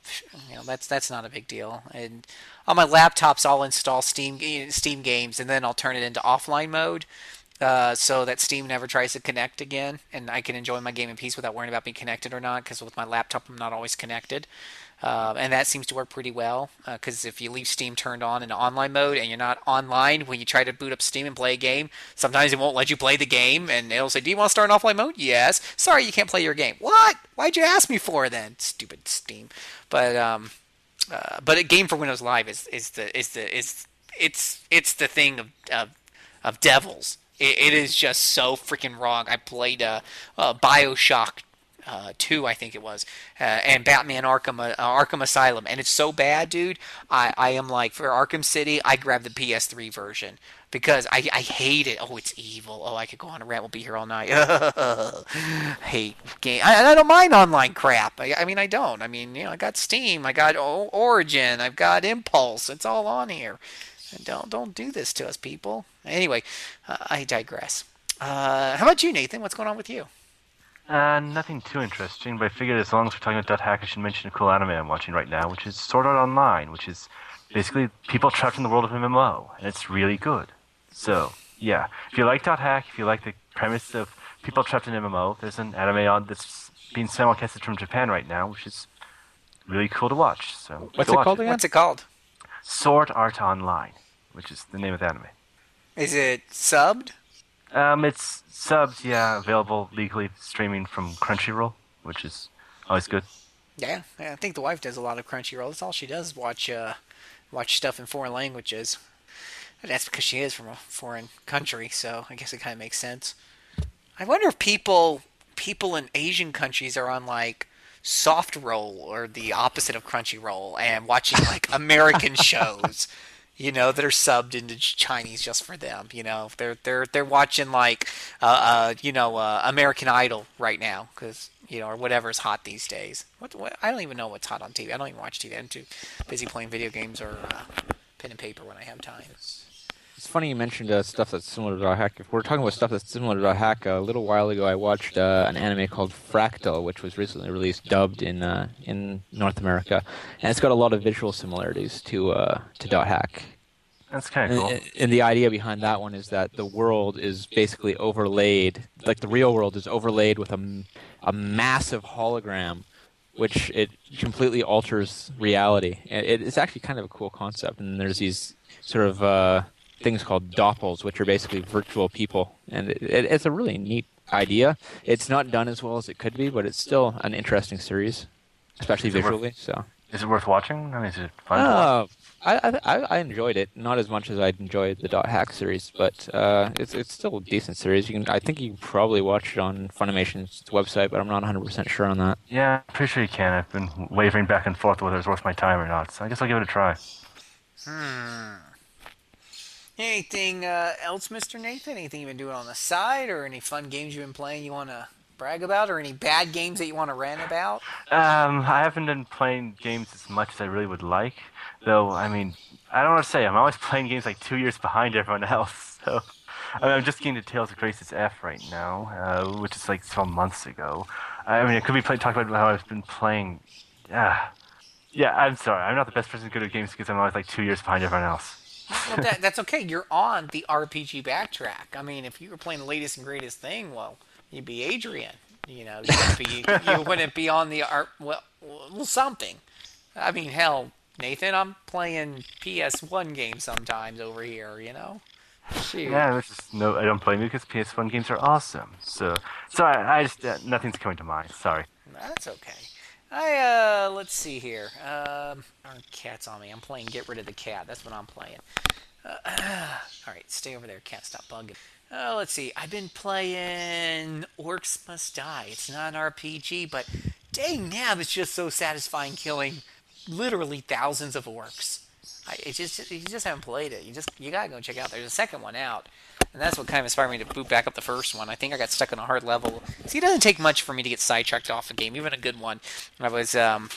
you know, that's that's not a big deal. And on my laptops, I'll install Steam Steam games and then I'll turn it into offline mode. Uh, so that Steam never tries to connect again, and I can enjoy my game in peace without worrying about being connected or not. Because with my laptop, I'm not always connected, uh, and that seems to work pretty well. Because uh, if you leave Steam turned on in online mode and you're not online when you try to boot up Steam and play a game, sometimes it won't let you play the game, and it'll say, "Do you want to start in offline mode?" Yes. Sorry, you can't play your game. What? Why'd you ask me for then? Stupid Steam. But um, uh, but a game for Windows Live is is the is the is it's it's the thing of of, of devils it, it is just so freaking wrong. I played uh, uh, Bioshock uh, two, I think it was, uh, and Batman Arkham uh, Arkham Asylum, and it's so bad, dude. I, I am like for Arkham City, I grabbed the PS3 version because I, I hate it. Oh, it's evil. Oh, I could go on a rant. We'll be here all night. hate game. I, I don't mind online crap. I, I mean, I don't. I mean, you know, I got Steam, I got o- Origin, I've got Impulse. It's all on here. Don't don't do this to us, people. Anyway, uh, I digress. Uh, how about you, Nathan? What's going on with you? Uh, nothing too interesting, but I figured as long as we're talking about Dot Hack, I should mention a cool anime I'm watching right now, which is Sword Art Online, which is basically people trapped in the world of MMO, and it's really good. So, yeah, if you like Dot Hack, if you like the premise of People Trapped in MMO. There's an anime on that's being simulcasted from Japan right now, which is really cool to watch. So What's it watch called again? What's it called? Sword Art Online, which is the name of the anime. Is it subbed? Um, it's subs, yeah, available legally streaming from Crunchyroll, which is always good. Yeah, yeah, I think the wife does a lot of Crunchyroll. That's all she does. Watch, uh, watch stuff in foreign languages. And that's because she is from a foreign country, so I guess it kind of makes sense. I wonder if people, people in Asian countries are on like soft roll or the opposite of crunchy roll and watching like American shows. You know that are subbed into Chinese just for them. You know they're they're they're watching like uh, uh you know uh, American Idol right now because you know or whatever's hot these days. What, what I don't even know what's hot on TV. I don't even watch TV. I'm too busy playing video games or uh, pen and paper when I have time. It's funny you mentioned uh, stuff that's similar to Dot Hack. If we're talking about stuff that's similar to Dot Hack, uh, a little while ago I watched uh, an anime called Fractale, which was recently released dubbed in uh, in North America, and it's got a lot of visual similarities to uh, to Dot Hack. That's kind of cool. And, and the idea behind that one is that the world is basically overlaid, like the real world is overlaid with a, a massive hologram, which it completely alters reality. It, it's actually kind of a cool concept. And there's these sort of uh, things called doppels, which are basically virtual people, and it, it, it's a really neat idea. It's not done as well as it could be, but it's still an interesting series, especially Is it worth- visually. So. Is it worth watching? I mean, is it fun? to? Uh, I, I I enjoyed it, not as much as I enjoyed the Dot Hack series, but uh, it's it's still a decent series. You can I think you can probably watch it on Funimation's website, but I'm not 100 percent sure on that. Yeah, I'm pretty sure you can. I've been wavering back and forth whether it's worth my time or not, so I guess I'll give it a try. Anything uh, else, Mr. Nathan? Anything you've been doing on the side, or any fun games you've been playing you want to brag about, or any bad games that you want to rant about? Um, I haven't been playing games as much as I really would like, though. I mean, I don't want to say I'm always playing games like two years behind everyone else. So, I mean, I'm just getting to Tales of Graces F right now, uh, which is like 12 months ago. I mean, it could be play, talk about how I've been playing. Yeah, yeah. I'm sorry, I'm not the best person to good at games because I'm always like two years behind everyone else. Well, that, that's okay. You're on the RPG backtrack. I mean, if you were playing the latest and greatest thing, well, you'd be Adrian. You know, you wouldn't be, you wouldn't be on the art. Well, well, something. I mean, hell, Nathan, I'm playing PS1 games sometimes over here. You know. Shoot. Yeah, which is no, I don't blame you because PS1 games are awesome. So, sorry, I just uh, nothing's coming to mind. Sorry. That's okay. I uh, let's see here. Um, our cat's on me. I'm playing Get Rid of the Cat. That's what I'm playing. Uh, all right, stay over there, cat. Stop bugging. Uh, let's see. I've been playing Orcs Must Die. It's not an RPG, but dang, now it's just so satisfying killing literally thousands of orcs. I, it just you just haven't played it. You just you gotta go check out. There's a second one out, and that's what kind of inspired me to boot back up the first one. I think I got stuck on a hard level. See, it doesn't take much for me to get sidetracked off a game, even a good one. I was um,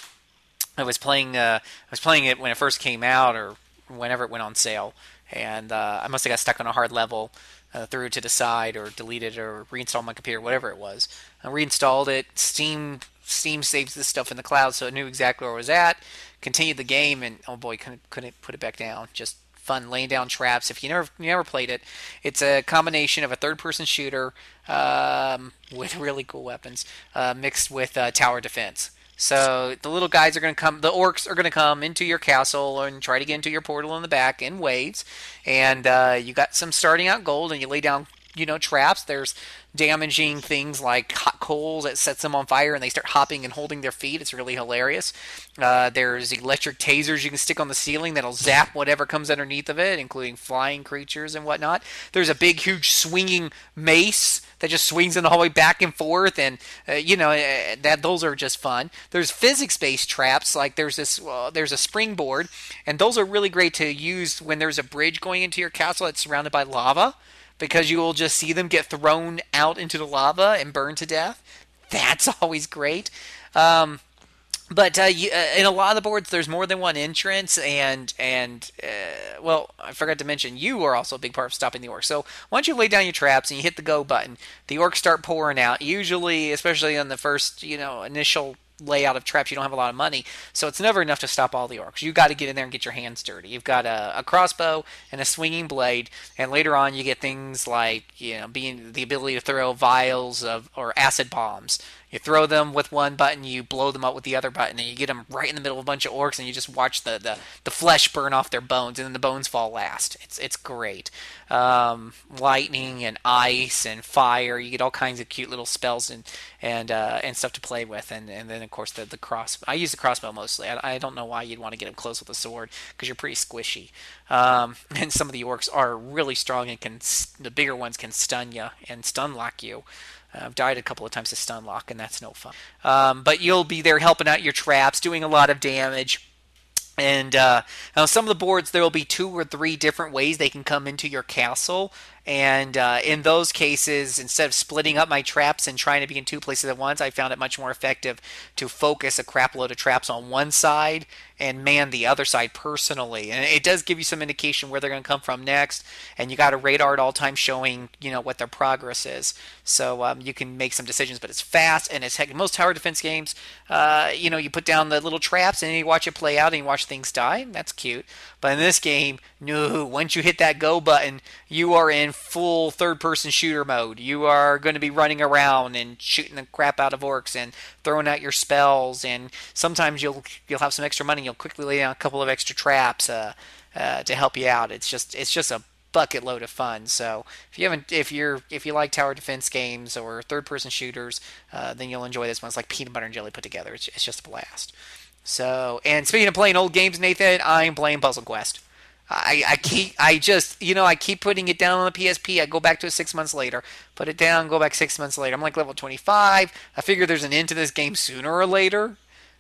I was playing uh, I was playing it when it first came out or whenever it went on sale, and uh, I must have got stuck on a hard level. Uh, to the side or deleted it or reinstalled my computer, whatever it was. I reinstalled it. Steam Steam saves this stuff in the cloud, so it knew exactly where I was at. Continued the game, and oh boy, couldn't couldn't put it back down. Just fun laying down traps. If you never you never played it, it's a combination of a third-person shooter um, with really cool weapons uh, mixed with uh, tower defense. So the little guys are going to come, the orcs are going to come into your castle and try to get into your portal in the back in waves. And uh, you got some starting out gold, and you lay down, you know, traps. There's damaging things like hot coals that sets them on fire, and they start hopping and holding their feet. It's really hilarious. Uh, there's electric tasers you can stick on the ceiling that'll zap whatever comes underneath of it, including flying creatures and whatnot. There's a big, huge swinging mace that just swings in the hallway back and forth, and uh, you know uh, that those are just fun. There's physics-based traps, like there's this, uh, there's a springboard, and those are really great to use when there's a bridge going into your castle that's surrounded by lava, because you will just see them get thrown out into the lava and burned to death. That's always great. Um, but uh, you, uh, in a lot of the boards, there's more than one entrance, and and uh, well, I forgot to mention you are also a big part of stopping the orcs. So once you lay down your traps and you hit the go button, the orcs start pouring out. Usually, especially on the first you know initial layout of traps, you don't have a lot of money, so it's never enough to stop all the orcs. You got to get in there and get your hands dirty. You've got a, a crossbow and a swinging blade, and later on you get things like you know being the ability to throw vials of or acid bombs. You throw them with one button, you blow them up with the other button, and you get them right in the middle of a bunch of orcs, and you just watch the, the, the flesh burn off their bones, and then the bones fall last. It's it's great. Um, lightning and ice and fire. You get all kinds of cute little spells and and uh, and stuff to play with, and, and then of course the the cross. I use the crossbow mostly. I, I don't know why you'd want to get up close with a sword because you're pretty squishy. Um, and some of the orcs are really strong and can the bigger ones can stun you and stun lock you. I've died a couple of times to stun lock, and that's no fun. Um, but you'll be there helping out your traps, doing a lot of damage. And uh, now some of the boards, there will be two or three different ways they can come into your castle. And uh, in those cases, instead of splitting up my traps and trying to be in two places at once, I found it much more effective to focus a crap load of traps on one side and man the other side personally. And it does give you some indication where they're going to come from next. And you got a radar at all times showing, you know, what their progress is. So um, you can make some decisions. But it's fast and it's heck. Most tower defense games, uh, you know, you put down the little traps and you watch it play out and you watch things die. That's cute. But in this game, no. Once you hit that go button, you are in full third-person shooter mode. You are going to be running around and shooting the crap out of orcs and throwing out your spells. And sometimes you'll you'll have some extra money. You'll quickly lay down a couple of extra traps uh, uh, to help you out. It's just it's just a bucket load of fun. So if you haven't, if you're if you like tower defense games or third person shooters, uh, then you'll enjoy this one. It's like peanut butter and jelly put together. It's, it's just a blast. So and speaking of playing old games, Nathan, I'm playing Puzzle Quest. I, I keep I just you know I keep putting it down on the PSP. I go back to it six months later, put it down, go back six months later. I'm like level 25. I figure there's an end to this game sooner or later.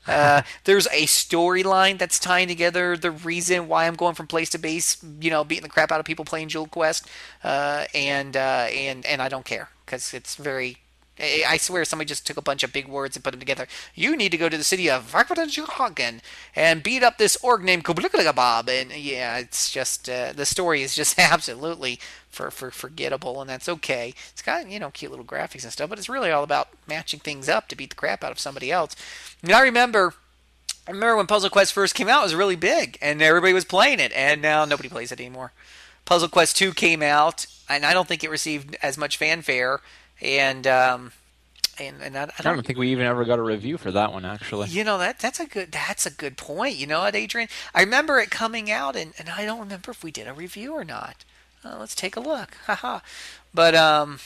Uh, there's a storyline that's tying together the reason why I'm going from place to base. You know, beating the crap out of people playing Jewel Quest, uh, and uh, and and I don't care because it's very I swear somebody just took a bunch of big words and put them together. You need to go to the city of Vakvatanjuhagen and beat up this orc named Kublikligabab. And yeah, it's just, uh, the story is just absolutely for, for forgettable, and that's okay. It's got, you know, cute little graphics and stuff, but it's really all about matching things up to beat the crap out of somebody else. And I remember. I remember when Puzzle Quest first came out, it was really big, and everybody was playing it, and now nobody plays it anymore. Puzzle Quest 2 came out, and I don't think it received as much fanfare and um, and, and I, I, don't, I, don't, think we even ever got a review for that one actually. You know that that's a good that's a good point. You know what, Adrian? I remember it coming out, and, and I don't remember if we did a review or not. Uh, let's take a look. Haha. but um,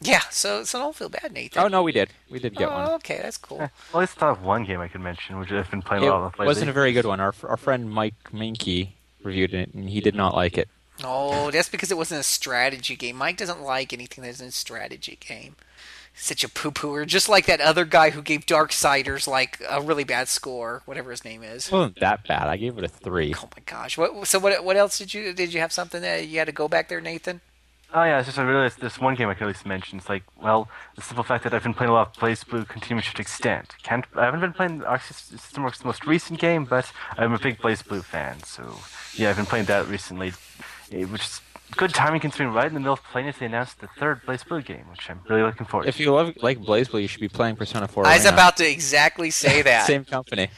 yeah. So so don't feel bad, Nathan. Oh no, we did. We did get oh, one. Okay, that's cool. well, I least thought of one game I could mention, which I've been playing it a lot of lately. wasn't a very good one. Our our friend Mike Moehnke reviewed it, and he did not like it. Oh, that's because it wasn't a strategy game. Mike doesn't like anything that isn't a strategy game such a poo pooer, just like that other guy who gave Darksiders like a really bad score, whatever his name is. It wasn't that bad. I gave it a three. Oh my gosh! What? So what? What else did you? Did you have something that you had to go back there, Nathan? Oh yeah, it's just I realized this one game I could at least mention. It's like, well, the simple fact that I've been playing a lot of BlazBlue continues to extent. Can't I haven't been playing Arc System Works' most recent game, but I'm a big BlazBlue fan, so yeah, I've been playing that recently, eh, which is good timing considering right in the middle of playing it, they announced the third BlazBlue game, which I'm really looking forward to. If you love like BlazBlue, you should be playing Persona 4. I was Arena. about to exactly say that. Same company.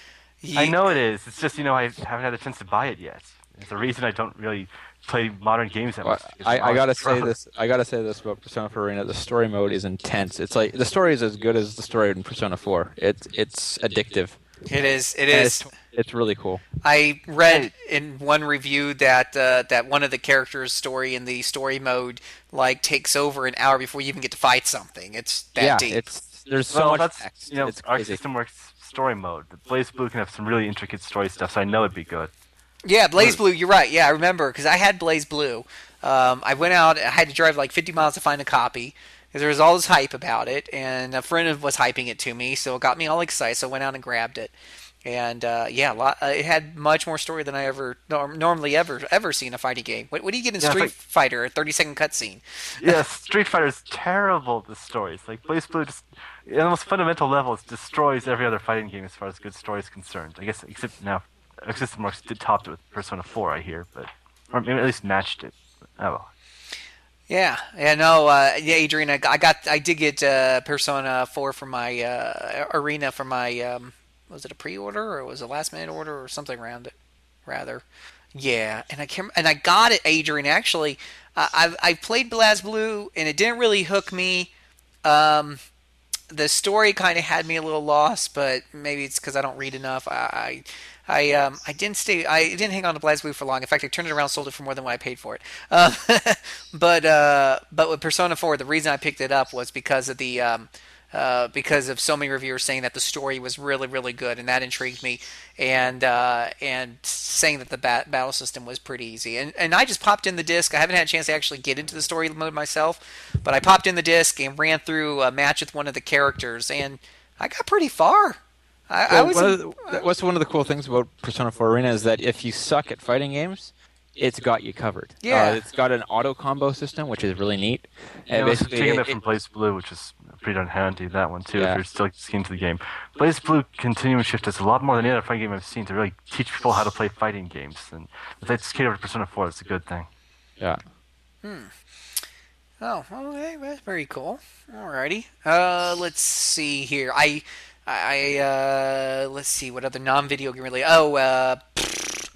I know it is. It's just, you know, I haven't had a chance to buy it yet. It's the reason I don't really play modern games that Well, much. I, I gotta say rough. this. I gotta say this about Persona 4 Arena. The story mode is intense. It's like the story is as good as the story in Persona 4. It's it's addictive. It is. It And is. It's, it's really cool. I read in one review that uh, that one of the characters' story in the story mode like takes over an hour before you even get to fight something. It's that yeah, deep. it's there's so well, much that's, text. you know, it's Arc crazy. System Works story mode. The BlazBlue can have some really intricate story stuff, so I know it'd be good. Yeah, BlazBlue. You're right. Yeah, I remember because I had BlazBlue. Um, I went out. I had to drive like 50 miles to find a copy because there was all this hype about it, and a friend was hyping it to me, so it got me all excited. So I went out and grabbed it, and uh, yeah, a lot, uh, it had much more story than I ever norm- normally ever ever see in a fighting game. What, what do you get in Yeah, Street like- Fighter? A 30 second cutscene. yeah, Street Fighter is terrible. The stories, like BlazBlue, just on the most fundamental level, it destroys every other fighting game as far as good story is concerned. I guess, except now, System Works did topped it with Persona 4, I hear, but or maybe at least matched it. Oh well. Yeah, yeah, no, uh, yeah, Adrian, I, I got, I did get uh, Persona 4 for my uh, arena for my um, was it a pre-order or was it a last-minute order or something around it, rather. Yeah, and I can and I got it, Adrian. Actually, uh, I've I played BlazBlue and it didn't really hook me. Um, the story kind of had me a little lost, but maybe it's because I don't read enough. I, I, um, I didn't stay. I didn't hang on to BlazBlue for long. In fact, I turned it around, sold it for more than what I paid for it. Uh, but, uh, but with Persona 4, the reason I picked it up was because of the. Um, uh, because of so many reviewers saying that the story was really, really good, and that intrigued me, and uh, and saying that the bat- battle system was pretty easy. And and I just popped in the disc. I haven't had a chance to actually get into the story mode myself, but I popped in the disc and ran through a match with one of the characters, and I got pretty far. I, I was. one of the, what's one of the cool things about Persona 4 Arena is that if you suck at fighting games, it's got you covered. Yeah. Uh, it's got an auto combo system, which is really neat. Yeah, And I basically, taking it- that from it- BlazBlue, which is pretty darn handy. That one too, Yeah. if you're still keen to the game. BlazBlue Continuum Shift does a lot more than any other fighting game I've seen to really teach people how to play fighting games. And if that's carried over to Persona 4, it's a good thing. yeah. Hmm. Oh, okay, that's very cool. Alrighty. Uh, let's see here. I, I, uh, let's see what other non-video game related. Oh, uh,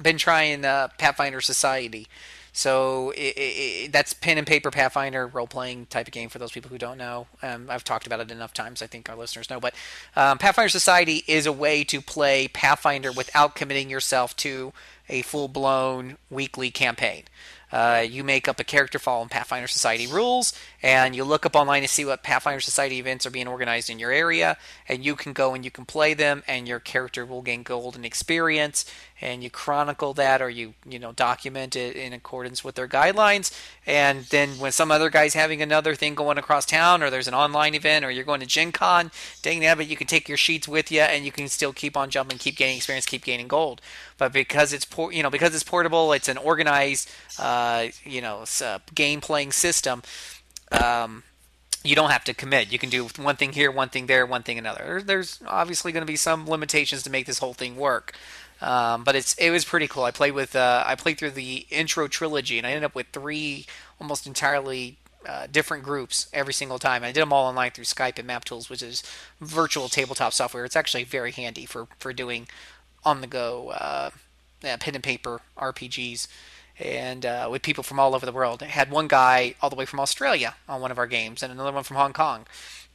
been trying uh, Pathfinder Society. So i i i that's pen and paper Pathfinder role playing type of game for those people who don't know. Um, I've talked about it enough times. I think our listeners know. But um, Pathfinder Society is a way to play Pathfinder without committing yourself to a full blown weekly campaign. Uh, you make up a character following Pathfinder Society rules, and you look up online to see what Pathfinder Society events are being organized in your area, and you can go and you can play them, and your character will gain gold and experience, and you chronicle that or you you know document it in accordance with their guidelines, and then when some other guy's having another thing going across town, or there's an online event, or you're going to Gen Con, dang nabbit, you can take your sheets with you, and you can still keep on jumping, keep gaining experience, keep gaining gold. But because it's por- you know because it's portable, it's an organized uh, you know uh, game playing system. Um, you don't have to commit. You can do one thing here, one thing there, one thing another. There's obviously going to be some limitations to make this whole thing work, um, but it's it was pretty cool. I played with uh, I played through the intro trilogy, and I ended up with three almost entirely uh, different groups every single time. I did them all online through Skype and MapTools, which is virtual tabletop software. It's actually very handy for for doing on the go uh, pen and paper RPGs and uh, with people from all over the world. I had one guy all the way from Australia on one of our games, and another one from Hong Kong.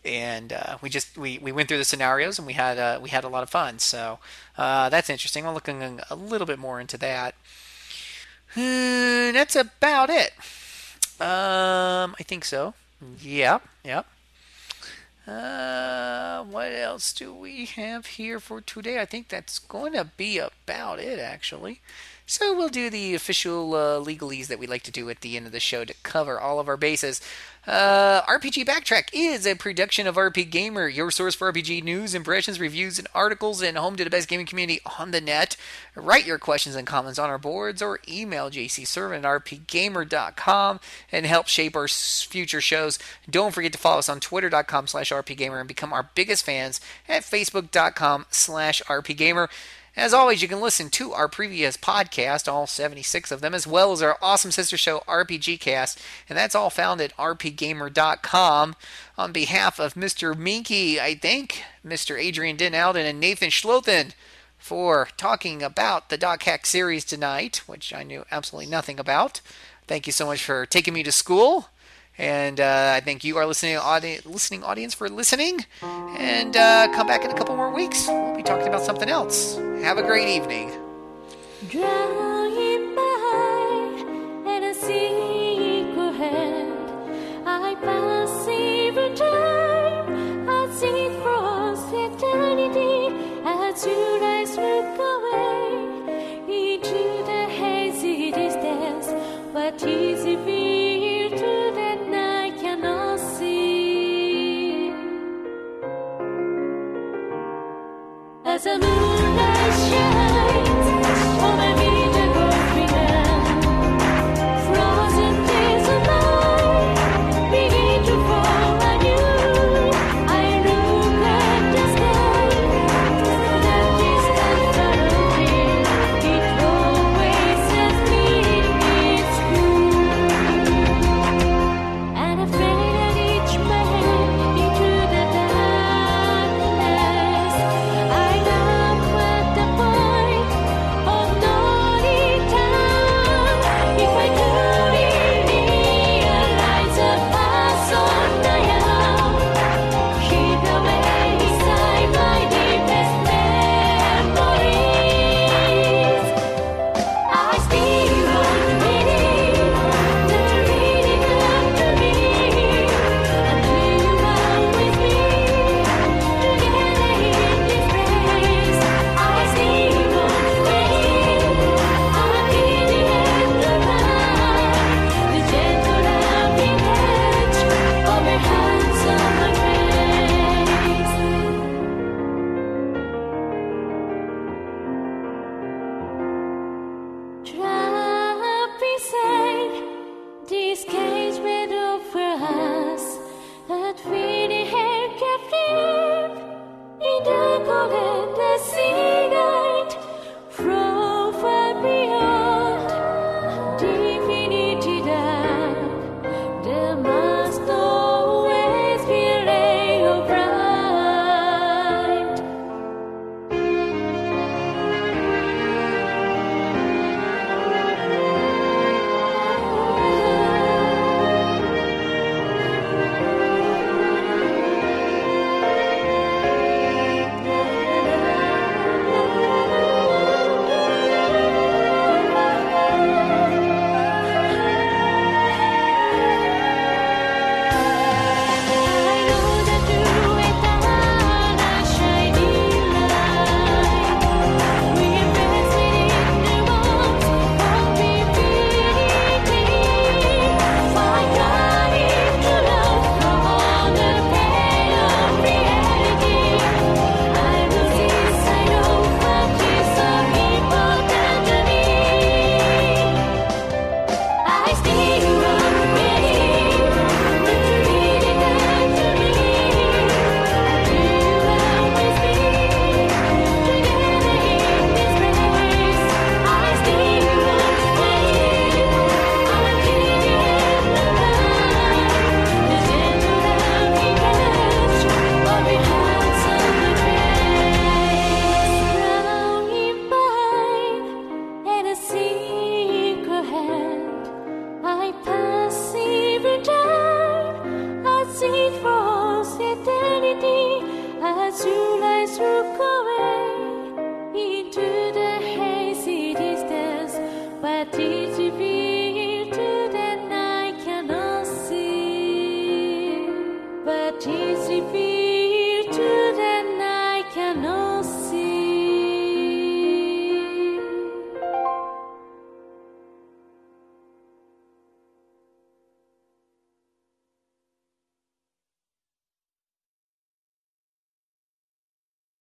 And uh, we just we, we went through the scenarios and we had uh, we had a lot of fun. So uh, that's interesting. I'm looking a little bit more into that. Uh, that's about it. Um, I think so. Yep, yep. Uh, what else do we have here for today? I think that's going to be about it, actually. So we'll do the official uh, legalese that we like to do at the end of the show to cover all of our bases. Uh, RPG Backtrack is a production of RPGamer, your source for RPG news, impressions, reviews, and articles, and home to the best gaming community on the net. Write your questions and comments on our boards or email jcservant at rpgamer.com and help shape our future shows. Don't forget to follow us on twitter.com slash rpgamer and become our biggest fans at facebook.com slash rpgamer. As always, you can listen to our previous podcast, all 76 of them, as well as our awesome sister show, RPG Cast, and that's all found at rpgamer.com. On behalf of Mr. Moehnke, I thank Mr. Adrian Denalden and Nathan Schlothen for talking about the Dot Hack series tonight, which I knew absolutely nothing about. Thank you so much for taking me to school. And uh, I thank you, our listening, audi- listening audience, for listening. And uh, come back in a couple more weeks. We'll be talking about something else. Have a great evening. Driving by and I move